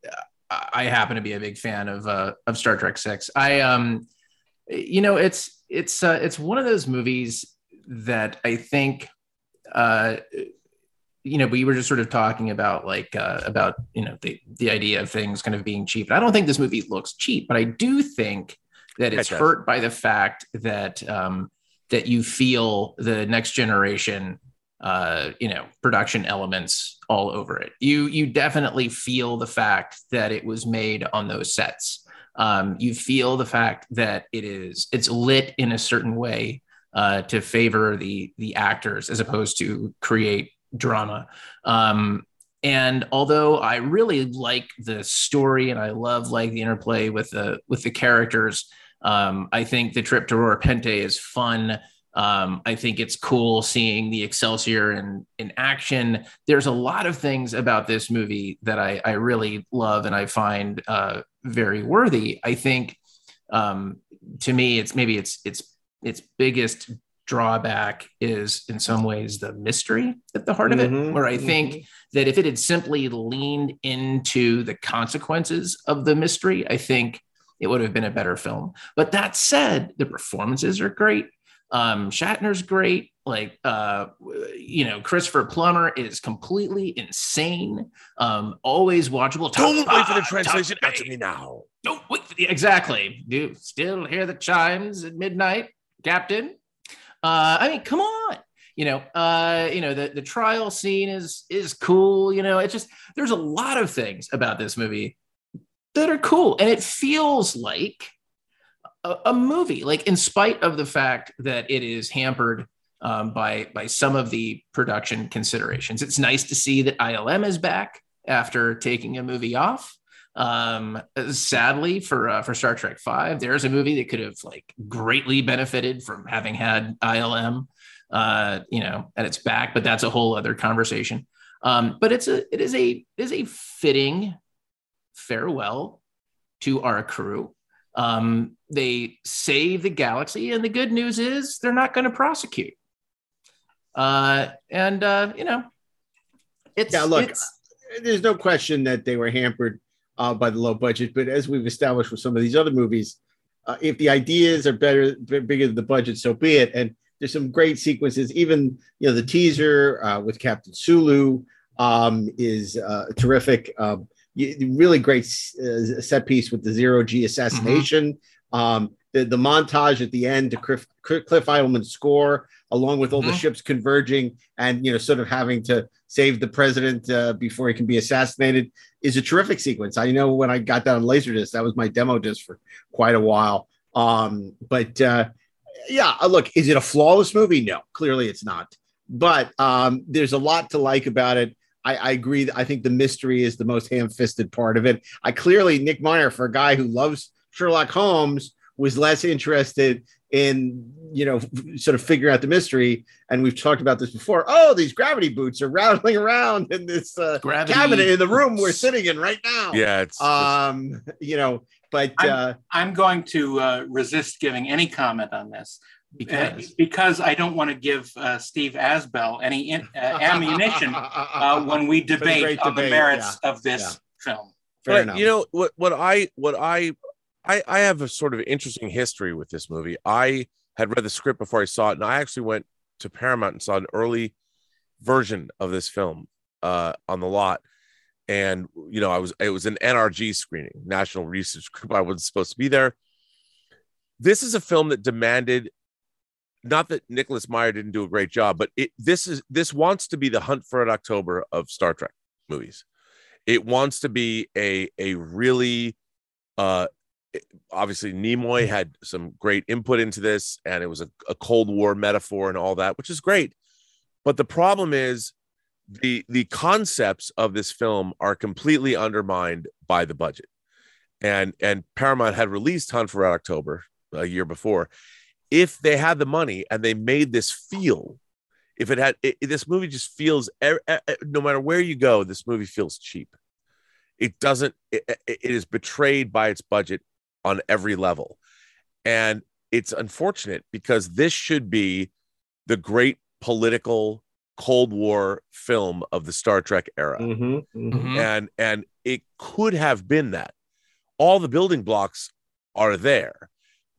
I happen to be a big fan of uh, of Star Trek Six. I um, you know, it's it's uh, it's one of those movies that I think, uh, you know, we were just sort of talking about like uh, about you know the the idea of things kind of being cheap. And I don't think this movie looks cheap, but I do think that it's It hurt by the fact that um, that you feel the next generation uh, you know production elements all over it. You you definitely feel the fact that it was made on those sets. Um, you feel the fact that it is it's lit in a certain way uh, to favor the the actors as opposed to create drama. Um, and although I really like the story and I love like the interplay with the with the characters, um, I think the trip to Rura Penthe is fun. Um, I think it's cool seeing the Excelsior in in action. There's a lot of things about this movie that I, I really love and I find uh, very worthy. I think um, to me, it's maybe it's it's its biggest drawback is in some ways the mystery at the heart of it. Mhm, Where I think that if it had simply leaned into the consequences of the mystery, I think it would have been a better film. But that said, the performances are great. Um, Shatner's great. Like, uh, you know, Christopher Plummer is completely insane. Um, always watchable. Don't wait for the translation. Answer me now. Don't wait for the exactly. Do you still hear the chimes at midnight, Captain? Uh, I mean, come on. You know, uh, you know, the, the trial scene is is cool. You know, it's just there's a lot of things about this movie that are cool. And it feels like a, a movie, like in spite of the fact that it is hampered um, by by some of the production considerations. It's nice to see that ILM is back after taking a movie off. Um, sadly for uh, for Star Trek Five, there's a movie that could have like greatly benefited from having had ILM, uh, you know, at its back. But that's a whole other conversation. Um, but it's a it is a it is a fitting farewell to our crew. Um, they save the galaxy, and the good news is they're not going to prosecute. Uh, and uh, you know, it's yeah, look, it's- there's no question that they were hampered uh, by the low budget, but as we've established with some of these other movies, uh, if the ideas are better, bigger than the budget, so be it. And there's some great sequences. Even you know the teaser uh, with Captain Sulu um, is uh, terrific. Um, really great uh, set piece with the zero G assassination. Um, the, the montage at the end to Cliff, Cliff Eidelman's score, along with all the Mhm. ships converging and you know sort of having to save the president uh, before he can be assassinated, is a terrific sequence. I know when I got that on Laserdisc, that was my demo disc for quite a while. Um, but uh, yeah, uh, look, is it a flawless movie? No, clearly it's not. But um, there's a lot to like about it. I, I agree. I think the mystery is the most ham-fisted part of it. I clearly Nick Meyer, for a guy who loves Sherlock Holmes, was less interested in you know sort of figuring out the mystery. And we've talked about this before. Oh, these gravity boots are rattling around in this uh, Gravity cabinet in the room we're sitting in right now. Yeah, it's Um, you know, but I'm, uh, I'm going to uh, resist giving any comment on this Because? uh, because I don't want to give uh, Steve Asbell any in, uh, ammunition uh, when we For the debate the merits yeah, of this yeah. film. fair but enough. you know what what i what i i i have a sort of interesting history with this movie. I had read the script before i saw it and i actually went to paramount and saw an early version of this film uh on the lot. And you know i was it was an nrg screening national research group. I wasn't supposed to be there. This is a film that demanded not that Nicholas Meyer didn't do a great job, but it this is this wants to be the Hunt for an October of Star Trek movies. It wants to be a a really uh obviously Nimoy had some great input into this and it was a, a Cold War metaphor and all that, which is great. But the problem is the the concepts of this film are completely undermined by the budget. And and Paramount had released Hunt for Red October a year before. If they had the money and they made this feel, if it had it, this movie just feels no matter where you go, this movie feels cheap. It doesn't. It it is betrayed by its budget on every level, and it's unfortunate because this should be the great political Cold War film of the Star Trek era. Mhm, mhm. and and it could have been that. All the building blocks are there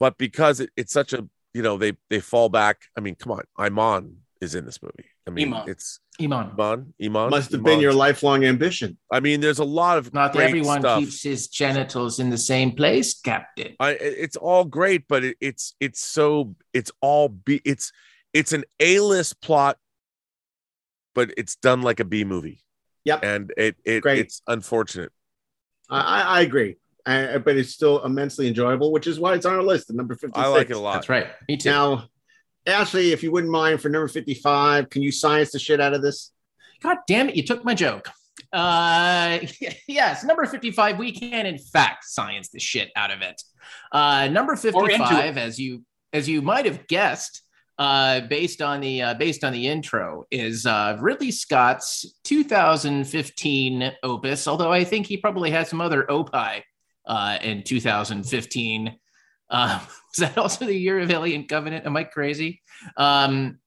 but because it, it's such a you know they they fall back i mean come on i'm is in this movie I mean, Iman. it's Iman. Iman. Iman Must have been your lifelong ambition. I mean, there's a lot of Not great everyone stuff. keeps his genitals in the same place, Captain. I it's all great, but it, it's it's so it's all B it's it's an A-list plot, but it's done like a B movie. Yep. And it, it Great. it's unfortunate. I, I, I agree, uh, but it's still immensely enjoyable, which is why it's on our list at number fifty. I like it a lot. That's right. Me too. Now, Ashley, if you wouldn't mind, for number fifty-five, can you science the shit out of this? God damn it, you took my joke. Uh, yes, number 55, we can in fact science the shit out of it. Uh, number 55, as you as you might have guessed, uh, based on the uh, based on the intro, is uh, Ridley Scott's 2015 opus. Although I think he probably had some other opie uh, in 2015. Uh, was that also the year of Alien Covenant? Am I crazy? Um,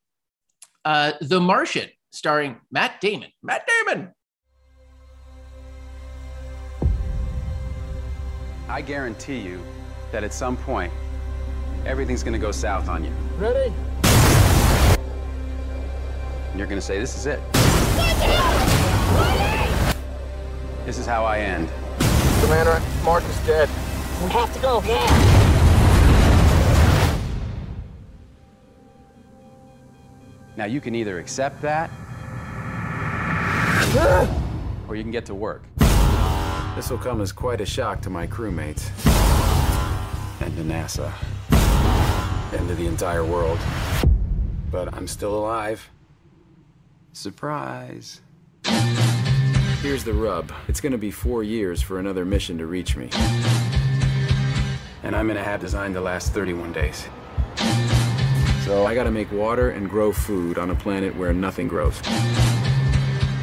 uh, the Martian, starring Matt Damon. Matt Damon. I guarantee you that at some point, everything's gonna go south on you. Ready? And you're gonna say, this is it. This is how I end. Commander, Mark is dead. We have to go now. Now you can either accept that, or you can get to work. This will come as quite a shock to my crewmates, and to NASA, and to the entire world. But I'm still alive. Surprise. Here's the rub. It's gonna be four years for another mission to reach me. And I'm gonna have designed to last 31 days. So I gotta make water and grow food on a planet where nothing grows.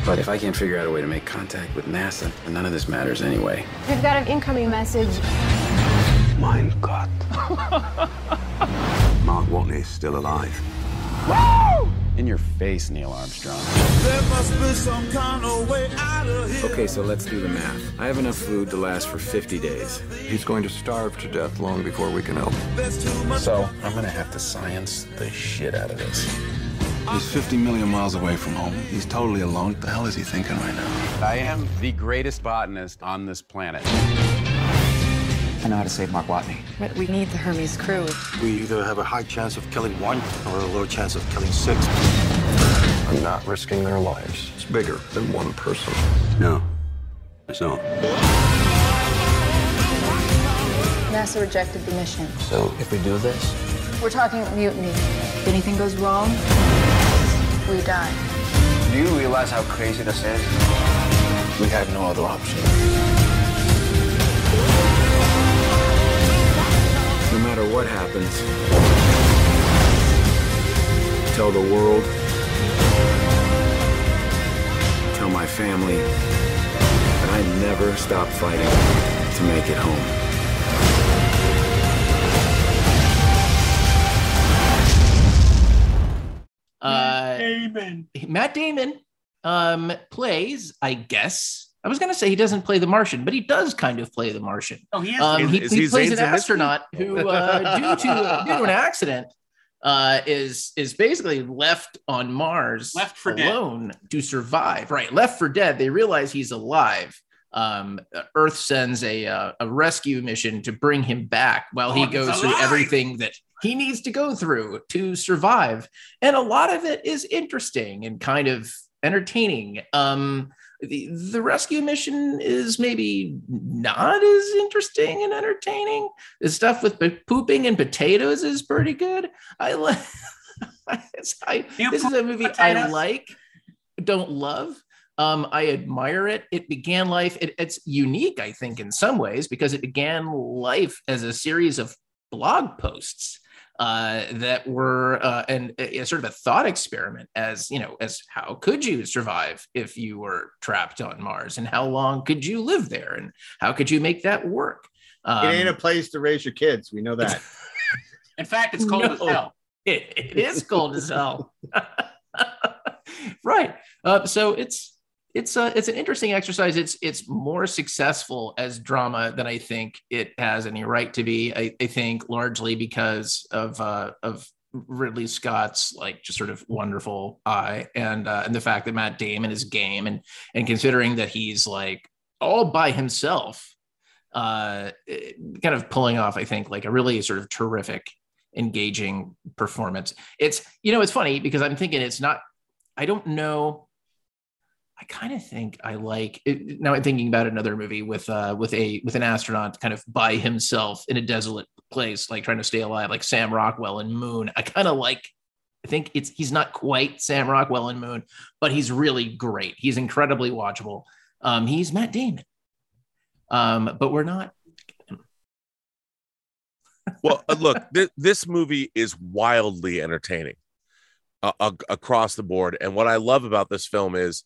But if I can't figure out a way to make contact with NASA, then none of this matters anyway. We've got an incoming message. Mein Gott. Mark Watney's still alive. In your face, Neil Armstrong. There must be some kind of way out of here. Okay, so let's do the math. I have enough food to last for 50 days. He's going to starve to death long before we can help. So I'm gonna have to science the shit out of this. He's 50 million miles away from home. He's totally alone. What the hell is he thinking right now? I am the greatest botanist on this planet. I know how to save Mark Watney. But we need the Hermes crew. We either have a high chance of killing one or a low chance of killing six. I'm not risking their lives. It's bigger than one person. No, it's not. NASA rejected the mission. So if we do this, We're talking mutiny. If anything goes wrong, we die. do you realize how crazy this is? We have no other option. What happens, tell the world, tell my family that I never stop fighting to make it home. Uh, Damon. Matt Damon um, plays, I guess. I was going to say he doesn't play the Martian, but he does kind of play the Martian. Oh, he is. Um, he, Is he he plays an Zane's Emissary? astronaut who, uh, due to due to an accident, uh, is is basically left on Mars, Left for dead. to survive. Right, left for dead. They realize he's alive. Um, Earth sends a uh, a rescue mission to bring him back while he Oh, he's goes through everything that he needs to go through to survive. And a lot of it is interesting and kind of entertaining. Um, the, the rescue mission is maybe not as interesting and entertaining. The stuff with pooping and potatoes is pretty good. I like. I, this is a movie I like, don't love. Um, I admire it. It began life. It, it's unique, I think, in some ways because it began life as a series of blog posts uh, that were uh, and a, sort of a thought experiment as you know as how could you survive if you were trapped on Mars and how long could you live there and how could you make that work? Um, it ain't a place to raise your kids. We know that. In fact, it's cold as hell. it, it is cold as hell. right. Uh, so it's it's uh, it's an interesting exercise. It's it's more successful as drama than I think it has any right to be. I, I think largely because of uh, of Ridley Scott's like just sort of wonderful eye and uh, and the fact that Matt Damon is game and and considering that he's like all by himself uh kind of pulling off I think like a really sort of terrific engaging performance. It's you know it's funny because I'm thinking it's not I don't know I kind of think I like it, now. I'm thinking about another movie with uh with a with an astronaut kind of by himself in a desolate place, like trying to stay alive, like Sam Rockwell in Moon. I kind of like. I think it's he's not quite Sam Rockwell in Moon, but he's really great. He's incredibly watchable. Um, he's Matt Damon. Um, but we're not. well, uh, look, th- this movie is wildly entertaining uh, uh, across the board, and what I love about this film is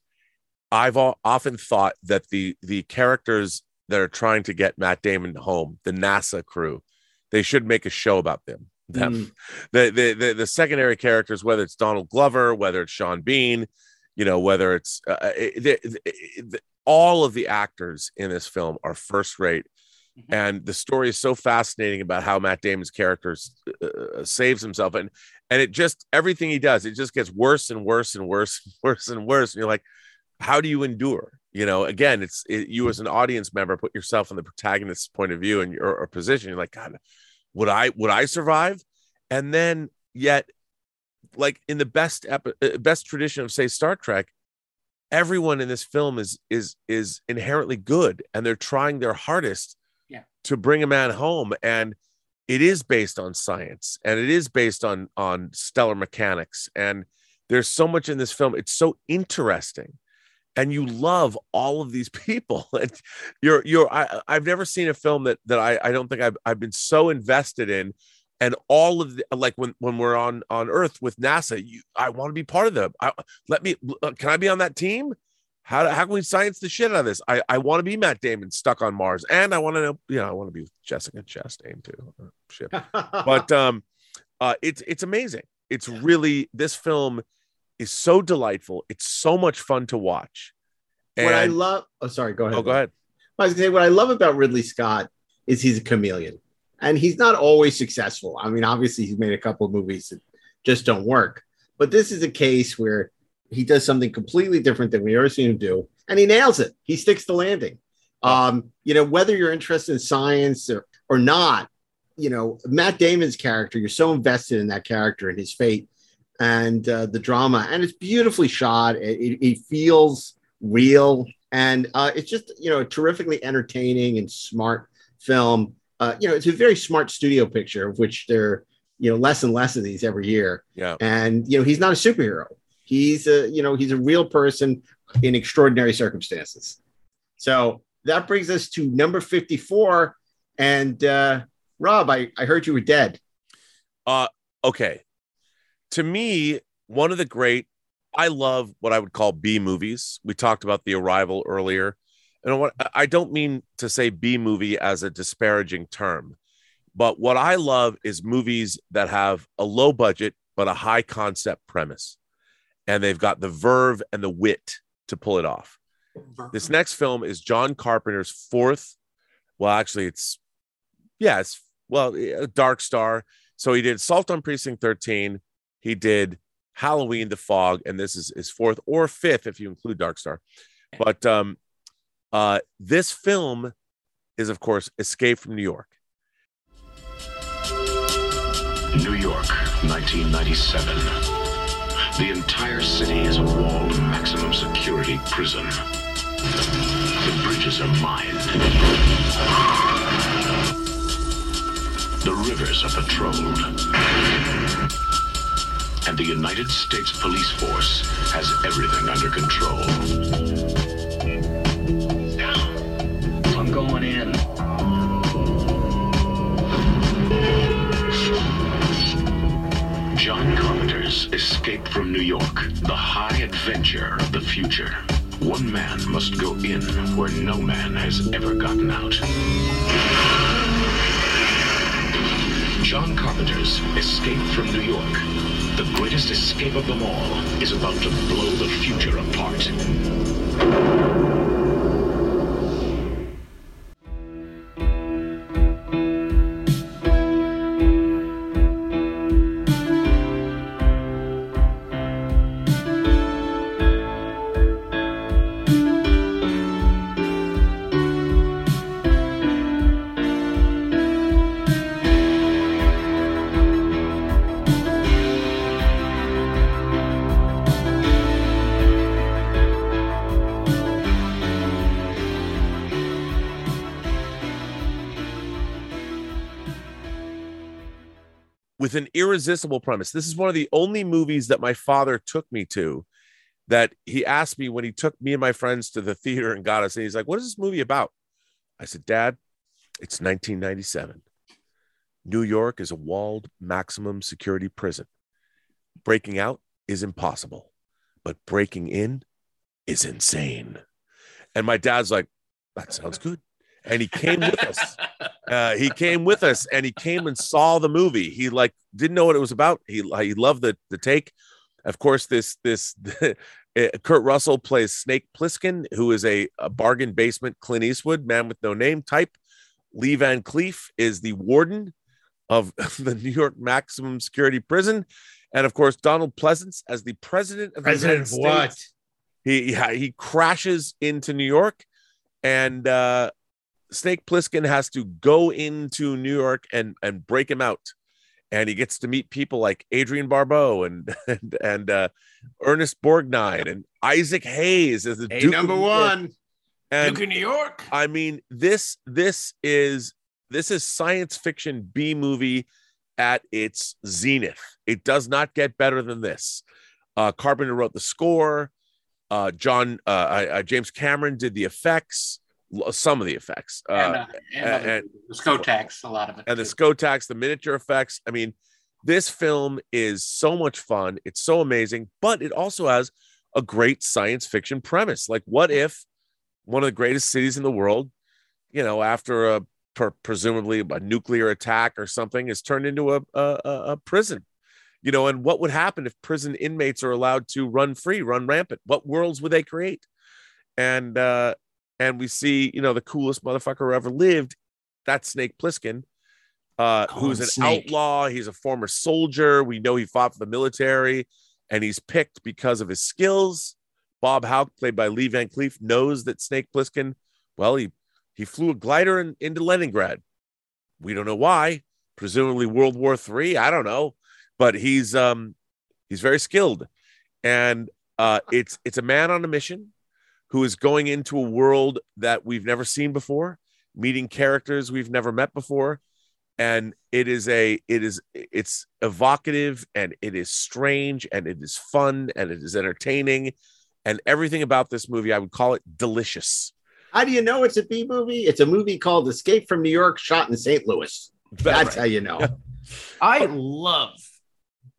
I've often thought that the the characters that are trying to get Matt Damon home, the NASA crew, they should make a show about them. Them, mm. the, the, the the secondary characters, whether it's Donald Glover, whether it's Sean Bean, you know, whether it's uh, uh the, the, all of the actors in this film are first rate, mm-hmm. and the story is so fascinating about how Matt Damon's character uh, uh, saves himself, and and it just everything he does, it just gets worse and worse and worse, and worse and worse, and you're like how do you endure? You know again it's it, you as an audience member put yourself in the protagonist's point of view and your or position. You're like god would i would i survive? And then yet like in the best epi- uh, best tradition of say star trek everyone in this film is is is inherently good and they're trying their hardest yeah. to bring a man home. And it is based on science and it is based on on stellar mechanics. And there's so much in this film. It's so interesting and you love all of these people. And you're you're I, i've never seen a film that that i i don't think i've, I've been so invested in. And all of the like when when we're on on earth with nasa you i want to be part of them. I, let me uh, can i be on that team? How, how can we science the shit out of this? I i want to be matt damon stuck on mars and i want to know you know i want to be with jessica chastain too. Uh, shit. But um uh it's it's amazing. It's really this film is so delightful. It's so much fun to watch. And, what I love, oh, sorry, go ahead. Oh, go ahead. I was gonna say what I love about Ridley Scott is he's a chameleon, and he's not always successful. I mean, obviously, he's made a couple of movies that just don't work, but this is a case where he does something completely different than we ever seen him do, and he nails it. He sticks the landing. Um, you know, whether you're interested in science or, or not, you know, Matt Damon's character, you're so invested in that character and his fate and uh, the drama, and it's beautifully shot. It, it, it feels real, and uh, it's just you know a terrifically entertaining and smart film. Uh, you know, it's a very smart studio picture, of which there you know less and less of these every year. Yeah, and you know he's not a superhero. He's a you know he's a real person in extraordinary circumstances. So that brings us to number fifty-four. And uh, Rob, I, I heard you were dead. Uh, okay to me, one of the great, I love what I would call B movies. We talked about The Arrival earlier. And what I don't mean to say B movie as a disparaging term, but what I love is movies that have a low budget but a high concept premise. And they've got the verve and the wit to pull it off. This next film is John Carpenter's fourth. Well, actually, it's yeah, it's well, Dark Star. So he did Assault on Precinct 13, he did Halloween, The Fog, and this is his fourth or fifth if you include Dark Star. But um, uh, this film is, of course, Escape from New York. New York, 1997. The entire city is a walled maximum security prison. The bridges are mined. The rivers are patrolled and the United States Police Force has everything under control. I'm going in. John Carpenter's Escape from New York, the high adventure of the future. One man must go in where no man has ever gotten out. John Carpenter's Escape from New York the greatest escape of them all is about to blow the future apart. With an irresistible premise. This is one of the only movies that my father took me to that he asked me when he took me and my friends to the theater and got us. And he's like, What is this movie about? I said, Dad, it's 1997. New York is a walled maximum security prison. Breaking out is impossible, but breaking in is insane. And my dad's like, That sounds good. And he came with us. Uh, he came with us and he came and saw the movie. He like didn't know what it was about. He he loved the the take. Of course, this this Kurt Russell plays Snake Plissken, who is a, a bargain basement Clint Eastwood man with no name type. Lee Van Cleef is the warden of the New York maximum security prison, and of course Donald Pleasence as the president of President the of United what? States. He yeah, he crashes into New York, and uh, Snake Plissken has to go into New York and and break him out, and he gets to meet people like Adrienne Barbeau and and and uh, Ernest Borgnine and Isaac Hayes as the Hey, Duke number one. And Duke of New York. I mean, this this is this is science fiction B movie at its zenith. It does not get better than this. Uh, Carpenter wrote the score. Uh, John uh, James Cameron did the effects, some of the effects, uh, and, uh, and, other- and- the Skotaks, a lot of it. and the Skotaks, the miniature effects. I mean, this film is so much fun. It's so amazing, but it also has a great science fiction premise. Like, what if one of the greatest cities in the world, you know, after a per- presumably a nuclear attack or something, is turned into a, a, a a prison? You know, and what would happen if prison inmates are allowed to run free, run rampant? What worlds would they create? And uh, and we see, you know, the coolest motherfucker who ever lived. That's Snake Plissken, uh, who's an Snake. outlaw. He's a former soldier. We know he fought for the military, and he's picked because of his skills. Bob Hauk, played by Lee Van Cleef, knows that Snake Plissken. Well, he he flew a glider in, into Leningrad. We don't know why. Presumably World War Three. I don't know, but he's um he's very skilled, and uh, it's it's a man on a mission who is going into a world that we've never seen before, meeting characters we've never met before, and it is a it is it's evocative and it is strange and it is fun and it is entertaining and everything about this movie I would call it delicious. How do you know it's a B movie? It's a movie called Escape from New York, shot in St. Louis. That's right. how you know. I love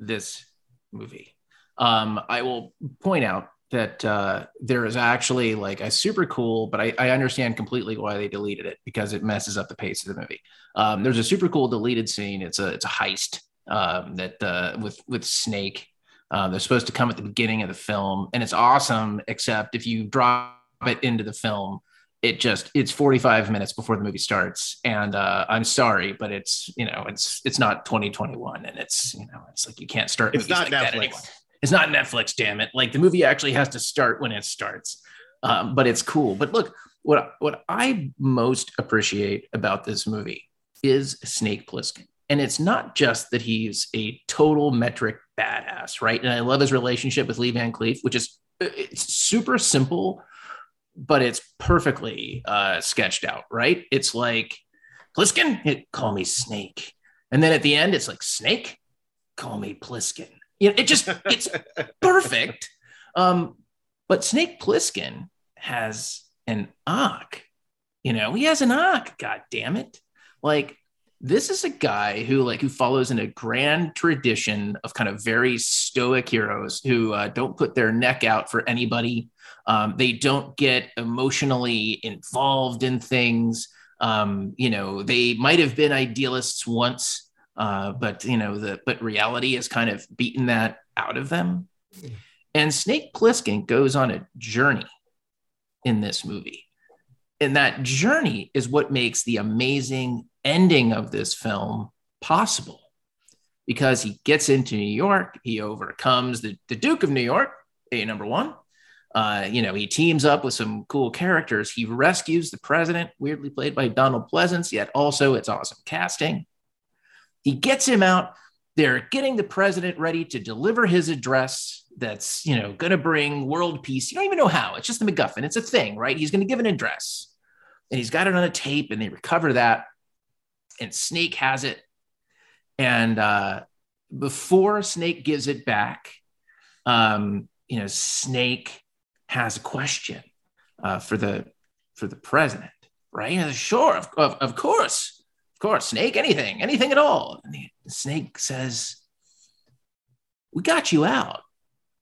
this movie. Um, I will point out that uh, there is actually like a super cool, but I, I understand completely why they deleted it because it messes up the pace of the movie. Um, there's a super cool deleted scene. It's a it's a heist um, that uh, with with Snake. Um, they're supposed to come at the beginning of the film, and it's awesome. Except if you drop it into the film, it just it's 45 minutes before the movie starts and uh i'm sorry but it's you know it's it's not 2021 and it's you know it's like you can't start It's not like that Netflix. It's not netflix damn it. Like the movie actually has to start when it starts. Um, but it's cool. But look what what i most appreciate about this movie is snake plissken. And it's not just that he's a total metric badass right? And i love his relationship with lee van cleef which is it's super simple but it's perfectly uh, sketched out, right? It's like Plissken, call me Snake, and then at the end, it's like Snake, call me Plissken. You know, it just it's perfect. Um, but Snake Plissken has an arc. You know, he has an arc. God damn it! Like this is a guy who like who follows in a grand tradition of kind of very stoic heroes who uh, don't put their neck out for anybody um, they don't get emotionally involved in things um, you know they might have been idealists once uh, but you know the but reality has kind of beaten that out of them and snake plissken goes on a journey in this movie and that journey is what makes the amazing ending of this film possible because he gets into New York, he overcomes the, the Duke of New York, a number one. Uh, you know, he teams up with some cool characters. He rescues the president, weirdly played by Donald Pleasence, yet also it's awesome casting. He gets him out. They're getting the president ready to deliver his address that's, you know, going to bring world peace. You don't even know how. It's just the MacGuffin. It's a thing, right? He's going to give an address and he's got it on a tape and they recover that and Snake has it. And uh, before Snake gives it back, um, you know, Snake has a question uh, for the for the president, right? Sure, of, of, of course, of course, Snake, anything, anything at all. And the Snake says, "We got you out.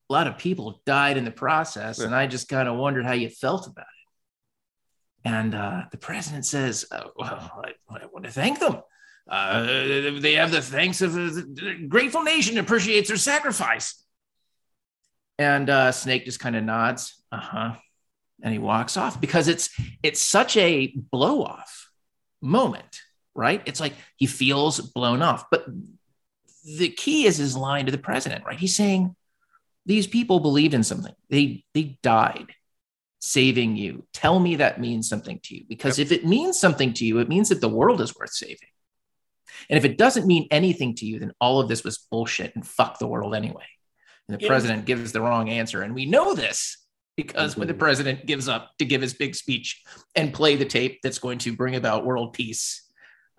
A lot of people died in the process, and I just kind of wondered how you felt about it." And uh, the president says, uh, "Well, I, I want to thank them." Uh, they have the thanks of a grateful nation appreciates their sacrifice. And uh, Snake just kind of nods, uh huh, and he walks off because it's it's such a blow off moment, right? It's like he feels blown off. But the key is his line to the president, right? He's saying these people believed in something. They they died saving you. Tell me that means something to you because yep. if it means something to you, it means that the world is worth saving. And if it doesn't mean anything to you, then all of this was bullshit and fuck the world anyway. And the yeah. president gives the wrong answer. And we know this because mm-hmm. when the mm-hmm. president gives up to give his big speech and play the tape that's going to bring about world peace,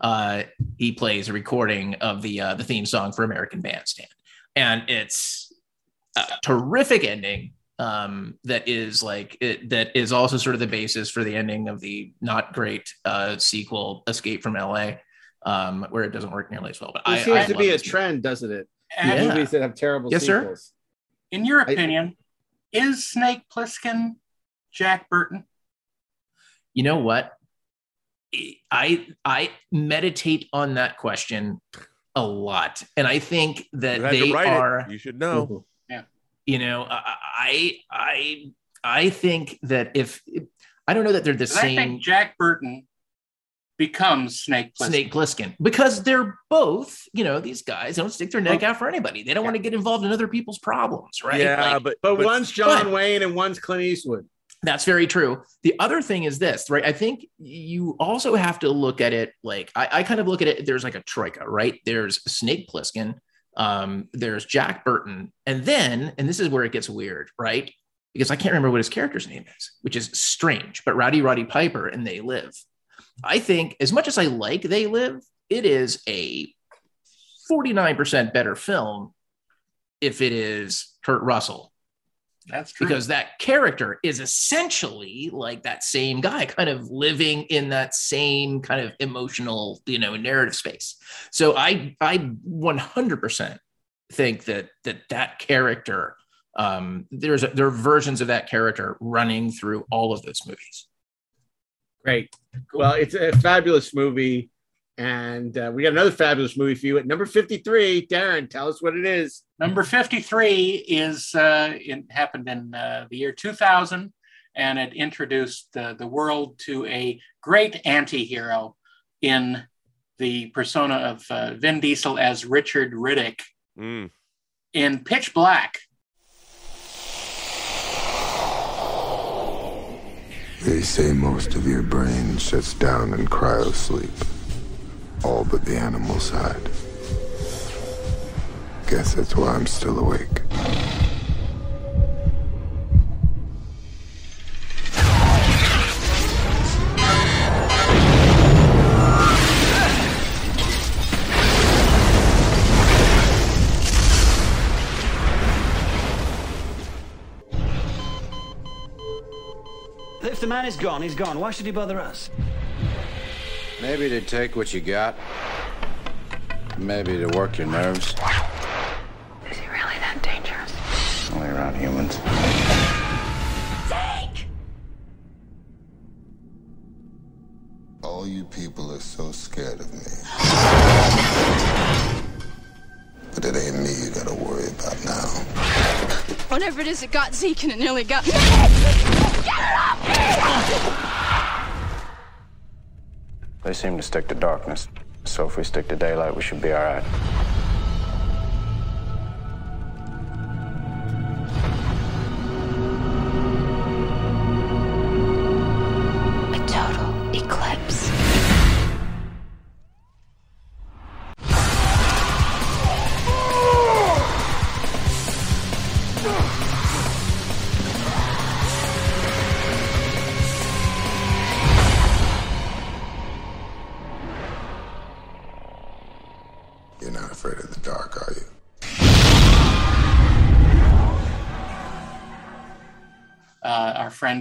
uh, he plays a recording of the uh, the theme song for American Bandstand, and it's a terrific ending um, that is like it, that is also sort of the basis for the ending of the not great uh, sequel, Escape from L.A um, where it doesn't work nearly as well. But it I, seems I to be a trend, doesn't it? Yeah. Movies that have terrible yes, sequels. Sir? In your opinion, I, is Snake Plissken Jack Burton? You know what? I I meditate on that question a lot, and I think that they are. It. You should know. Mm-hmm. Yeah. You know, I I I think that if I don't know that they're the same. I think Jack Burton becomes Snake Plissken. Snake Plissken because they're both, you know, these guys don't stick their neck out for anybody. They don't yeah. want to get involved in other people's problems, right? Yeah, like, but, but but one's John but, Wayne and one's Clint Eastwood. That's very true. The other thing is this, right? I think you also have to look at it like I, I kind of look at it. There's like a troika, right? There's Snake Plissken, um, there's Jack Burton, and then, and this is where it gets weird, right? Because I can't remember what his character's name is, which is strange, but Rowdy Roddy Piper and They Live I think as much as I like They Live, it is a 49% better film if it is Kurt Russell. That's true. Because that character is essentially like that same guy, kind of living in that same kind of emotional, you know, narrative space. So I I 100% think that that that character um there's a, there are versions of that character running through all of those movies. Great. Cool. Well, it's a fabulous movie. And uh, we got another fabulous movie for you at number 53. Daren, tell us what it is. Number 53 is uh, it happened in uh, the year 2000, and it introduced the world to a great anti hero in the persona of uh, Vin Diesel as Richard Riddick mm. in Pitch Black. They say most of your brain shuts down in cryosleep. All but the animal side. Guess that's why I'm still awake. If the man is gone, he's gone. Why should he bother us? Maybe to take what you got. Maybe to work your nerves. Is he really that dangerous? Only around humans. Zeke! All you people are so scared of me. But it ain't me you gotta worry about now. Whatever it is that got Zeke and it nearly got me. Get it off They seem to stick to darkness. So if we stick to daylight, we should be all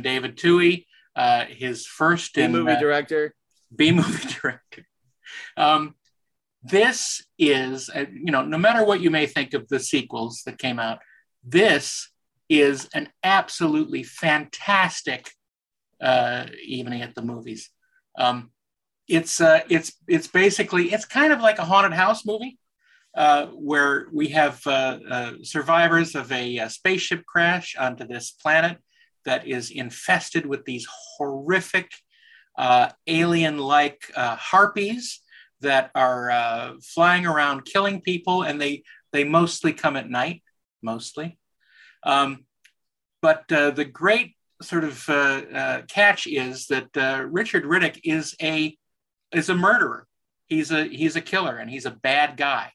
David Twohy, uh, his first B in movie uh, director. B movie director. Um, this is, uh, you know, no matter what you may think of the sequels that came out, this is an absolutely fantastic uh, evening at the movies. Um, it's uh, it's it's basically it's kind of like a haunted house movie uh, where we have uh, uh, survivors of a, uh spaceship crash onto this planet that is infested with these horrific uh, alien-like uh, harpies that are uh, flying around killing people, and they they mostly come at night, mostly. Um, but uh, the great sort of uh, uh, catch is that Richard Riddick is a is a murderer. He's a he's a killer, and he's a bad guy,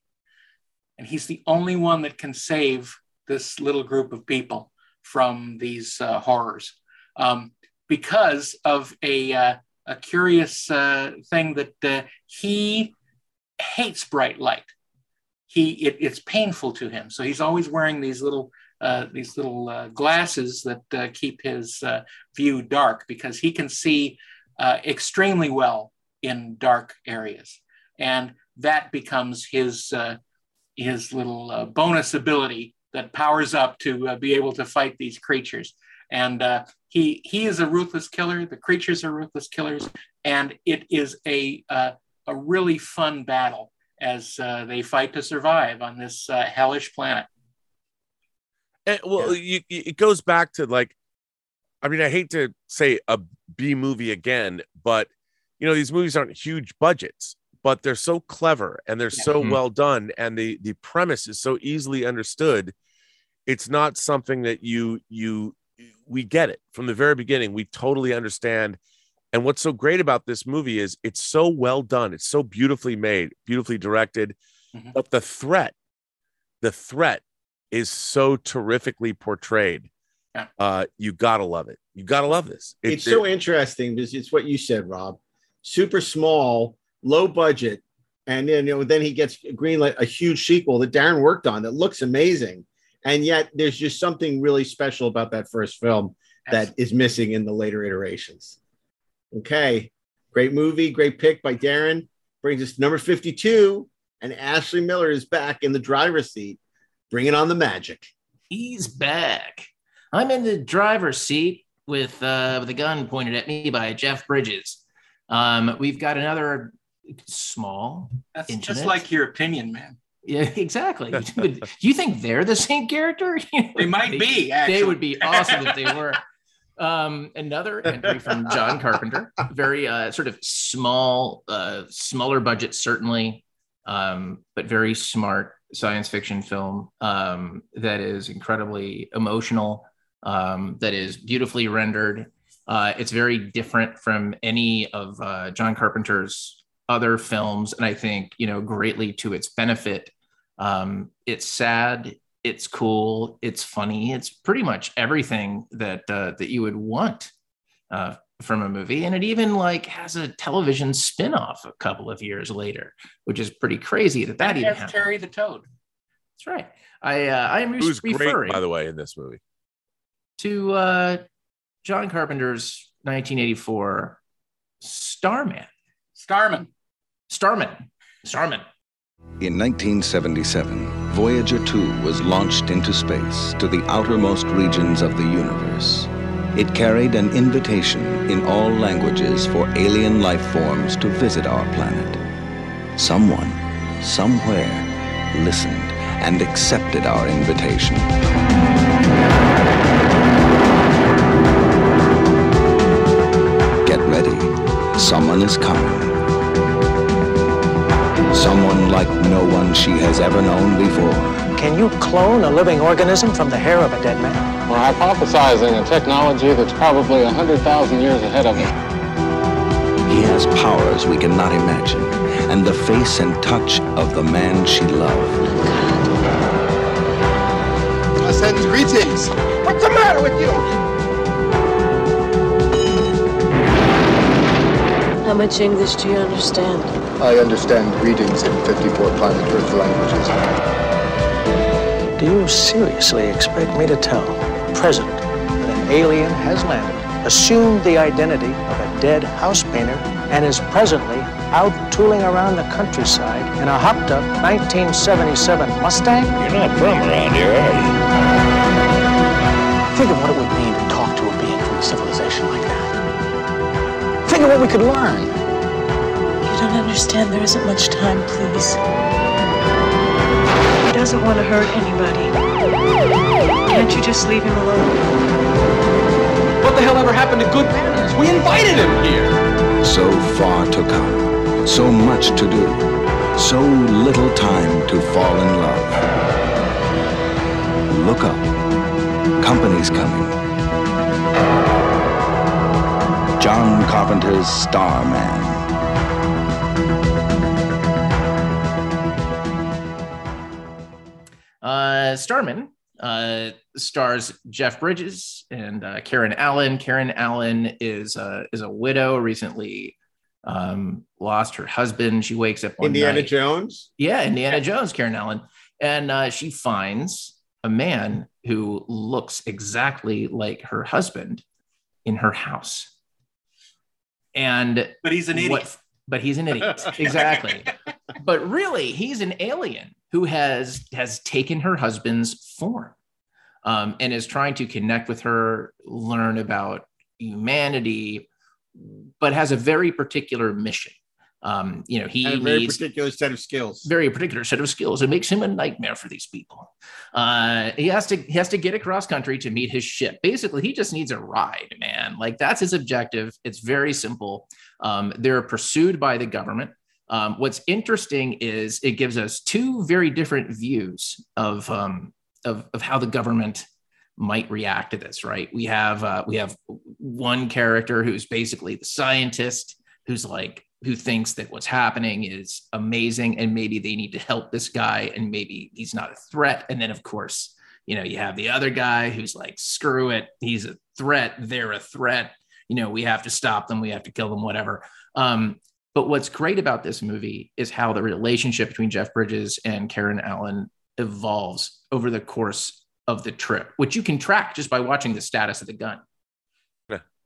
and he's the only one that can save this little group of people from these uh, horrors. Um, because of a uh, a curious uh, thing that uh, he hates bright light. He it, it's painful to him, so he's always wearing these little uh, these little uh, glasses that uh, keep his uh, view dark because he can see extremely well in dark areas, and that becomes his his little bonus ability that powers up to uh, be able to fight these creatures. And uh, he he is a ruthless killer. The creatures are ruthless killers, and it is a uh, a really fun battle as uh, they fight to survive on this uh, hellish planet. And, well, you, it goes back to like, I mean, I hate to say a B movie again, but you know, these movies aren't huge budgets, but they're so clever and they're so Mhm. well done, and the the premise is so easily understood. It's not something that you you we get it from the very beginning. We totally understand. And what's so great about this movie is it's so well done. It's so beautifully made, beautifully directed. Mhm. But the threat, the threat is so terrifically portrayed. Yeah. Uh, you gotta love it. You gotta love this. It- it's so interesting because it's what you said, Rob. Super small, low budget, and then you know then he gets greenlit a huge sequel that Daren worked on that looks amazing, and yet there's just something really special about that first film that is missing in the later iterations. Okay, great movie, great pick by Daren. Brings us to number fifty-two, and Ashley Miller is back in the driver's seat, bringing on the magic. He's back. I'm in the driver's seat with uh, with a gun pointed at me by Jeff Bridges. Um, we've got another small. That's intimate- just like your opinion, man. Yeah, exactly. Do you think they're the same character? They might be. Actually. They would be awesome if they were. Um, another entry from John Carpenter, very uh, sort of small, uh, smaller budget, certainly, um, but very smart science fiction film um, that is incredibly emotional, um, that is beautifully rendered. Uh, it's very different from any of uh, John Carpenter's other films, and I think you know greatly to its benefit. Um, it's sad, it's cool, it's funny, it's pretty much everything that uh, that you would want uh, from a movie, and it even like has a television spin-off a couple of years later, which is pretty crazy that that And even has happened. Terry the Toad. That's right. I uh, I am re- Who's great, referring by the way, in this movie. to uh, John Carpenter's 1984 Starman. Starman. Starman. Starman. In 1977, Voyager 2 was launched into space to the outermost regions of the universe. It carried an invitation in all languages for alien life forms to visit our planet. Someone, somewhere, listened and accepted our invitation. Get ready. Someone is coming. Someone like no one she has ever known before. Can you clone a living organism from the hair of a dead man? We're hypothesizing a technology that's probably 100,000 years ahead of us. He has powers we cannot imagine, and the face and touch of the man she loved. I send greetings. What's the matter with you? How much English do you understand? I understand greetings in 54 planet Earth languages. Do you seriously expect me to tell the President that an alien has landed, assumed the identity of a dead house painter, and is presently out tooling around the countryside in a hopped up 1977 Mustang? You're not from around here, are you? Think of what it would mean to talk to a being from a civilization like that. Think of what we could learn. You don't understand. There isn't much time, please. He doesn't want to hurt anybody. Can't you just leave him alone? What the hell ever happened to good manners? We invited him here. So far to come, so much to do, so little time to fall in love. Look up. Company's coming. John Carpenter's Starman. Starman uh, stars Jeff Bridges and uh, Karen Allen. Karen Allen is uh, is a widow, recently um, lost her husband. She wakes up one Indiana night- Jones. Yeah, Indiana Jones, Karen Allen, and uh, she finds a man who looks exactly like her husband in her house. And But he's an idiot. but he's an idiot, exactly. but really, he's an alien who has has taken her husband's form um, and is trying to connect with her, learn about humanity, but has a very particular mission. Um, you know, he and a very needs particular set of skills. very particular set of skills. It makes him a nightmare for these people. Uh, he has to he has to get across country to meet his ship. Basically, he just needs a ride, man. Like that's his objective. It's very simple. Um, they're pursued by the government. Um, what's interesting is it gives us two very different views of um, of, of how the government might react to this. Right? We have uh, we have one character who's basically the scientist who's like who thinks that what's happening is amazing and maybe they need to help this guy and maybe he's not a threat and then of course you know you have the other guy who's like screw it he's a threat they're a threat you know we have to stop them we have to kill them whatever um, but what's great about this movie is how the relationship between jeff bridges and karen allen evolves over the course of the trip which you can track just by watching the status of the gun.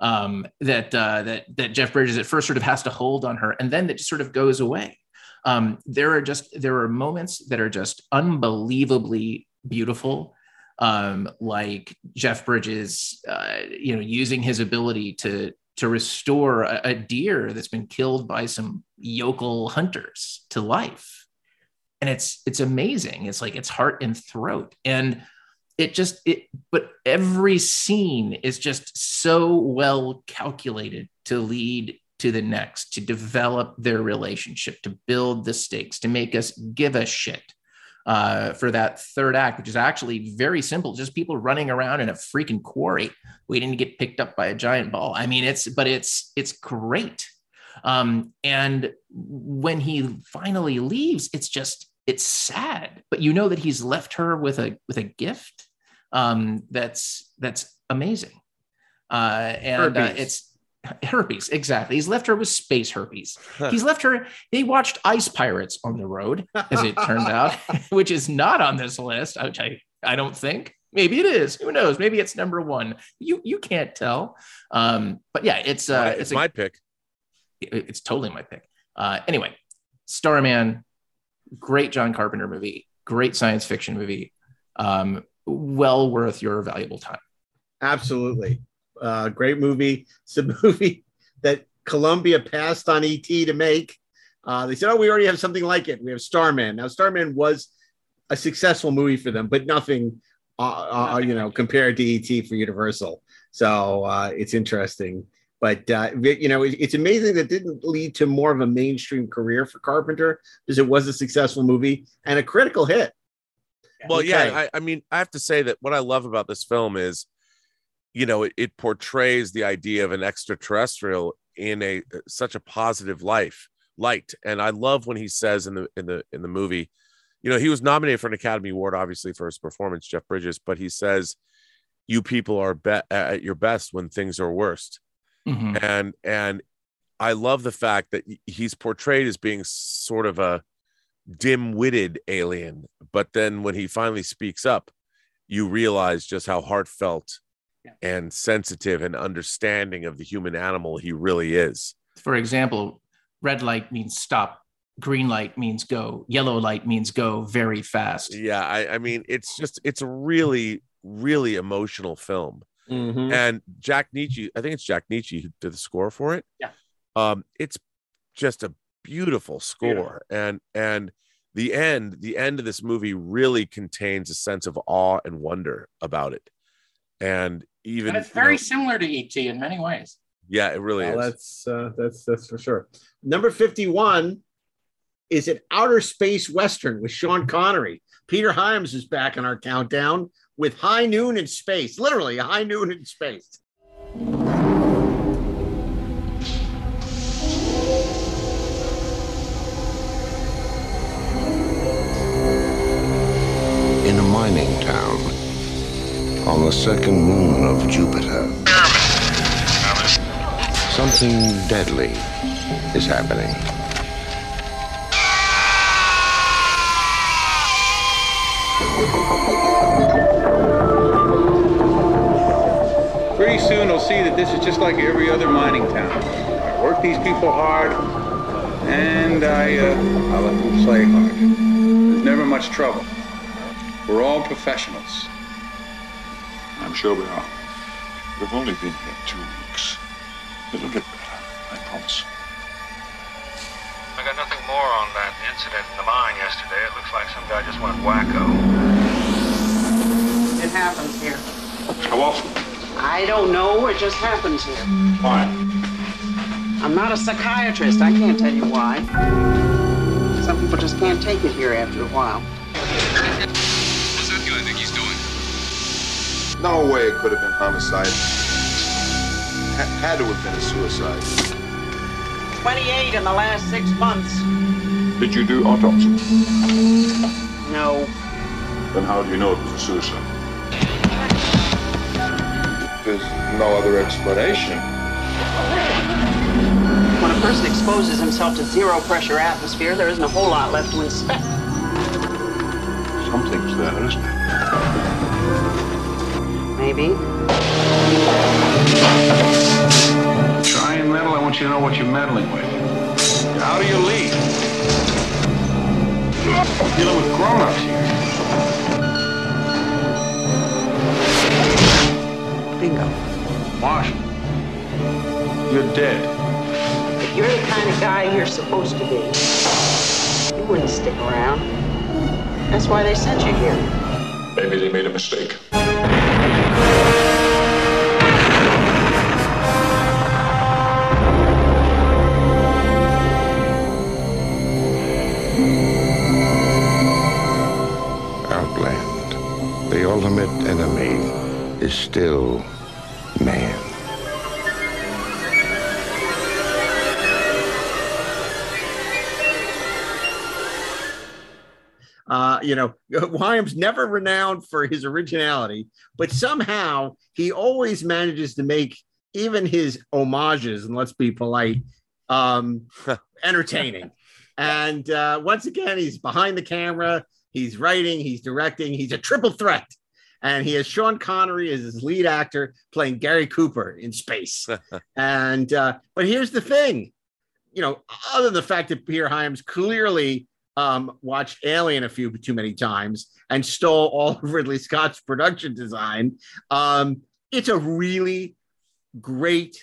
Um, that uh, that that Jeff Bridges at first sort of has to hold on her, and then it just sort of goes away. Um, there are just there are moments that are just unbelievably beautiful, um, like Jeff Bridges, uh, you know, using his ability to to restore a, a deer that's been killed by some yokel hunters to life, and it's it's amazing. It's like it's heart and throat, and it just it but every scene is just so well calculated to lead to the next to develop their relationship to build the stakes to make us give a shit uh, for that third act which is actually very simple just people running around in a freaking quarry waiting to get picked up by a giant ball. I mean it's but it's it's great. Um, and when he finally leaves it's just it's sad but you know that he's left her with a with a gift? Um, that's that's amazing. Uh, and uh, it's herpes exactly. He's left her with space herpes. He's left her they watched ice pirates on the road as it turned out which is not on this list which i i don't think. Maybe it is. Who knows? Maybe it's number one. You you can't tell. Um but yeah it's uh it's, it's a- my pick. it- it's totally my pick. Uh, anyway, Starman, great John Carpenter movie, great science fiction movie, um, well worth your valuable time. Absolutely. Uh, great movie. It's a movie that Columbia passed on ET to make. Uh, they said, oh, we already have something like it. We have Starman. Now, Starman was a successful movie for them, but nothing, uh, uh, you know, compared to ET for Universal. So uh, it's interesting. But, uh, you know, it- it's amazing that didn't lead to more of a mainstream career for Carpenter because it was a successful movie and a critical hit. Well, Okay. yeah, I, I mean, I have to say that what I love about this film is, you know, it, it portrays the idea of an extraterrestrial in a such a positive life light, and I love when he says in the in the in the movie, you know, he was nominated for an Academy Award, obviously for his performance, Jeff Bridges, but he says, "You people are be- at your best when things are worst," Mhm. and and I love the fact that he's portrayed as being sort of a dim-witted alien but then when he finally speaks up you realize just how heartfelt and sensitive and understanding of the human animal he really is. For example, red light means stop, green light means go, yellow light means go very fast. Yeah, I, I mean, it's just it's a really, really emotional film. Mhm. And Jack Nitzsche, I think it's Jack Nitzsche who did the score for it. Yeah. Um, it's just a beautiful score. And and the end, the end of this movie really contains a sense of awe and wonder about it. And even and it's you very know, similar to ET in many ways. yeah, it really Well, is. that's uh, that's that's for sure. Number fifty-one is an outer space western with Sean Connery. Peter Hyams is back in our countdown with High Noon in Space. Literally, High Noon in Space. On the second moon of Jupiter, something deadly is happening. Pretty soon they'll see that this is just like every other mining town. I work these people hard, and I, uh, I let them play hard. There's never much trouble. We're all professionals. I'm sure we are. We've only been here two weeks. It'll get better, I promise. I got nothing more on that incident in the mine yesterday. It looks like some guy just went wacko. It happens here. How often? I don't know. It just happens here. Why? I'm not a psychiatrist. I can't tell you why. Some people just can't take it here after a while. No way it could have been homicide. Ha- had to have been a suicide. 28 in the last six months. Did you do autopsy? No. Then how do you know it was a suicide? There's no other explanation. When a person exposes himself to zero pressure atmosphere, there isn't a whole lot left to inspect. Something's there, isn't it? Maybe. Try and meddle, I want you to know what you're meddling with. How do you lead? We're dealing with grown-ups here. Bingo. Marshall, you're dead. If you're the kind of guy you're supposed to be, you wouldn't stick around. That's why they sent you here. Maybe they made a mistake. Ultimate enemy is still man. Uh, you know, Williams never renowned for his originality, but somehow he always manages to make even his homages, and let's be polite, um, entertaining. And uh, once again, he's behind the camera, he's writing, he's directing, he's a triple threat. And he has Sean Connery as his lead actor playing Gary Cooper in space. and uh, but here's the thing, you know, other than the fact that Peter Hyams clearly um, watched Alien a few too many times and stole all of Ridley Scott's production design, um, it's a really great,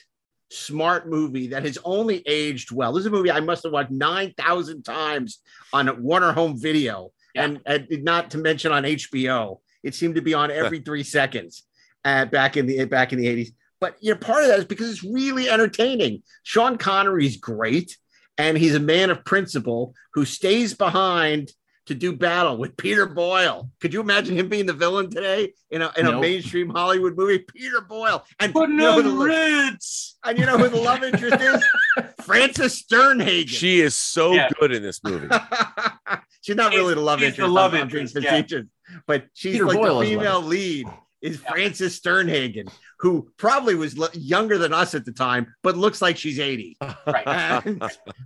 smart movie that has only aged well. This is a movie I must have watched nine thousand times on Warner Home Video, and, and not to mention on HBO. It seemed to be on every three seconds at back in the back in the eighties. But you know, part of that is because it's really entertaining. Sean Connery's great, and he's a man of principle who stays behind to do battle with Peter Boyle. Could you imagine him being the villain today in a in a mainstream Hollywood movie? Peter Boyle and Putting you know on the Ritz. and you know who the love interest is? Frances Sternhagen. She is so Yeah. good in this movie. she's not really the love she's the interest. love I'm- I'm interest, yeah. facetious, but she's Peter like Boyle the is female lead. Is Frances Sternhagen, who probably was l- younger than us at the time, but looks like she's 80. Right.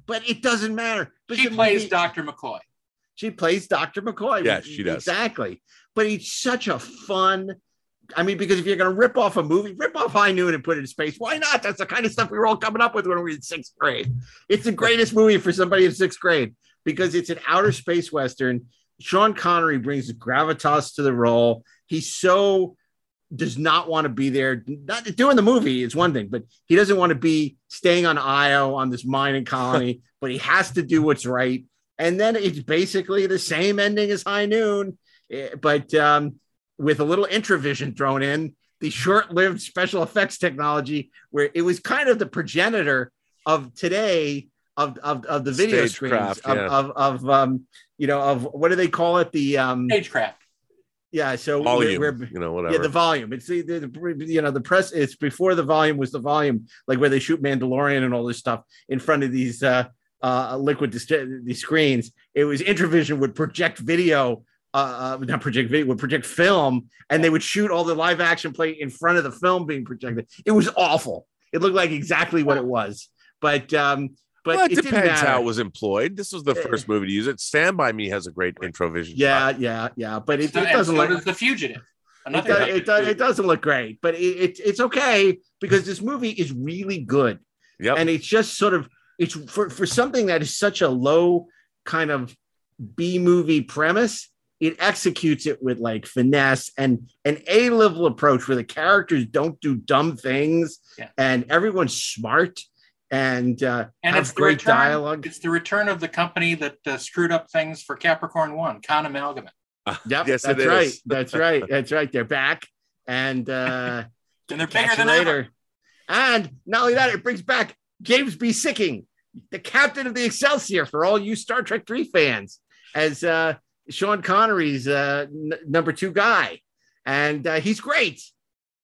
But it doesn't matter. But She plays movie- Dr. McCoy. She plays Dr. McCoy. Yes, she does. Exactly. But he's such a fun, I mean, because if you're going to rip off a movie, rip off High Noon and put it in space. Why not? That's the kind of stuff we were all coming up with when we were in sixth grade. It's the greatest movie for somebody in sixth grade because it's an outer space western. Sean Connery brings gravitas to the role. He's so does not want to be there. Not doing the movie is one thing, but he doesn't want to be staying on Io on this mining colony. but he has to do what's right. And then it's basically the same ending as High Noon, eh, but um, with a little Introvision thrown in. The short-lived special effects technology, where it was kind of the progenitor of today of of, of the video screens Stagecraft, of, yeah. of of um you know of what do they call it the um stagecraft yeah so we're- Volume, we're- you know, whatever. yeah the volume it's the, the, the you know the press it's before the volume was the volume like where they shoot Mandalorian and all this stuff in front of these uh uh liquid dis- these screens it was Introvision would project video uh, uh not project video would project film and they would shoot all the live action play in front of the film being projected it was awful it looked like exactly what it was but um but well, it, it didn't depends matter. how it was employed. This was the first movie to use it. Stand by Me has a great Introvision. Yeah, yeah, yeah. But it, So- it doesn't so look. does the fugitive. It, Another does, it, does, it doesn't look great, but it, it, it's okay because this movie is really good. Yep. And it's just sort of it's for, for something that is such a low kind of B movie premise, it executes it with like finesse and an A level approach where the characters don't do dumb things Yeah. and everyone's smart and uh, and have it's the great return, dialogue. It's the return of the company that uh, screwed up things for Capricorn One, Con Amalgamate. Yep, Yes, that's right. That's right. That's right. They're back, and uh, And they're bigger you than ever. And not only that, it brings back James B. Sikking, the captain of the Excelsior, for all you Star Trek Three fans, as uh, Sean Connery's uh, n- number two guy, and uh, he's great.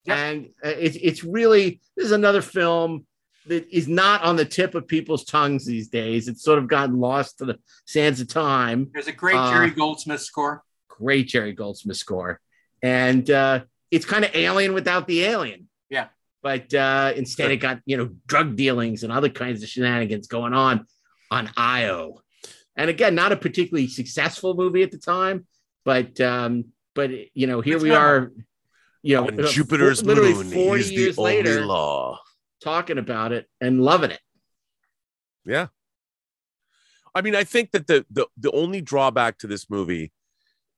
And uh, it's it's really this is another film that is not on the tip of people's tongues these days. It's sort of gotten lost to the sands of time There's a great Uh, Jerry Goldsmith score. great Jerry Goldsmith score. And uh, it's kind of alien without the alien. Yeah. But uh, instead, it got, you know, drug dealings and other kinds of shenanigans going on on IO. And again, not a particularly successful movie at the time, but, um, but you know, here It's we are, you know, On uh, Jupiter's fo- literally moon 40 is the years only later, law. talking about it and loving it. Yeah. I mean, I think that the the the only drawback to this movie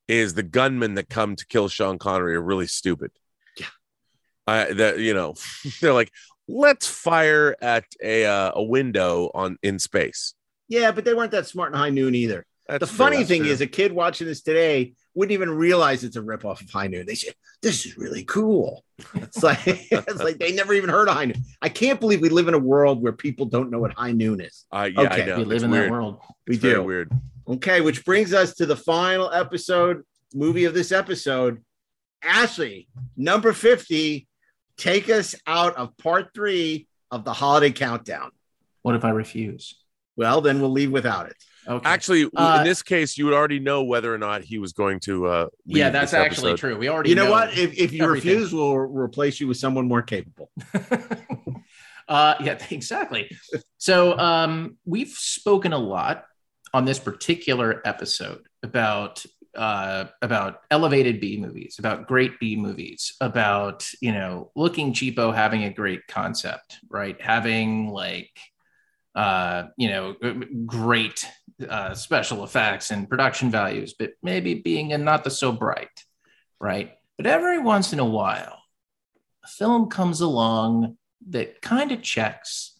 is the gunmen that come to kill Sean Connery are really stupid. Yeah. I that you know, they're like, let's fire at a uh, a window on in space. Yeah, but they weren't that smart in High Noon either. That's the funny that's thing true. is, a kid watching this today wouldn't even realize it's a ripoff of High Noon. They say, "This is really cool." It's like it's like they never even heard of High Noon. I can't believe we live in a world where people don't know what High Noon is. Uh, yeah, I know. We live It's in weird. that world. We It's very do. weird. Okay, which brings us to the final episode movie of this episode. Ashley, number fifty, take us out of part three of the holiday countdown. What if I refuse? Well, then we'll leave without it. Okay. Actually, Uh, in this case, you would already know whether or not he was going to. Uh, yeah, that's actually true. We already You know, know what? If, if you everything. refuse, we'll replace you with someone more capable. Uh, yeah, exactly. So um, we've spoken a lot on this particular episode about uh, about elevated B movies, about great B movies, about you know looking cheapo, having a great concept, right? Having like uh, you know great uh, special effects and production values, but maybe being a not the so bright, right? But every once in a while, a film comes along that kind of checks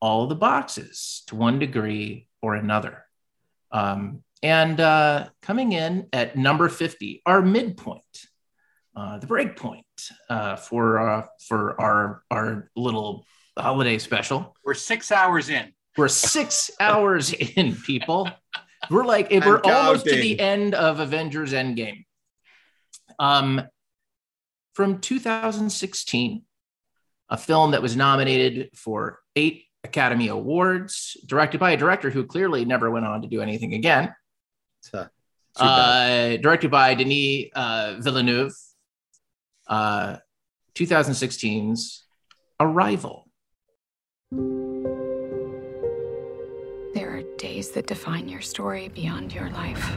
all the boxes to one degree or another. Um, and uh, coming in at number 50, our midpoint, uh, the break point uh, for, uh, for our, our little holiday special. We're six hours in. We're six hours in, people. We're like, we're And almost to the end of Avengers Endgame. Um, from 2016, a film that was nominated for eight Academy Awards, directed by a director who clearly never went on to do anything again. So, Uh, directed by Denis uh, Villeneuve. Uh, 2016's Arrival. There are days that define your story beyond your life,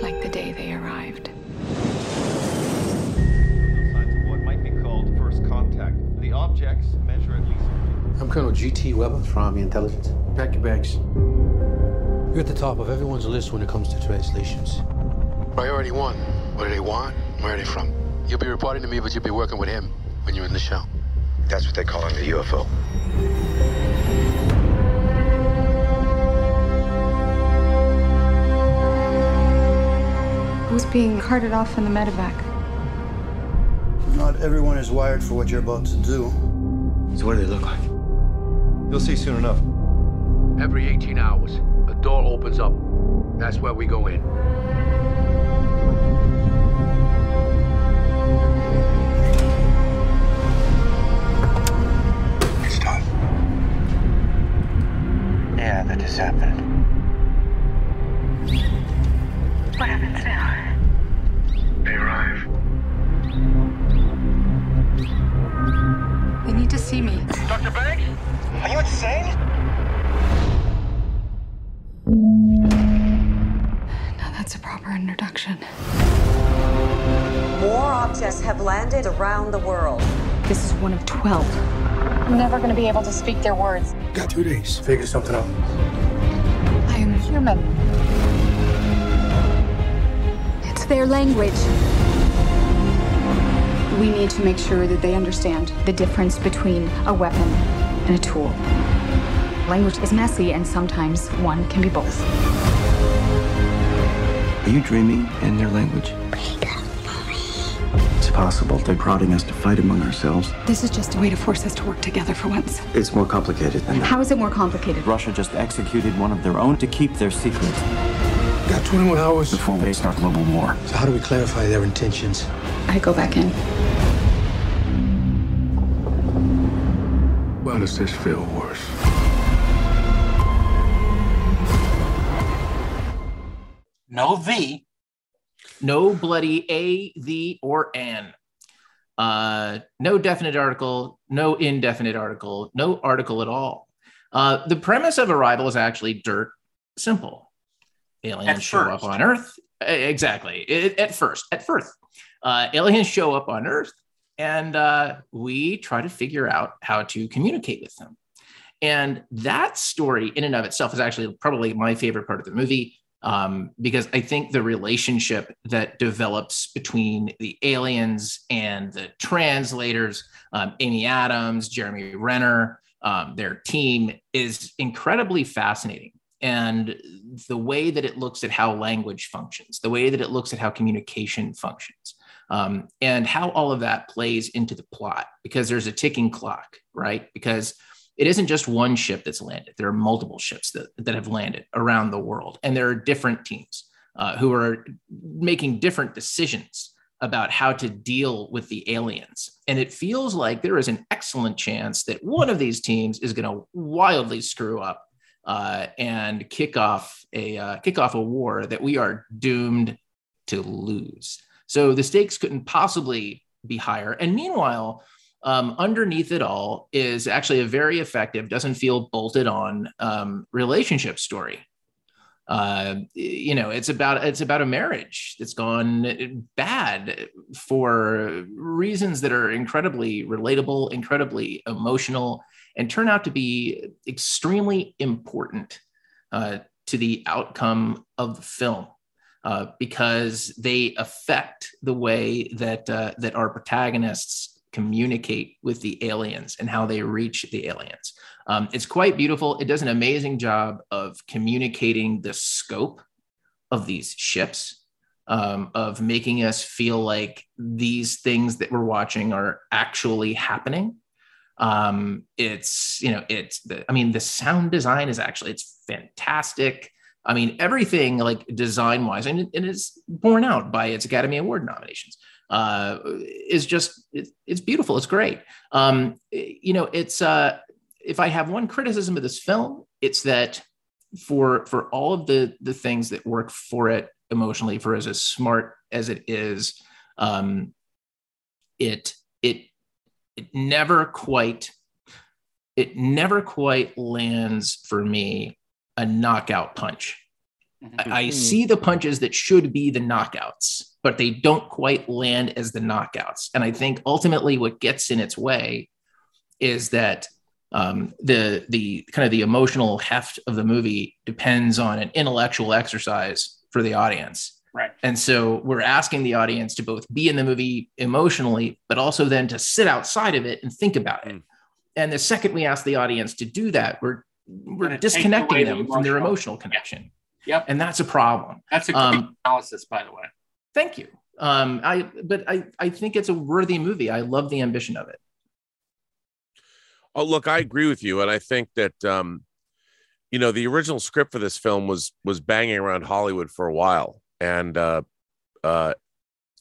like the day they arrived. I'm Colonel G.T. Weber from Army Intelligence. Pack your bags. You're at the top of everyone's list when it comes to translations. Priority one. What do they want? Where are they from? You'll be reporting to me, but you'll be working with him when you're in the show. That's what they call in the UFO. Who's being carted off in the medevac? Not everyone is wired for what you're about to do. So what do they look like? You'll see soon enough. Every 18 hours, a door opens up. That's where we go in. Yeah, that just happened. What happens now? They arrive. They need to see me. Dr. Banks? Are you insane? Now that's a proper introduction. More objects have landed around the world. This is one of 12. I'm never going to be able to speak their words. Got two days. Figure something out. I am human. It's their language. We need to make sure that they understand the difference between a weapon and a tool. Language is messy, and sometimes one can be both. Are you dreaming in their language? It's possible they're prodding us to fight among ourselves. This is just a way to force us to work together for once. It's more complicated than that. How is it more complicated? Russia just executed one of their own to keep their secret Got 21 hours. before they start global war. So how do we clarify their intentions? I go back in. Why does this feel worse? No V. No bloody A, the, or an. Uh, no definite article, no indefinite article, no article at all. Uh, the premise of Arrival is actually dirt simple. Aliens show up on Earth. Exactly. It- at first, at first, uh, aliens show up on Earth, and uh, we try to figure out how to communicate with them. And that story, in and of itself, is actually probably my favorite part of the movie um, because I think the relationship that develops between the aliens and the translators, um, Amy Adams, Jeremy Renner, um, their team, is incredibly fascinating. And the way that it looks at how language functions, the way that it looks at how communication functions, um, and how all of that plays into the plot, because there's a ticking clock, right? Because it isn't just one ship that's landed. There are multiple ships that, that have landed around the world, and there are different teams uh, who are making different decisions about how to deal with the aliens. And it feels like there is an excellent chance that one of these teams is going to wildly screw up uh, and kick off a uh, kick off a war that we are doomed to lose. So the stakes couldn't possibly be higher. And meanwhile, um, underneath it all is actually a very effective, doesn't feel bolted on um, relationship story. Uh, you know, it's about it's about a marriage that's gone bad for reasons that are incredibly relatable, incredibly emotional, and turn out to be extremely important uh, to the outcome of the film. Uh, because they affect the way that uh, that our protagonists communicate with the aliens and how they reach the aliens. Um, it's quite beautiful. It does an amazing job of communicating the scope of these ships, um, of making us feel like these things that we're watching are actually happening. Um, it's you know it's the I mean the sound design is actually it's fantastic. I mean, everything like design wise, and it, is borne out by its Academy Award nominations, uh, is just it, it's beautiful. It's great. Um, you know, it's uh, if I have one criticism of this film, it's that for for all of the the things that work for it emotionally, for as as smart as it is, um, it it it never quite it never quite lands for me a knockout punch. I, I see the punches that should be the knockouts, but they don't quite land as the knockouts. And I think ultimately what gets in its way is that um, the the kind of the emotional heft of the movie depends on an intellectual exercise for the audience. Right. And so we're asking the audience to both be in the movie emotionally, but also then to sit outside of it and think about it. And the second we ask the audience to do that, we're we're And it takes disconnecting away the them from their emotional- connection. Yep. And that's a problem. That's a great Um, analysis, by the way. Thank you. Um, I but I I think it's a worthy movie. I love the ambition of it. Oh, look, I agree with you, and I think that um, you know the original script for this film was was banging around Hollywood for a while, and uh, uh,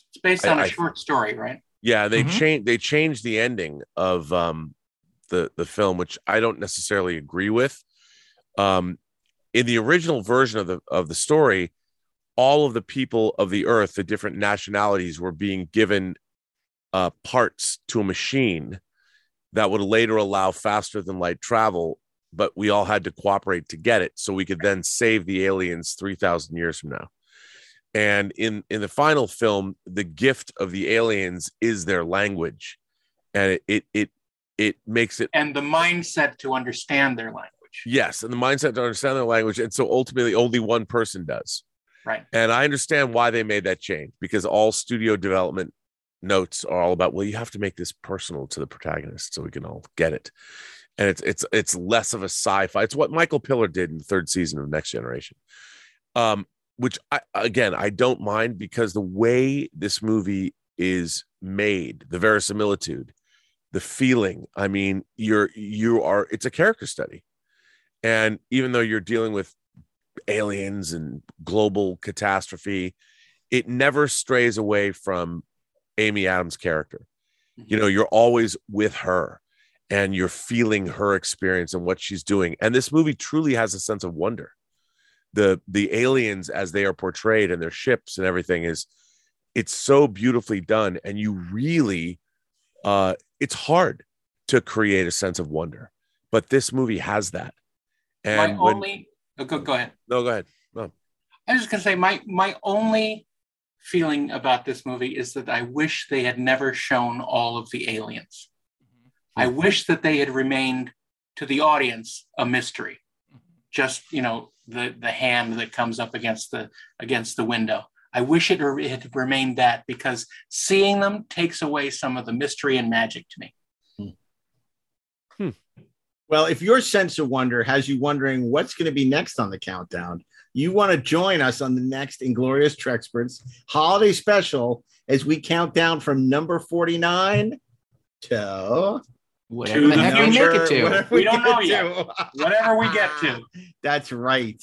It's based on a I- short story, right? yeah, they Mhm. changed they changed the ending of um, the the film, which I don't necessarily agree with. Um, in the original version of the of the story, all of the people of the earth, the different nationalities, were being given uh, parts to a machine that would later allow faster than light travel, but we all had to cooperate to get it so we could then save the aliens 3,000 years from now. And in, in the final film, the gift of the aliens is their language. And it, it, it, it makes it And the mindset to understand their language. Yes, and the mindset to understand their language. And so ultimately, only one person does. Right. And I understand why they made that change because all studio development notes are all about, well, you have to make this personal to the protagonist so we can all get it. And it's it's it's less of a sci-fi. It's what Michael Piller did in the third season of Next Generation. Um, which I again I don't mind because the way this movie is made, the verisimilitude, the feeling, I mean, you're you are it's a character study. And even though you're dealing with aliens and global catastrophe, it never strays away from Amy Adams' character. You know, you're always with her and you're feeling her experience and what she's doing. And this movie truly has a sense of wonder. The the aliens as they are portrayed and their ships and everything is it's so beautifully done and you really uh it's hard to create a sense of wonder. But this movie has that. And my when, only oh, go, go ahead. no, go ahead. No. I was just gonna say my my only feeling about this movie is that I wish they had never shown all of the aliens. Mm-hmm. I wish that they had remained to the audience a mystery. Mm-hmm. Just you know the the hand that comes up against the against the window. I wish it, it had remained that because seeing them takes away some of the mystery and magic to me. Well, if your sense of wonder has you wondering what's going to be next on the countdown, you want to join us on the next Inglorious Treksperts holiday special as we count down from number 49 to Whatever to the heck we make it to. whatever We don't get know yet. to. Whatever we get to. That's right.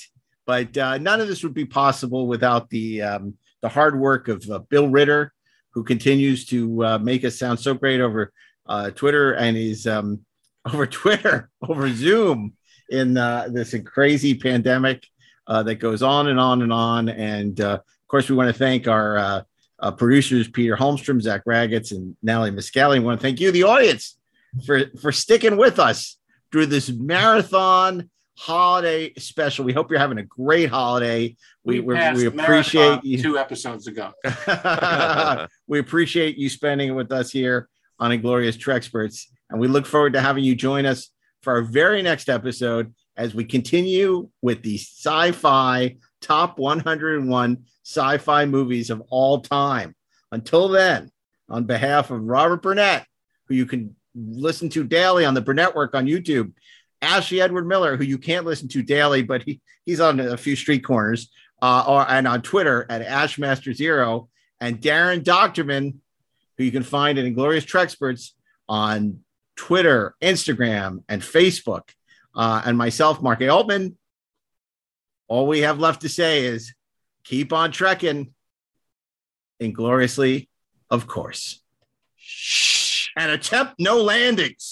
But uh, none of this would be possible without the um, the hard work of uh, Bill Ritter, who continues to uh, make us sound so great over uh, Twitter and he's um, over Twitter, over Zoom in uh, this crazy pandemic uh, that goes on and on and on. And uh, of course, we want to thank our uh, uh, producers, Peter Holmstrom, Zach Raggets, and Natalie Miscali. We want to thank you, the audience, for, for sticking with us through this marathon holiday special. We hope you're having a great holiday. We, we, we appreciate you. two episodes ago. we appreciate you spending it with us here on Inglorious Treksperts. And we look forward to having you join us for our very next episode as we continue with the sci fi top 101 sci fi movies of all time. Until then, on behalf of Robert Burnett, who you can listen to daily on the Burnett Work on YouTube, Ashley Edward Miller, who you can't listen to daily, but he, he's on a few street corners, uh, or, and on Twitter at Ashmaster Zero, and Daren Dochterman, who you can find at Inglorious Treksperts on Twitter, Instagram, and Facebook, uh, and myself, Mark A. Altman. All we have left to say is keep on trekking, ingloriously, of course. And attempt no landings.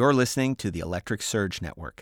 You're listening to the Electric Surge Network.